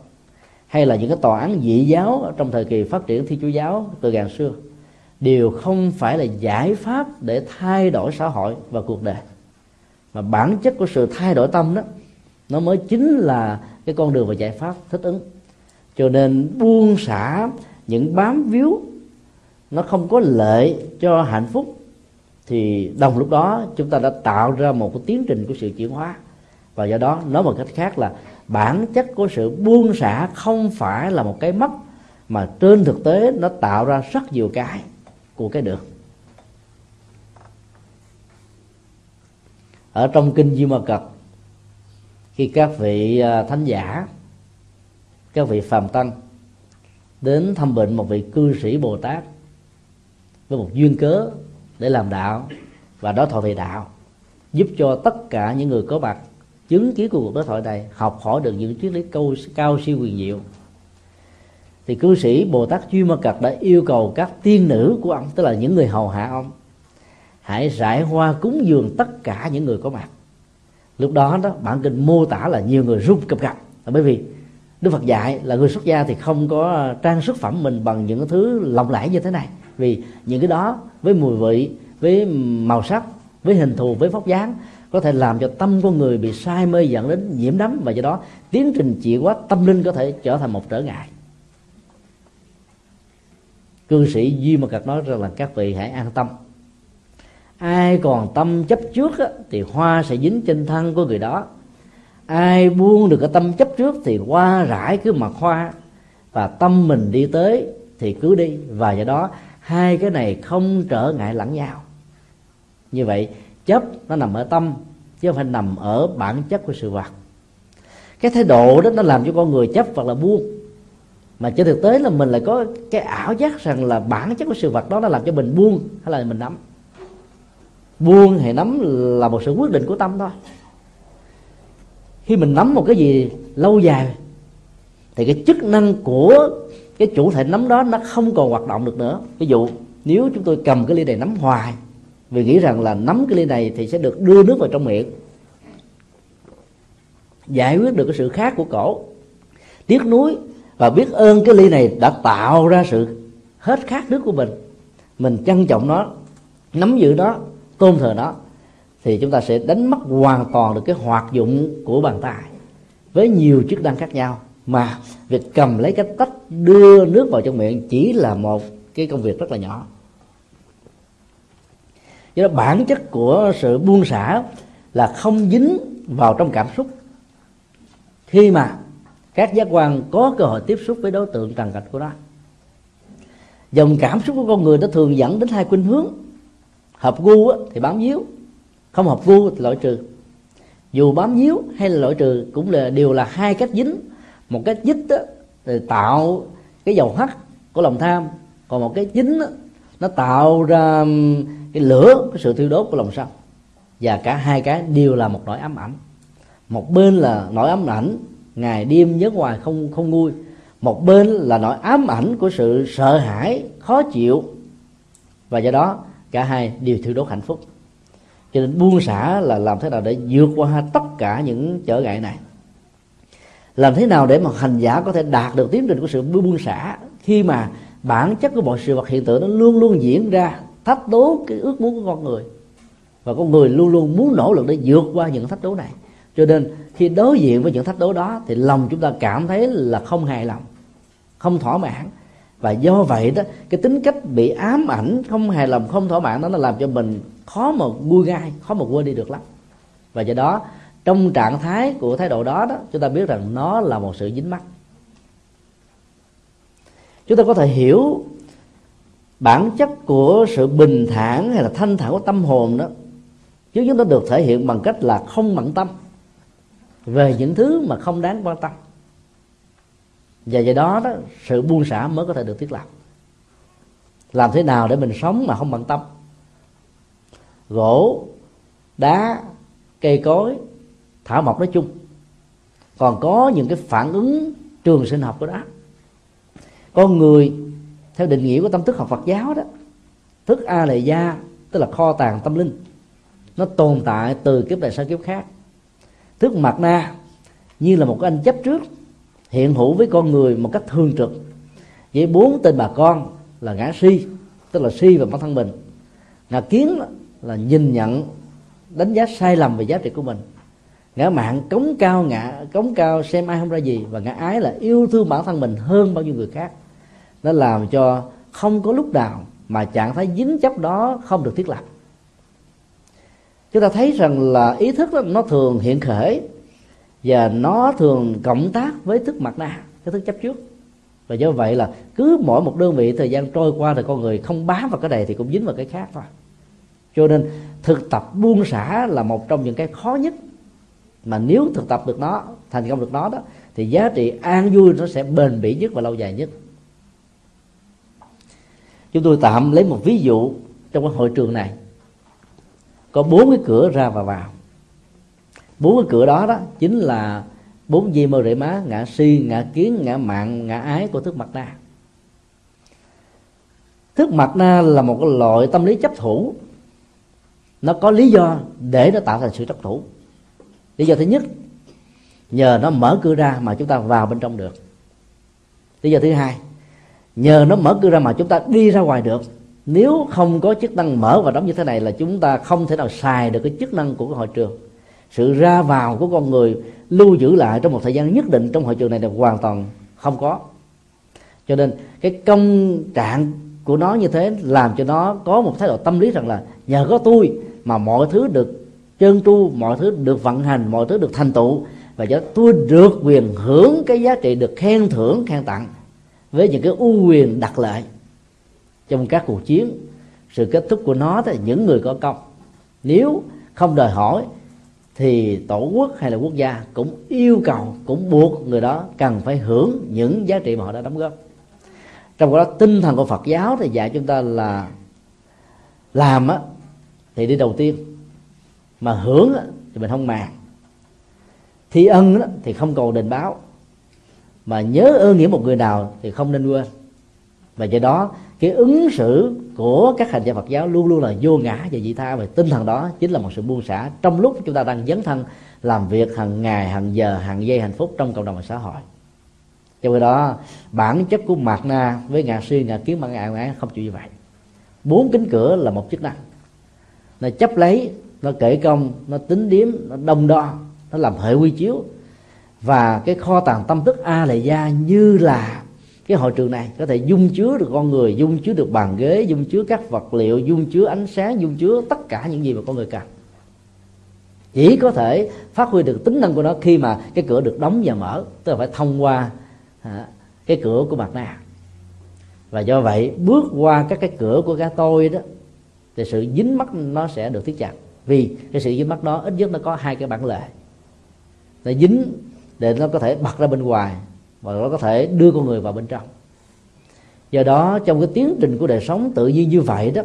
hay là những cái tòa án dị giáo ở trong thời kỳ phát triển thiên chúa giáo từ ngàn xưa, đều không phải là giải pháp để thay đổi xã hội và cuộc đời. Mà bản chất của sự thay đổi tâm đó, nó mới chính là cái con đường và giải pháp thích ứng. Cho nên buông xả những bám víu, nó không có lợi cho hạnh phúc, thì đồng lúc đó chúng ta đã tạo ra một cái tiến trình của sự chuyển hóa. Và do đó, nói một cách khác là bản chất của sự buông xả không phải là một cái mất, mà trên thực tế nó tạo ra rất nhiều cái của cái được. Ở trong kinh Di Ma Cật, khi các vị à, thánh giả, các vị phàm tăng đến thăm bệnh một vị cư sĩ Bồ Tát với một duyên cớ để làm đạo và đó thoại về đạo, giúp cho tất cả những người có mặt chứng kiến của cuộc đối thoại này học hỏi được những triết lý câu, cao siêu quyền diệu. Thì cư sĩ bồ tát duy ma cật đã yêu cầu các tiên nữ của ông, tức là những người hầu hạ ông, hãy rải hoa cúng dường tất cả những người có mặt. Lúc đó đó, bản kinh mô tả là nhiều người rung cập cập. Bởi vì đức phật dạy là người xuất gia thì không có ờ, trang sức phẩm mình bằng những thứ lộng lẫy như thế này. Vì những cái đó với mùi vị với màu sắc với hình thù với vóc dáng có thể làm cho tâm con người bị sai mê dẫn đến nhiễm đắm và do đó tiến trình chuyển hóa tâm linh có thể trở thành một trở ngại. Cư sĩ duy mà cật nói rằng là các vị hãy an tâm. Ai còn tâm chấp trước á, thì hoa sẽ dính trên thân của người đó ai buông được cái tâm chấp trước thì qua rải cứ mặc hoa và tâm mình đi tới thì cứ đi. Và do đó, hai cái này không trở ngại lẫn nhau. Như vậy, chấp nó nằm ở tâm, chứ không phải nằm ở bản chất của sự vật. Cái thái độ đó nó làm cho con người chấp hoặc là buông. Mà trên thực tế là mình lại có cái ảo giác rằng là bản chất của sự vật đó nó làm cho mình buông hay là mình nắm. Buông hay nắm là một sự quyết định của tâm thôi khi mình nắm một cái gì lâu dài, thì cái chức năng của cái chủ thể nắm đó nó không còn hoạt động được nữa. Ví dụ, nếu chúng tôi cầm cái ly này nắm hoài, vì nghĩ rằng là nắm cái ly này thì sẽ được đưa nước vào trong miệng, giải quyết được cái sự khác của cổ, tiếc nuối và biết ơn cái ly này đã tạo ra sự hết khát nước của mình. Mình trân trọng nó, nắm giữ nó, tôn thờ nó thì chúng ta sẽ đánh mất hoàn toàn được cái hoạt dụng của bàn tay. Với nhiều chức năng khác nhau, mà việc cầm lấy cái tách đưa nước vào trong miệng chỉ là một cái công việc rất là nhỏ. Do đó bản chất của sự buông xả là không dính vào trong cảm xúc. Khi mà các giác quan có cơ hội tiếp xúc với đối tượng trần cảnh của nó, dòng cảm xúc của con người nó thường dẫn đến hai khuynh hướng. Hợp gu thì bám víu không hợp gu thì loại trừ. Dù bám víu hay là loại trừ cũng là đều là hai cách dính. Một cách dính đó, thì tạo cái dầu hắt của lòng tham. Còn một cái dính đó, nó tạo ra cái lửa cái sự thiêu đốt của lòng sân. Và cả hai cái đều là một nỗi ám ảnh. Một bên là nỗi ám ảnh ngày đêm nhớ hoài không không nguôi. Một bên là nỗi ám ảnh của sự sợ hãi khó chịu. Và do đó cả hai đều thiêu đốt hạnh phúc cho nên buông xả là làm thế nào để vượt qua tất cả những trở ngại này. Làm thế nào để mà hành giả có thể đạt được tiến trình của sự buông xả khi mà bản chất của mọi sự vật hiện tượng nó luôn luôn diễn ra, thách đố cái ước muốn của con người. Và con người luôn luôn muốn nỗ lực để vượt qua những thách đố này. Cho nên khi đối diện với những thách đố đó thì lòng chúng ta cảm thấy là không hài lòng, không thỏa mãn. Và do vậy đó, cái tính cách bị ám ảnh, không hài lòng, không thỏa mãn đó, nó làm cho mình khó mà vui gai, khó mà quên đi được lắm. Và do đó, trong trạng thái của thái độ đó đó, chúng ta biết rằng nó là một sự dính mắc. Chúng ta có thể hiểu bản chất của sự bình thản hay là thanh thản của tâm hồn đó, chứ chúng ta được thể hiện bằng cách là không bận tâm về những thứ mà không đáng quan tâm. Và do đó đó, sự buông xả mới có thể được thiết lập. Làm thế nào để mình sống mà không bận tâm? Gỗ, đá, cây cối, thảo mộc nói chung. Còn có những cái phản ứng trường sinh học của đó. Con người, theo định nghĩa của tâm thức học Phật giáo đó, thức a lệ gia, tức là kho tàng tâm linh, nó tồn tại từ kiếp này sang kiếp khác. Thức mặt na, như là một cái anh chấp trước, hiện hữu với con người một cách thường trực, với bốn tên bà con là ngã si, tức là si và bản thân mình. Ngã kiến là nhìn nhận đánh giá sai lầm về giá trị của mình. Ngã mạng cống cao ngã cống cao xem ai không ra gì và ngã ái là yêu thương bản thân mình hơn bao nhiêu người khác. Nó làm cho không có lúc nào mà trạng thái dính chấp đó không được thiết lập. Chúng ta thấy rằng là ý thức đó, nó thường hiện khởi và nó thường cộng tác với thức mặt na cái thức chấp trước. Và do vậy là cứ mỗi một đơn vị thời gian trôi qua thì con người không bám vào cái này thì cũng dính vào cái khác thôi cho nên thực tập buông xả là một trong những cái khó nhất. Mà nếu thực tập được nó, thành công được nó đó, thì giá trị an vui nó sẽ bền bỉ nhất và lâu dài nhất. Chúng tôi tạm lấy một ví dụ trong cái hội trường này. Có bốn cái cửa ra và vào. Bốn cái cửa đó đó chính là bốn di mơ rễ má, ngã si, ngã kiến, ngã mạng, ngã ái của thức mặt na. Thức mặt na là một cái loại tâm lý chấp thủ nó có lý do để nó tạo thành sự trắc thủ. Lý do thứ nhất, nhờ nó mở cửa ra mà chúng ta vào bên trong được. Lý do thứ hai, nhờ nó mở cửa ra mà chúng ta đi ra ngoài được. Nếu không có chức năng mở và đóng như thế này là chúng ta không thể nào xài được cái chức năng của cái hội trường. Sự ra vào của con người lưu giữ lại trong một thời gian nhất định trong hội trường này là hoàn toàn không có. Cho nên cái công trạng của nó như thế làm cho nó có một thái độ tâm lý rằng là, nhờ có tôi mà mọi thứ được trơn tru, mọi thứ được vận hành, mọi thứ được thành tựu. Và do tôi được quyền hưởng cái giá trị, được khen thưởng, khen tặng với những cái ưu quyền đặc lợi trong các cuộc chiến. Sự kết thúc của nó thì những người có công. Nếu không đòi hỏi thì tổ quốc hay là quốc gia cũng yêu cầu, cũng buộc người đó cần phải hưởng những giá trị mà họ đã đóng góp. Trong đó, tinh thần của Phật giáo thì dạy chúng ta là làm á thì đi đầu tiên, mà hưởng thì mình không màng. Thi ân thì không cầu đền báo. Mà nhớ ơn nghĩa một người nào thì không nên quên. Và do đó, cái ứng xử của các hành giả Phật giáo luôn luôn là vô ngã và dị tha và tinh thần đó chính là một sự buông xả trong lúc chúng ta đang dấn thân, làm việc hàng ngày, hàng giờ, hàng giây hạnh phúc trong cộng đồng và xã hội. Trong khi đó, bản chất của mạt na với ngạ suy ngạ kiến bằng ngạ ngã không chịu như vậy. Bốn kính cửa là một chức năng nó chấp lấy nó kể công nó tính điếm nó đông đo nó làm hệ quy chiếu. Và cái kho tàng tâm thức a lệ gia như là cái hội trường này. Có thể dung chứa được con người dung chứa được bàn ghế dung chứa các vật liệu dung chứa ánh sáng dung chứa tất cả những gì mà con người cần. Chỉ có thể phát huy được tính năng của nó khi mà cái cửa được đóng và mở tức là phải thông qua à, cái cửa của mặt nạ. Và do vậy bước qua các cái cửa của cái tôi đó thì sự dính mắt nó sẽ được thiết chặt vì cái sự dính mắt đó, ít nhất nó có hai cái bản lệ nó dính để nó có thể bật ra bên ngoài và nó có thể đưa con người vào bên trong. Do đó, trong cái tiến trình của đời sống tự nhiên như vậy đó,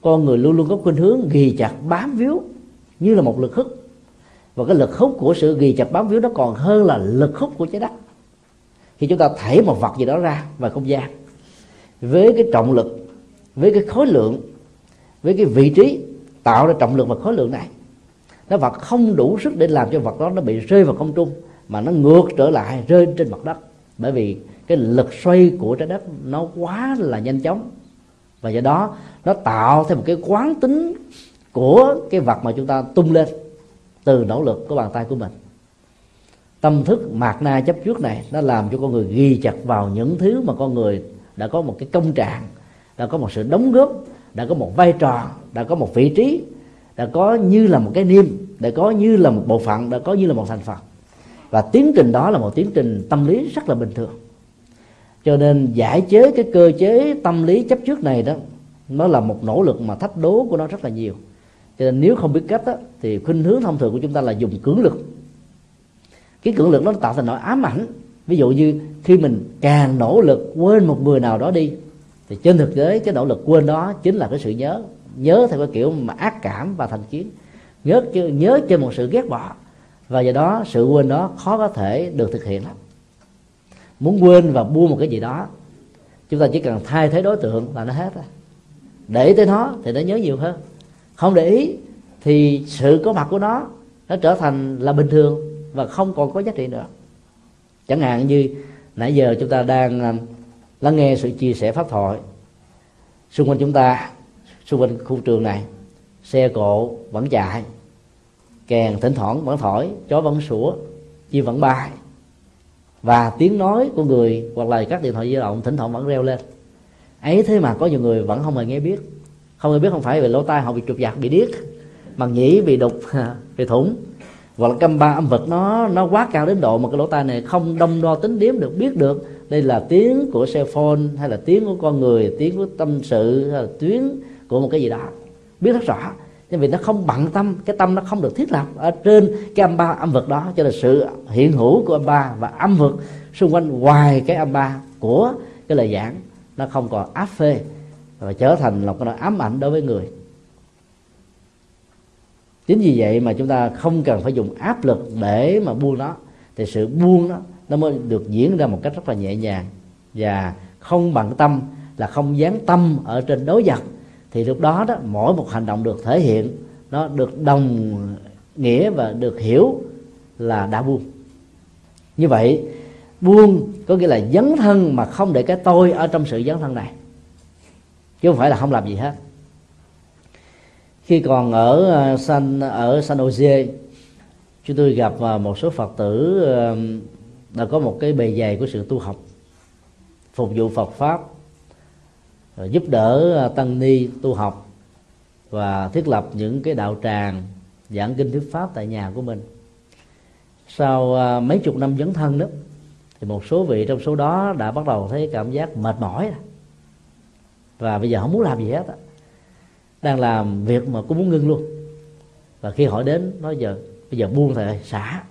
con người luôn luôn có khuynh hướng ghi chặt bám víu như là một lực hút. Và cái lực hút của sự ghi chặt bám víu nó còn hơn là lực hút của trái đất. Khi chúng ta thảy một vật gì đó ra vào không gian, với cái trọng lực, với cái khối lượng với cái vị trí tạo ra trọng lượng và khối lượng này, nó vật không đủ sức để làm cho vật đó nó bị rơi vào không trung, mà nó ngược trở lại rơi trên mặt đất. Bởi vì cái lực xoay của trái đất nó quá là nhanh chóng. Và do đó, nó tạo thêm một cái quán tính của cái vật mà chúng ta tung lên từ nỗ lực của bàn tay của mình. Tâm thức mạt na chấp trước này nó làm cho con người ghi chặt vào những thứ mà con người đã có một cái công trạng, đã có một sự đóng góp đã có một vai trò đã có một vị trí đã có như là một cái niêm đã có như là một bộ phận đã có như là một thành phần. Và tiến trình đó là một tiến trình tâm lý rất là bình thường. Cho nên giải chế cái cơ chế tâm lý chấp trước này đó nó là một nỗ lực mà thách đố của nó rất là nhiều. Cho nên nếu không biết cách đó, thì khuynh hướng thông thường của chúng ta là dùng cưỡng lực. Cái cưỡng lực nó tạo thành nỗi ám ảnh. Ví dụ như khi mình càng nỗ lực quên một người nào đó đi thì trên thực tế, cái nỗ lực quên đó chính là cái sự nhớ. Nhớ theo cái kiểu mà ác cảm và thành kiến. Nhớ nhớ trên một sự ghét bỏ. Và do đó, sự quên đó khó có thể được thực hiện lắm. Muốn quên và buông một cái gì đó, chúng ta chỉ cần thay thế đối tượng là nó hết rồi. Để tới nó thì nó nhớ nhiều hơn. Không để ý thì sự có mặt của nó nó trở thành là bình thường và không còn có giá trị nữa. Chẳng hạn như nãy giờ chúng ta đang um, lắng nghe sự chia sẻ pháp thoại. Xung quanh chúng ta, xung quanh khu trường này, xe cộ vẫn chạy, kèn thỉnh thoảng vẫn thổi, chó vẫn sủa, chim vẫn bay. Và tiếng nói của người hoặc là các điện thoại di động thỉnh thoảng vẫn reo lên. Ấy thế mà có nhiều người vẫn không hề nghe biết. Không hề biết không phải vì lỗ tai họ bị trục giặc bị điếc bằng nhĩ, bị đục, bị thủng hoặc là căm ba, âm vật nó nó quá cao đến độ mà cái lỗ tai này không đông đo tính điếm được, biết được. Đây là tiếng của xe phone hay là tiếng của con người, tiếng của tâm sự, hay là tiếng của một cái gì đó. Biết rất rõ. Nhưng vì nó không bận tâm, cái tâm nó không được thiết lập ở trên cái âm ba, âm vực đó. Cho nên sự hiện hữu của âm ba và âm vực xung quanh ngoài cái âm ba của cái lời giảng nó không còn áp phê và trở thành là cái ám ảnh đối với người chính vì vậy mà chúng ta không cần phải dùng áp lực để mà buông nó. Thì sự buông nó nó mới được diễn ra một cách rất là nhẹ nhàng. Và không bằng tâm, là không dán tâm ở trên đối vật, thì lúc đó đó, mỗi một hành động được thể hiện, nó được đồng nghĩa và được hiểu là đã buông. Như vậy, buông có nghĩa là dấn thân mà không để cái tôi ở trong sự dấn thân này. Chứ không phải là không làm gì hết khi còn ở ờ, San ở San Jose, chúng tôi gặp ờ, một số Phật tử ờ, đã có một cái bề dày của sự tu học, phục vụ Phật pháp giúp đỡ tăng ni tu học và thiết lập những cái đạo tràng, giảng kinh thuyết pháp tại nhà của mình. Sau mấy chục năm dấn thân đó, thì một số vị trong số đó đã bắt đầu thấy cảm giác mệt mỏi và bây giờ không muốn làm gì hết đang làm việc mà cũng muốn ngưng luôn. Và khi hỏi đến, nói giờ, bây giờ buông thầy xả.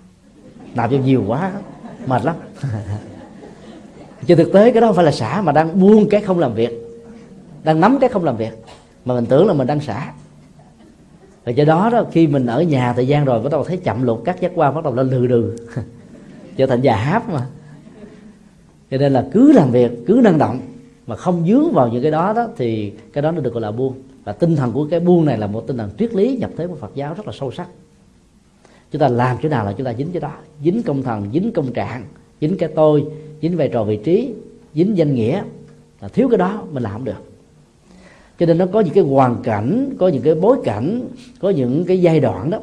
Làm cho nhiều quá, mệt lắm. Chứ thực tế cái đó không phải là xả, mà đang buông cái không làm việc. Đang nắm cái không làm việc, mà mình tưởng là mình đang xả. Và do đó đó, khi mình ở nhà thời gian rồi, bắt đầu thấy chậm lụt các giác quan bắt đầu lên lừ đừ. Trở thành già háp mà. Cho nên là cứ làm việc, cứ năng động, mà không dướng vào những cái đó đó, thì cái đó nó được gọi là buông và tinh thần của cái buông này là một tinh thần triết lý nhập thế của Phật giáo rất là sâu sắc. Chúng ta làm chỗ nào là chúng ta dính chỗ đó. Dính công thần, dính công trạng, dính cái tôi, dính vai trò vị trí, dính danh nghĩa. Là thiếu cái đó mình làm không được. Cho nên nó có những cái hoàn cảnh, có những cái bối cảnh, có những cái giai đoạn đó,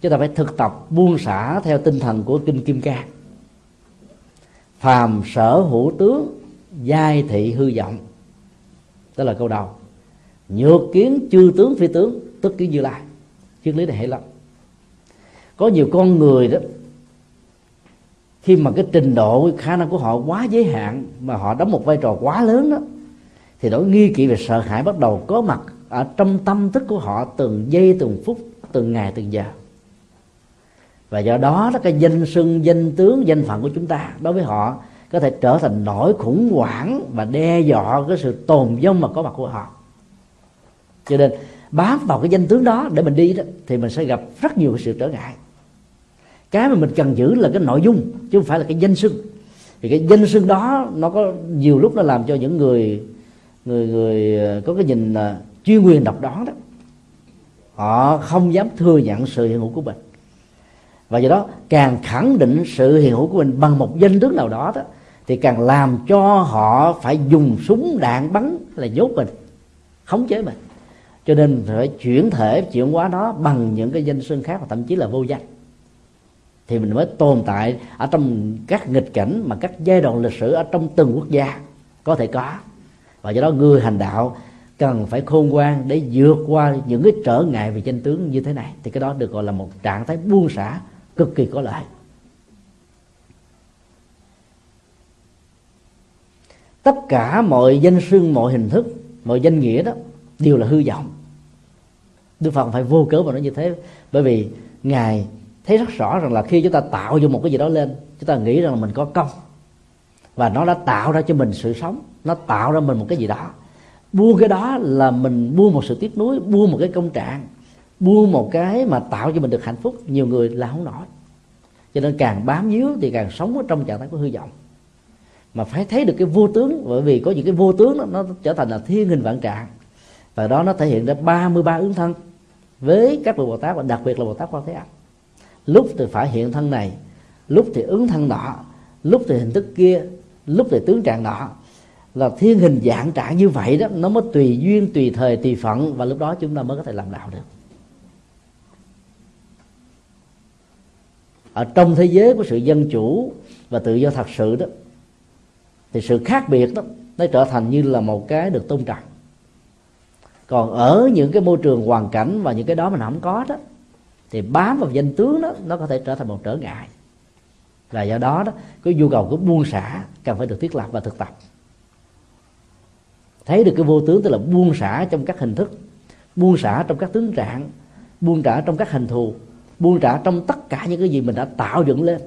chúng ta phải thực tập buông xả theo tinh thần của kinh kim cang. Phàm sở hữu tướng, giai thị hư vọng. Đó là câu đầu nhược kiến chư tướng phi tướng, tức kiến như lai, triết lý này hay lắm. Có nhiều con người đó, khi mà cái trình độ khả năng của họ quá giới hạn, mà họ đóng một vai trò quá lớn đó, thì nỗi nghi kỵ về sợ hãi bắt đầu có mặt ở trong tâm thức của họ từng giây, từng phút, từng ngày, từng giờ. Và do đó đó cái danh sưng danh tướng, danh phận của chúng ta đối với họ có thể trở thành nỗi khủng hoảng và đe dọa cái sự tồn vong mà có mặt của họ cho nên bám vào cái danh tướng đó để mình đi đó, thì mình sẽ gặp rất nhiều cái sự trở ngại. Cái mà mình cần giữ là cái nội dung, chứ không phải là cái danh sưng thì cái danh sưng đó, nó có nhiều lúc nó làm cho những người người người ờ, có cái nhìn là chuyên quyền độc đoán đó, họ không dám thừa nhận sự hiện hữu của mình. Và do đó, càng khẳng định sự hiện hữu của mình bằng một danh tướng nào đó đó, thì càng làm cho họ phải dùng súng, đạn, bắn là nhốt mình, khống chế mình cho nên phải chuyển thể, chuyển hóa nó bằng những cái danh xưng khác và thậm chí là vô danh. Thì mình mới tồn tại ở trong các nghịch cảnh mà các giai đoạn lịch sử ở trong từng quốc gia có thể có. Và do đó người hành đạo cần phải khôn ngoan để vượt qua những cái trở ngại về danh tướng như thế này. Thì cái đó được gọi là một trạng thái buông xả cực kỳ có lợi. Tất cả mọi danh xưng, mọi hình thức, mọi danh nghĩa đó đều là hư vọng. Đức phật phải vô cớ mà nói như thế bởi vì ngài thấy rất rõ rằng là khi chúng ta tạo cho một cái gì đó lên chúng ta nghĩ rằng là mình có công. Và nó đã tạo ra cho mình sự sống nó tạo ra mình một cái gì đó. Buông cái đó là mình buông một sự tiếc nuối buông một cái công trạng buông một cái mà tạo cho mình được hạnh phúc nhiều người là không nổi. Cho nên càng bám víu thì càng sống ở trong trạng thái của hư vọng. Mà phải thấy được cái vô tướng bởi vì có những cái vô tướng đó, nó trở thành là thiên hình vạn trạng và đó nó thể hiện ra 33 ứng thân với các vị Bồ Tát và đặc biệt là Bồ Tát Quan Thế Âm. Lúc thì phải hiện thân này, lúc thì ứng thân nọ, lúc thì hình thức kia, lúc thì tướng trạng nọ, là thiên hình dạng trạng như vậy đó, nó mới tùy duyên, tùy thời, tùy phận, và lúc đó chúng ta mới có thể làm đạo được. Ở trong thế giới của sự dân chủ và tự do thật sự đó, thì sự khác biệt đó, nó trở thành như là một cái được tôn trọng còn ở những cái môi trường hoàn cảnh và những cái đó mình không có đó, thì bám vào danh tướng đó, nó có thể trở thành một trở ngại. Và do đó đó, cái nhu cầu của buông xả cần phải được thiết lập và thực tập. Thấy được cái vô tướng tức là buông xả trong các hình thức, buông xả trong các tướng trạng, buông xả trong các hình thù, buông xả trong tất cả những cái gì mình đã tạo dựng lên.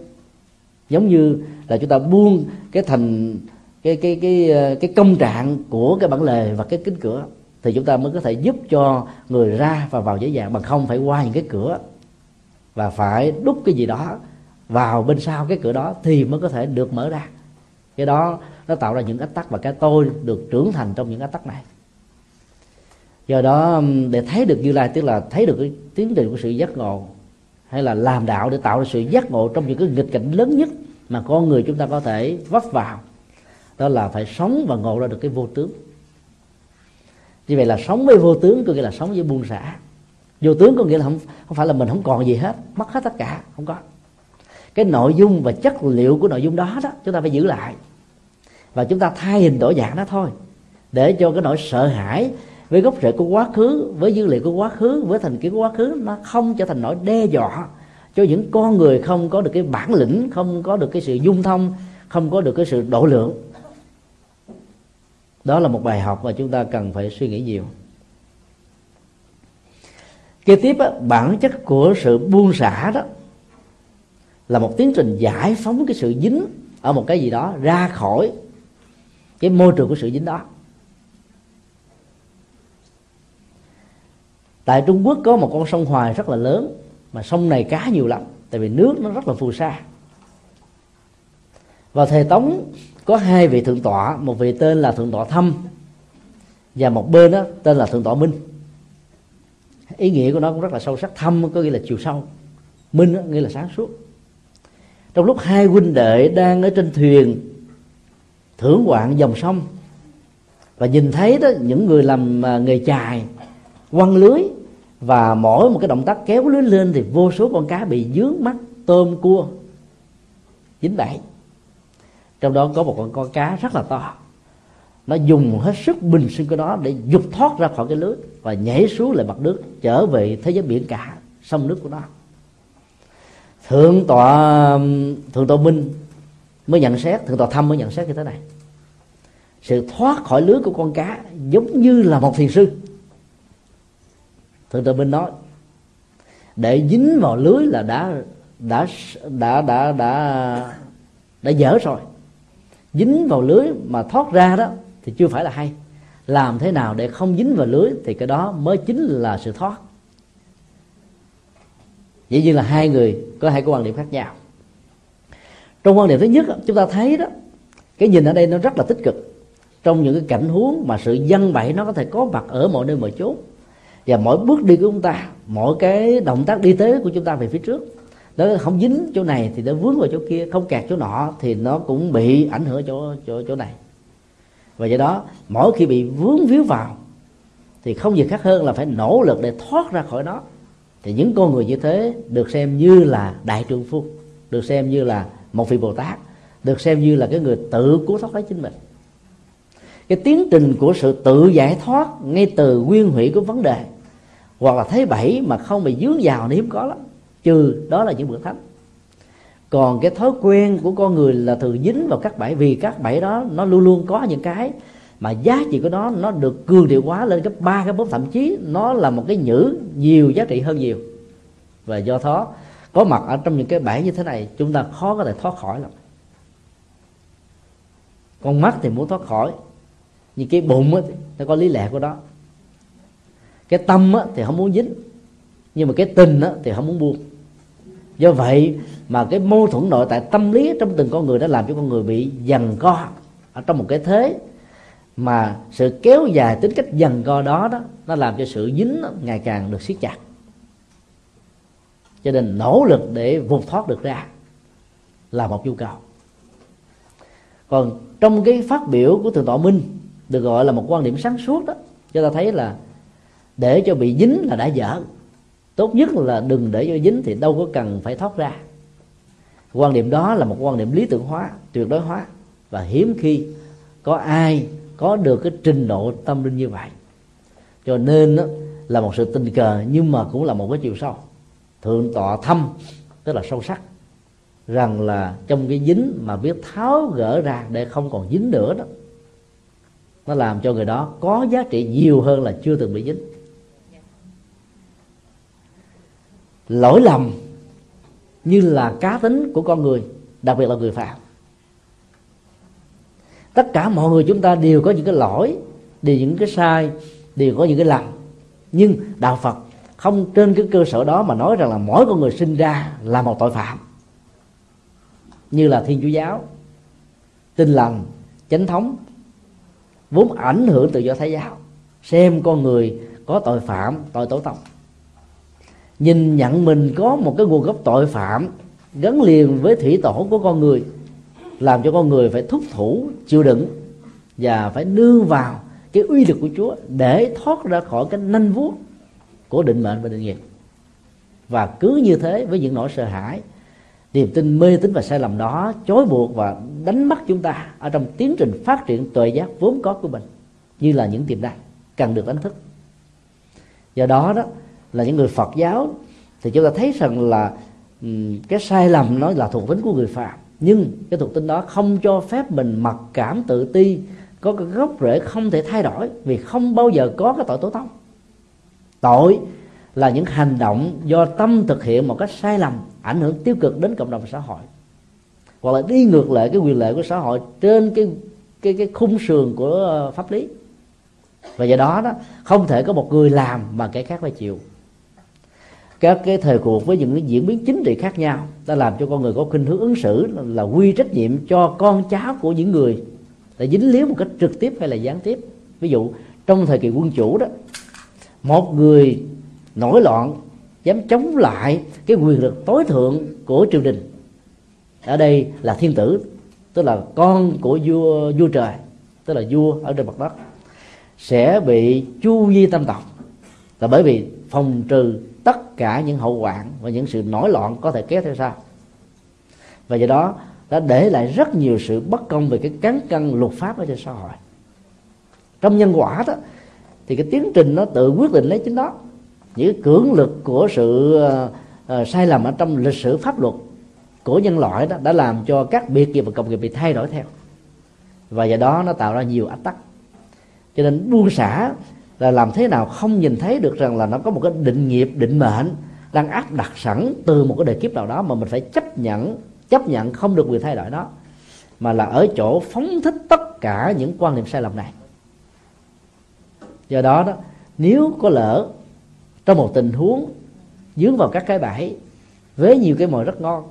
Giống như là chúng ta buông cái thành, cái cái cái ờ, cái công trạng của cái bản lề và cái kính cửa thì chúng ta mới có thể giúp cho người ra và vào dễ dàng bằng không phải qua những cái cửa và phải đúc cái gì đó vào bên sau cái cửa đó thì mới có thể được mở ra. Cái đó nó tạo ra những ách tắc và cái tôi được trưởng thành trong những ách tắc này. Do đó để thấy được như lai, tức là thấy được cái tiến trình của sự giác ngộ, hay là làm đạo để tạo ra sự giác ngộ trong những cái nghịch cảnh lớn nhất mà con người chúng ta có thể vấp vào, đó là phải sống và ngộ ra được cái vô tướng như vậy là sống với vô tướng có nghĩa là sống với buông xả. Vô tướng có nghĩa là không không phải là mình không còn gì hết, mất hết tất cả, không có. Cái nội dung và chất liệu của nội dung đó đó, chúng ta phải giữ lại. Và chúng ta thay hình đổi dạng đó thôi. Để cho cái nỗi sợ hãi với gốc rễ của quá khứ, với dữ liệu của quá khứ, với thành kiến của quá khứ, nó không trở thành nỗi đe dọa cho những con người không có được cái bản lĩnh, không có được cái sự dung thông, không có được cái sự độ lượng đó là một bài học mà chúng ta cần phải suy nghĩ nhiều. Kế tiếp á, bản chất của sự buông xả đó là một tiến trình giải phóng cái sự dính ở một cái gì đó ra khỏi cái môi trường của sự dính đó. Tại Trung Quốc có một con sông Hoài rất là lớn mà sông này cá nhiều lắm tại vì nước nó rất là phù sa. Vào thời Tống có hai vị thượng tọa một vị tên là thượng tọa Thâm và một bên đó tên là thượng tọa Minh. Ý nghĩa của nó cũng rất là sâu sắc. Thâm có nghĩa là chiều sâu minh đó, nghĩa là sáng suốt. Trong lúc hai huynh đệ đang ở trên thuyền thưởng ngoạn dòng sông và nhìn thấy đó những người làm à, nghề chài quăng lưới và mỗi một cái động tác kéo lưới lên thì vô số con cá bị dướng mắt tôm cua dính bẫy trong đó có một con con cá rất là to. Nó dùng hết sức bình sinh của nó để dục thoát ra khỏi cái lưới và nhảy xuống lại mặt nước, trở về thế giới biển cả, sông nước của nó. Thượng tọa thượng tọa minh mới nhận xét, thượng tọa thâm mới nhận xét như thế này. Sự thoát khỏi lưới của con cá giống như là một thiền sư. Thượng tọa minh nói, để dính vào lưới là đã đã đã đã đã đã dở rồi dính vào lưới mà thoát ra đó, thì chưa phải là hay. Làm thế nào để không dính vào lưới thì cái đó mới chính là sự thoát. Dĩ nhiên là hai người có hai cái quan điểm khác nhau. Trong quan điểm thứ nhất chúng ta thấy đó, cái nhìn ở đây nó rất là tích cực. Trong những cái cảnh huống mà sự dân bậy nó có thể có mặt ở mọi nơi mọi chốn. Và mỗi bước đi của chúng ta, mỗi cái động tác đi tới của chúng ta về phía trước nó không dính chỗ này thì nó vướng vào chỗ kia, không kẹt chỗ nọ thì nó cũng bị ảnh hưởng chỗ chỗ chỗ này. Và do đó, mỗi khi bị vướng víu vào thì không gì khác hơn là phải nỗ lực để thoát ra khỏi nó. Thì những con người như thế được xem như là đại trượng phu, được xem như là một vị bồ tát, được xem như là cái người tự cứu thoát lấy chính mình. Cái tiến trình của sự tự giải thoát ngay từ nguyên hủy của vấn đề, hoặc là thấy bẫy mà không bị dướng vào thì hiếm có lắm trừ đó là những bậc thánh. Còn cái thói quen của con người là thường dính vào các bẫy vì các bẫy đó nó luôn luôn có những cái mà giá trị của nó nó được cường điệu hóa lên gấp ba cái bốn thậm chí nó là một cái nhữ nhiều giá trị hơn nhiều. Và do đó có mặt ở trong những cái bẫy như thế này chúng ta khó có thể thoát khỏi lắm. Con mắt thì muốn thoát khỏi nhưng cái bụng ấy, nó có lý lẽ của đó cái tâm ấy, thì không muốn dính nhưng mà cái tình ấy, thì không muốn buông do vậy mà cái mâu thuẫn nội tại tâm lý trong từng con người đã làm cho con người bị dằn co ở trong một cái thế mà sự kéo dài tính cách dần co đó đó, nó làm cho sự dính ngày càng được siết chặt. Cho nên nỗ lực để vụt thoát được ra là một nhu cầu. Còn trong cái phát biểu của thượng tọa minh được gọi là một quan điểm sáng suốt đó, cho ta thấy là để cho bị dính là đã dở tốt nhất là đừng để cho dính thì đâu có cần phải thoát ra. Quan điểm đó là một quan điểm lý tưởng hóa tuyệt đối hóa. Và hiếm khi có ai có được cái trình độ tâm linh như vậy. Cho nên đó, là một sự tình cờ nhưng mà cũng là một cái chiều sâu. Thượng tọa thâm tức là sâu sắc rằng là trong cái dính mà biết tháo gỡ ra để không còn dính nữa đó nó làm cho người đó có giá trị nhiều hơn là chưa từng bị dính. Lỗi lầm như là cá tính của con người, đặc biệt là người phạm. Tất cả mọi người chúng ta đều có những cái lỗi, đều những cái sai, đều có những cái lầm. Nhưng đạo phật không trên cái cơ sở đó mà nói rằng là mỗi con người sinh ra là một tội phạm. Như là thiên chúa giáo, tinh lành, chánh thống, vốn ảnh hưởng từ do thái giáo, xem con người có tội phạm, tội tổ tông nhìn nhận mình có một cái nguồn gốc tội phạm gắn liền với thủy tổ của con người, làm cho con người phải thúc thủ, chịu đựng và phải nương vào cái uy lực của Chúa để thoát ra khỏi cái nanh vuốt của định mệnh và định nghiệp. Và cứ như thế với những nỗi sợ hãi, niềm tin mê tín và sai lầm đó chối buộc và đánh mất chúng ta ở trong tiến trình phát triển tuệ giác vốn có của mình, như là những tiềm năng cần được đánh thức. Do đó đó là những người Phật giáo, thì chúng ta thấy rằng là cái sai lầm nó là thuộc tính của người phạm. Nhưng cái thuộc tính đó không cho phép mình mặc cảm tự ti, có cái gốc rễ không thể thay đổi vì không bao giờ có cái tội tố tông. Tội là những hành động do tâm thực hiện một cách sai lầm, ảnh hưởng tiêu cực đến cộng đồng xã hội. Hoặc là đi ngược lại cái quyền lợi của xã hội trên cái cái cái khung sườn của ờ, pháp lý. Và do đó đó, không thể có một người làm mà kẻ khác phải chịu các cái thời cuộc với những cái diễn biến chính trị khác nhau, đã làm cho con người có khuynh hướng ứng xử là quy trách nhiệm cho con cháu của những người đã dính líu một cách trực tiếp hay là gián tiếp. Ví dụ, trong thời kỳ quân chủ đó, một người nổi loạn, dám chống lại cái quyền lực tối thượng của triều đình, ở đây là thiên tử, tức là con của vua vua trời, tức là vua ở trên mặt đất, sẽ bị chu di tam tộc. Là bởi vì phòng trừ tất cả những hậu hoạn và những sự nổi loạn có thể kéo theo sau. Và do đó đã để lại rất nhiều sự bất công về cái cán cân luật pháp ở trên xã hội. Trong nhân quả đó thì cái tiến trình nó tự quyết định lấy chính đó. Những cưỡng lực của sự uh, uh, sai lầm ở trong lịch sử pháp luật của nhân loại đó đã làm cho các biệt nghiệp và công nghiệp bị thay đổi theo. Và do đó nó tạo ra nhiều ách tắc. Cho nên buông xả là làm thế nào không nhìn thấy được rằng là nó có một cái định nghiệp, định mệnh đang áp đặt sẵn từ một cái đời kiếp nào đó mà mình phải chấp nhận chấp nhận không được quyền thay đổi đó. Mà là ở chỗ phóng thích tất cả những quan niệm sai lầm này. Do đó đó, nếu có lỡ trong một tình huống dướng vào các cái bẫy với nhiều cái mồi rất ngon,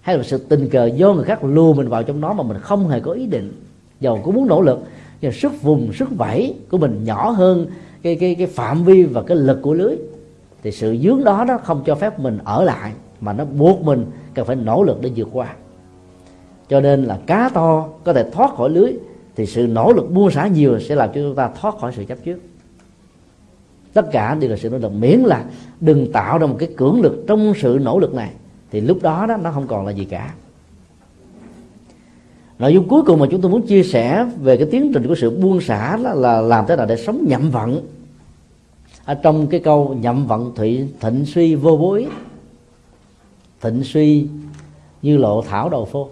hay là sự tình cờ do người khác lùa mình vào trong nó mà mình không hề có ý định dầu cũng muốn nỗ lực nhưng sức vùng, sức vẫy của mình nhỏ hơn cái cái cái phạm vi và cái lực của lưới, thì sự dướng đó nó không cho phép mình ở lại, mà nó buộc mình cần phải nỗ lực để vượt qua. Cho nên là cá to có thể thoát khỏi lưới, thì sự nỗ lực buông xả nhiều sẽ làm cho chúng ta thoát khỏi sự chấp trước. Tất cả đều là sự nỗ lực miễn là đừng tạo ra một cái cưỡng lực trong sự nỗ lực này, thì lúc đó đó nó không còn là gì cả nội dung cuối cùng mà chúng tôi muốn chia sẻ về cái tiến trình của sự buông xả là, là làm thế nào để sống nhậm vận. Ở trong cái câu nhậm vận thụy thịnh suy vô bối thịnh suy như lộ thảo đầu phô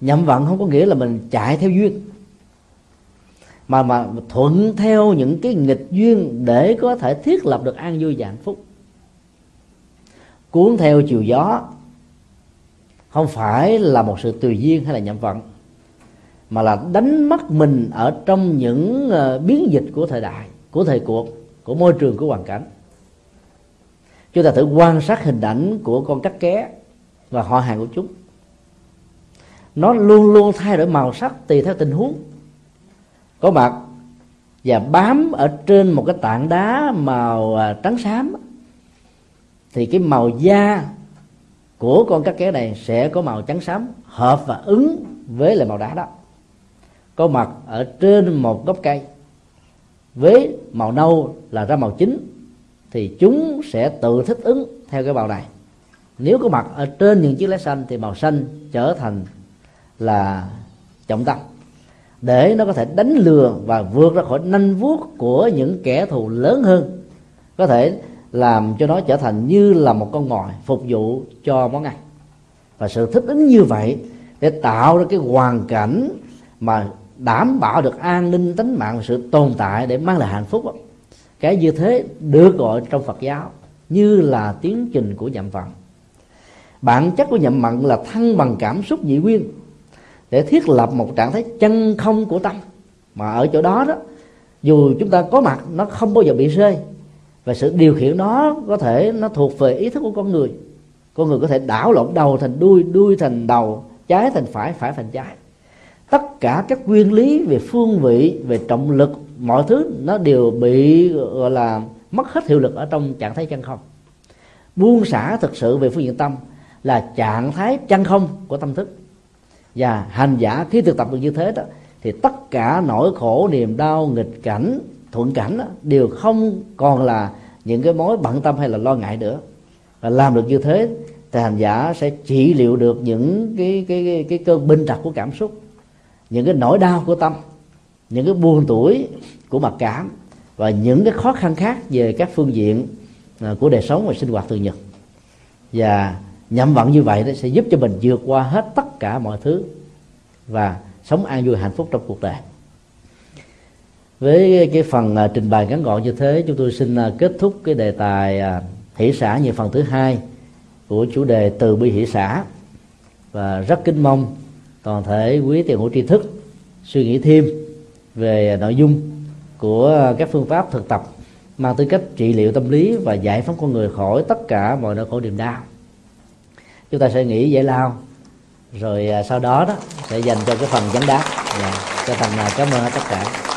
nhậm vận không có nghĩa là mình chạy theo duyên mà mà thuận theo những cái nghịch duyên để có thể thiết lập được an vui và hạnh phúc. Cuốn theo chiều gió không phải là một sự tùy duyên hay là nhậm vận mà là đánh mất mình ở trong những ờ, biến dịch của thời đại, của thời cuộc, của môi trường, của hoàn cảnh. Chúng ta thử quan sát hình ảnh của con cắt ké và họ hàng của chúng. Nó luôn luôn thay đổi màu sắc tùy theo tình huống. Có mặt và bám ở trên một cái tảng đá màu ờ, trắng xám thì cái màu da của con cá kéo này sẽ có màu trắng xám, hợp và ứng với lại màu đá đó. Có mặt ở trên một gốc cây. Với màu nâu là ra màu chính, thì chúng sẽ tự thích ứng theo cái màu này. Nếu có mặt ở trên những chiếc lá xanh, thì màu xanh trở thành là trọng tâm. Để nó có thể đánh lừa và vượt ra khỏi nanh vuốt của những kẻ thù lớn hơn, có thể làm cho nó trở thành như là một con mồi phục vụ cho món ăn. Và sự thích ứng như vậy để tạo ra cái hoàn cảnh mà đảm bảo được an ninh tính mạng và sự tồn tại để mang lại hạnh phúc cái như thế được gọi trong Phật giáo như là tiến trình của nhậm vận bản chất của nhậm mặn là thăng bằng cảm xúc nhị nguyên để thiết lập một trạng thái chân không của tâm. Mà ở chỗ đó đó, dù chúng ta có mặt, nó không bao giờ bị rơi và sự điều khiển đó có thể nó thuộc về ý thức của con người. Con người có thể đảo lộn đầu thành đuôi đuôi thành đầu, trái thành phải phải thành trái. Tất cả các nguyên lý về phương vị, về trọng lực, mọi thứ nó đều bị, gọi là, mất hết hiệu lực ở trong trạng thái chân không. Buông xả thực sự về phương diện tâm là trạng thái chân không của tâm thức. Và hành giả khi thực tập được như thế đó, thì tất cả nỗi khổ, niềm đau, nghịch cảnh thuận cảnh đó, đều không còn là những cái mối bận tâm hay là lo ngại nữa. Và làm được như thế thì hành giả sẽ trị liệu được những cái cái cái, cái cơn binh trật của cảm xúc những cái nỗi đau của tâm những cái buồn tuổi của mặc cảm và những cái khó khăn khác về các phương diện à, của đời sống và sinh hoạt thường nhật. Và nhậm vận như vậy sẽ giúp cho mình vượt qua hết tất cả mọi thứ và sống an vui hạnh phúc trong cuộc đời với cái phần à, trình bày ngắn gọn như thế, chúng tôi xin à, kết thúc cái đề tài à, hỷ xã như phần thứ hai của chủ đề từ bi hỷ xã. Và rất kính mong toàn thể quý tiền hữu tri thức suy nghĩ thêm về nội dung của các phương pháp thực tập mang tư cách trị liệu tâm lý và giải phóng con người khỏi tất cả mọi nỗi khổ niềm đau. Chúng ta sẽ nghĩ giải lao, rồi sau đó đó sẽ dành cho cái phần vấn đáp. Và cho thành cảm ơn tất cả.